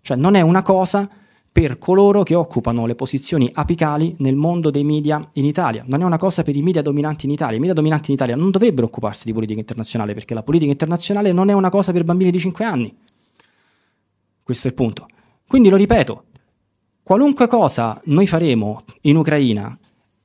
cioè non è una cosa per coloro che occupano le posizioni apicali nel mondo dei media in Italia. Non è una cosa per i media dominanti in Italia. I media dominanti in Italia non dovrebbero occuparsi di politica internazionale perché la politica internazionale non è una cosa per bambini di 5 anni. Questo è il punto. Quindi lo ripeto, qualunque cosa noi faremo in Ucraina,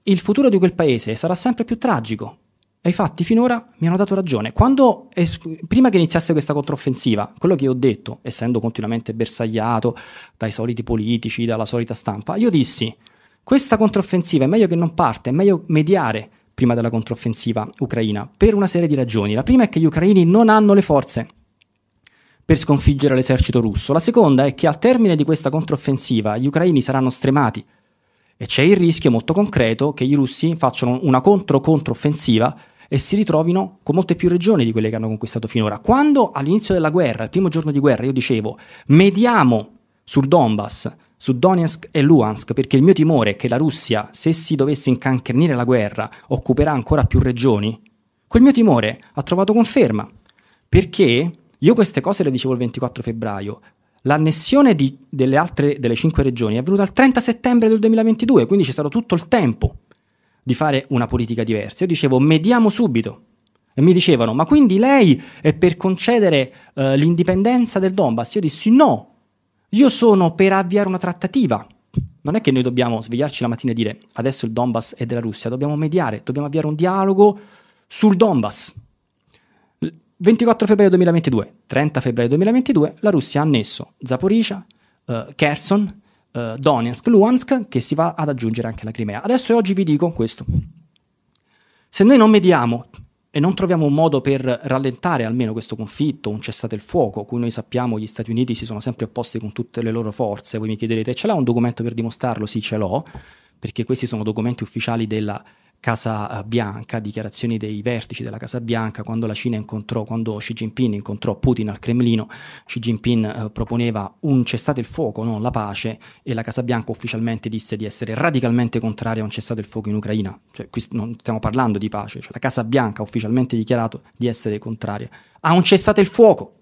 il futuro di quel paese sarà sempre più tragico. E infatti finora mi hanno dato ragione. Quando, eh, prima che iniziasse questa controffensiva, quello che ho detto, essendo continuamente bersagliato dai soliti politici, dalla solita stampa, io dissi, questa controffensiva è meglio che non parte, è meglio mediare prima della controffensiva ucraina, per una serie di ragioni. La prima è che gli ucraini non hanno le forze per sconfiggere l'esercito russo. La seconda è che al termine di questa controffensiva gli ucraini saranno stremati E c'è il rischio molto concreto che i russi facciano una contro-controffensiva e si ritrovino con molte più regioni di quelle che hanno conquistato finora. Quando all'inizio della guerra, il primo giorno di guerra, io dicevo mediamo sul Donbass, su Donetsk e Luhansk, perché il mio timore è che la Russia, se si dovesse incancrenire la guerra, occuperà ancora più regioni, quel mio timore ha trovato conferma. Perché io queste cose le dicevo il 24 febbraio, L'annessione di, delle altre delle cinque regioni è avvenuta il 30 settembre del 2022, quindi c'è stato tutto il tempo di fare una politica diversa. Io dicevo, mediamo subito. E mi dicevano, ma quindi lei è per concedere uh, l'indipendenza del Donbass? Io dissi, no, io sono per avviare una trattativa. Non è che noi dobbiamo svegliarci la mattina e dire, adesso il Donbass è della Russia, dobbiamo mediare, dobbiamo avviare un dialogo sul Donbass. 24 febbraio 2022, 30 febbraio 2022, la Russia ha annesso Zaporizhia, uh, Kherson, uh, Donetsk, Luhansk, che si va ad aggiungere anche la Crimea. Adesso oggi vi dico questo. Se noi non mediamo e non troviamo un modo per rallentare almeno questo conflitto, un cessate il fuoco, cui noi sappiamo gli Stati Uniti si sono sempre opposti con tutte le loro forze, voi mi chiederete, ce l'ha un documento per dimostrarlo? Sì, ce l'ho, perché questi sono documenti ufficiali della Casa Bianca, dichiarazioni dei vertici della Casa Bianca, quando la Cina incontrò, quando Xi Jinping incontrò Putin al Cremlino, Xi Jinping eh, proponeva un cessate il fuoco, non la pace, e la Casa Bianca ufficialmente disse di essere radicalmente contraria a un cessate il fuoco in Ucraina. Cioè, qui non stiamo parlando di pace, cioè, la Casa Bianca ha ufficialmente dichiarato di essere contraria a un cessate il fuoco.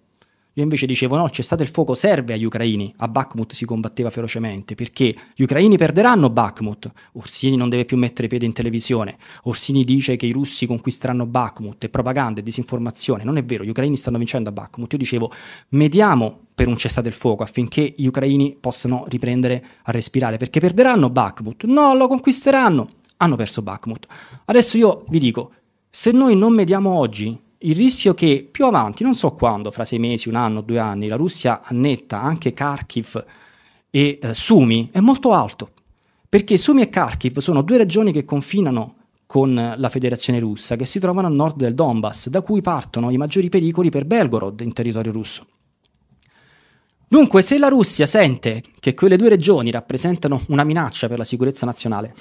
Io invece dicevo no, c'è stato il fuoco, serve agli ucraini. A Bakhmut si combatteva ferocemente perché gli ucraini perderanno Bakhmut. Orsini non deve più mettere piede in televisione. Orsini dice che i russi conquisteranno Bakhmut. È propaganda, è disinformazione. Non è vero, gli ucraini stanno vincendo a Bakhmut. Io dicevo mediamo per un cessate il fuoco affinché gli ucraini possano riprendere a respirare perché perderanno Bakhmut. No, lo conquisteranno. Hanno perso Bakhmut. Adesso io vi dico, se noi non mediamo oggi, il rischio che più avanti, non so quando, fra sei mesi, un anno, due anni, la Russia annetta anche Kharkiv e eh, Sumi è molto alto, perché Sumi e Kharkiv sono due regioni che confinano con la Federazione russa, che si trovano a nord del Donbass, da cui partono i maggiori pericoli per Belgorod in territorio russo. Dunque, se la Russia sente che quelle due regioni rappresentano una minaccia per la sicurezza nazionale,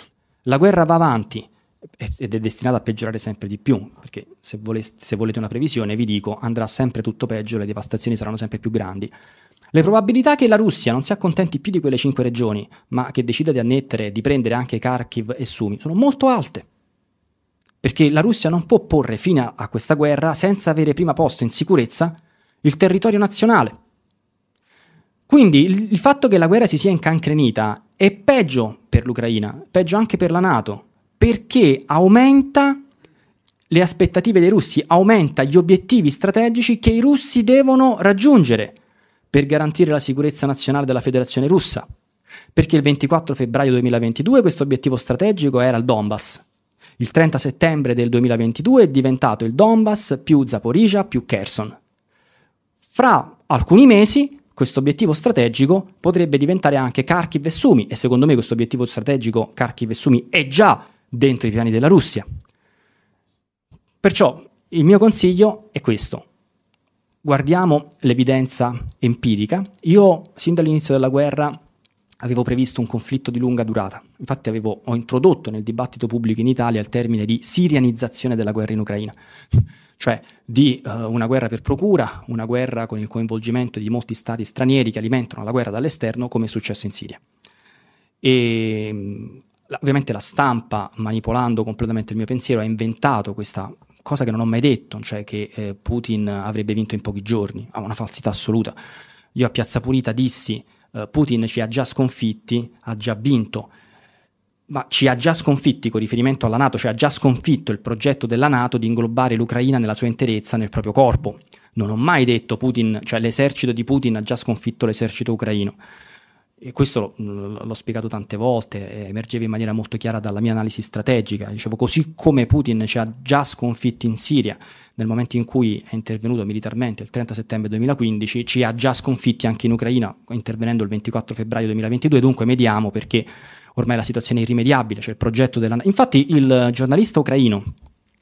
la guerra va avanti ed è destinata a peggiorare sempre di più, perché se, voleste, se, volete una previsione vi dico andrà sempre tutto peggio, le devastazioni saranno sempre più grandi. Le probabilità che la Russia non si accontenti più di quelle cinque regioni, ma che decida di annettere, di prendere anche Kharkiv e Sumi, sono molto alte. Perché la Russia non può porre fine a questa guerra senza avere prima posto in sicurezza il territorio nazionale. Quindi il, il fatto che la guerra si sia incancrenita è peggio per l'Ucraina, peggio anche per la Nato, perché aumenta le aspettative dei russi, aumenta gli obiettivi strategici che i russi devono raggiungere per garantire la sicurezza nazionale della Federazione russa. Perché il 24 febbraio 2022 questo obiettivo strategico era il Donbass. Il 30 settembre del 2022 è diventato il Donbass più Zaporizhia più Kherson. Fra alcuni mesi questo obiettivo strategico potrebbe diventare anche Kharkiv e Sumi e secondo me questo obiettivo strategico Kharkiv e Sumi è già dentro i piani della Russia. Perciò il mio consiglio è questo. Guardiamo l'evidenza empirica. Io, sin dall'inizio della guerra, avevo previsto un conflitto di lunga durata. Infatti avevo, ho introdotto nel dibattito pubblico in Italia il termine di sirianizzazione della guerra in Ucraina, cioè di uh, una guerra per procura, una guerra con il coinvolgimento di molti stati stranieri che alimentano la guerra dall'esterno, come è successo in Siria. E ovviamente la stampa, manipolando completamente il mio pensiero, ha inventato questa cosa che non ho mai detto, cioè che eh, Putin avrebbe vinto in pochi giorni, ha una falsità assoluta. Io a Piazza Pulita dissi eh, Putin ci ha già sconfitti, ha già vinto, ma ci ha già sconfitti con riferimento alla Nato, cioè ha già sconfitto il progetto della Nato di inglobare l'Ucraina nella sua interezza nel proprio corpo. Non ho mai detto Putin, cioè l'esercito di Putin ha già sconfitto l'esercito ucraino e questo l'ho spiegato tante volte, emergeva in maniera molto chiara dalla mia analisi strategica. Dicevo, così come Putin ci ha già sconfitti in Siria nel momento in cui è intervenuto militarmente il 30 settembre 2015, ci ha già sconfitti anche in Ucraina, intervenendo il 24 febbraio 2022. Dunque, mediamo perché ormai la situazione è irrimediabile. Cioè il progetto della... Infatti, il giornalista ucraino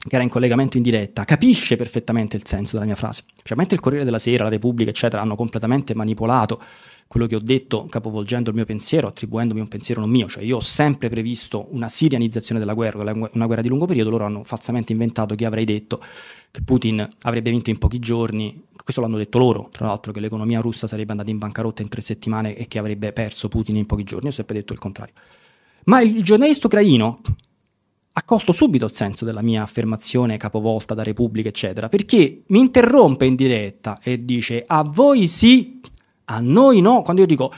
che era in collegamento in diretta, capisce perfettamente il senso della mia frase. Cioè, mentre il Corriere della Sera, la Repubblica, eccetera, hanno completamente manipolato quello che ho detto capovolgendo il mio pensiero, attribuendomi un pensiero non mio, cioè io ho sempre previsto una sirianizzazione della guerra, una guerra di lungo periodo, loro hanno falsamente inventato che avrei detto che Putin avrebbe vinto in pochi giorni, questo l'hanno detto loro, tra l'altro che l'economia russa sarebbe andata in bancarotta in tre settimane e che avrebbe perso Putin in pochi giorni, io ho sempre detto il contrario. Ma il giornalista ucraino ha colto subito il senso della mia affermazione capovolta da Repubblica, eccetera, perché mi interrompe in diretta e dice a voi sì, a noi no, quando io dico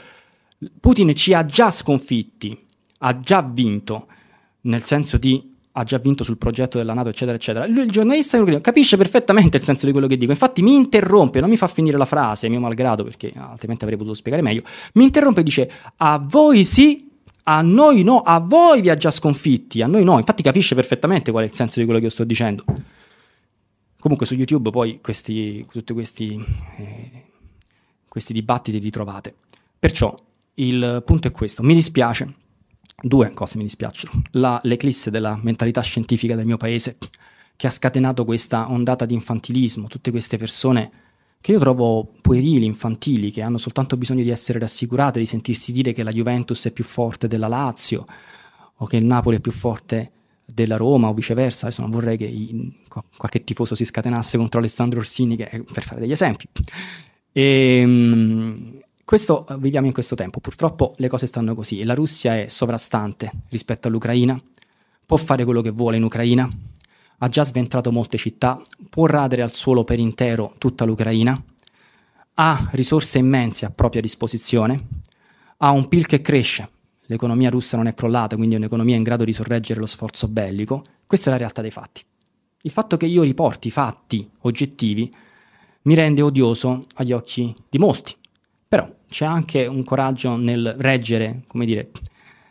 Putin ci ha già sconfitti, ha già vinto, nel senso di ha già vinto sul progetto della Nato, eccetera, eccetera. Lui, il giornalista capisce perfettamente il senso di quello che dico. Infatti, mi interrompe, non mi fa finire la frase, mio malgrado, perché altrimenti avrei potuto spiegare meglio. Mi interrompe e dice: A voi sì, a noi no, a voi vi ha già sconfitti, a noi no. Infatti, capisce perfettamente qual è il senso di quello che io sto dicendo. Comunque, su YouTube, poi, questi, tutti questi, eh, questi dibattiti li trovate. Perciò, il punto è questo. Mi dispiace Due cose mi dispiacciono. La, l'eclisse della mentalità scientifica del mio paese, che ha scatenato questa ondata di infantilismo, tutte queste persone che io trovo puerili, infantili, che hanno soltanto bisogno di essere rassicurate, di sentirsi dire che la Juventus è più forte della Lazio o che il Napoli è più forte della Roma o viceversa. Adesso non vorrei che i, qualche tifoso si scatenasse contro Alessandro Orsini, che, per fare degli esempi. E, ehm, questo, viviamo in questo tempo, purtroppo le cose stanno così e la Russia è sovrastante rispetto all'Ucraina, può fare quello che vuole in Ucraina, ha già sventrato molte città, può radere al suolo per intero tutta l'Ucraina, ha risorse immense a propria disposizione, ha un PIL che cresce, l'economia russa non è crollata, quindi è un'economia in grado di sorreggere lo sforzo bellico, questa è la realtà dei fatti. Il fatto che io riporti fatti oggettivi mi rende odioso agli occhi di molti, però c'è anche un coraggio nel reggere, come dire,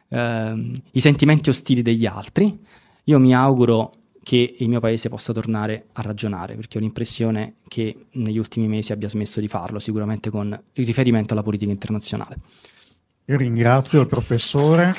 eh, i sentimenti ostili degli altri. Io mi auguro che il mio paese possa tornare a ragionare, perché ho l'impressione che negli ultimi mesi abbia smesso di farlo, sicuramente con riferimento alla politica internazionale. Io ringrazio il professore.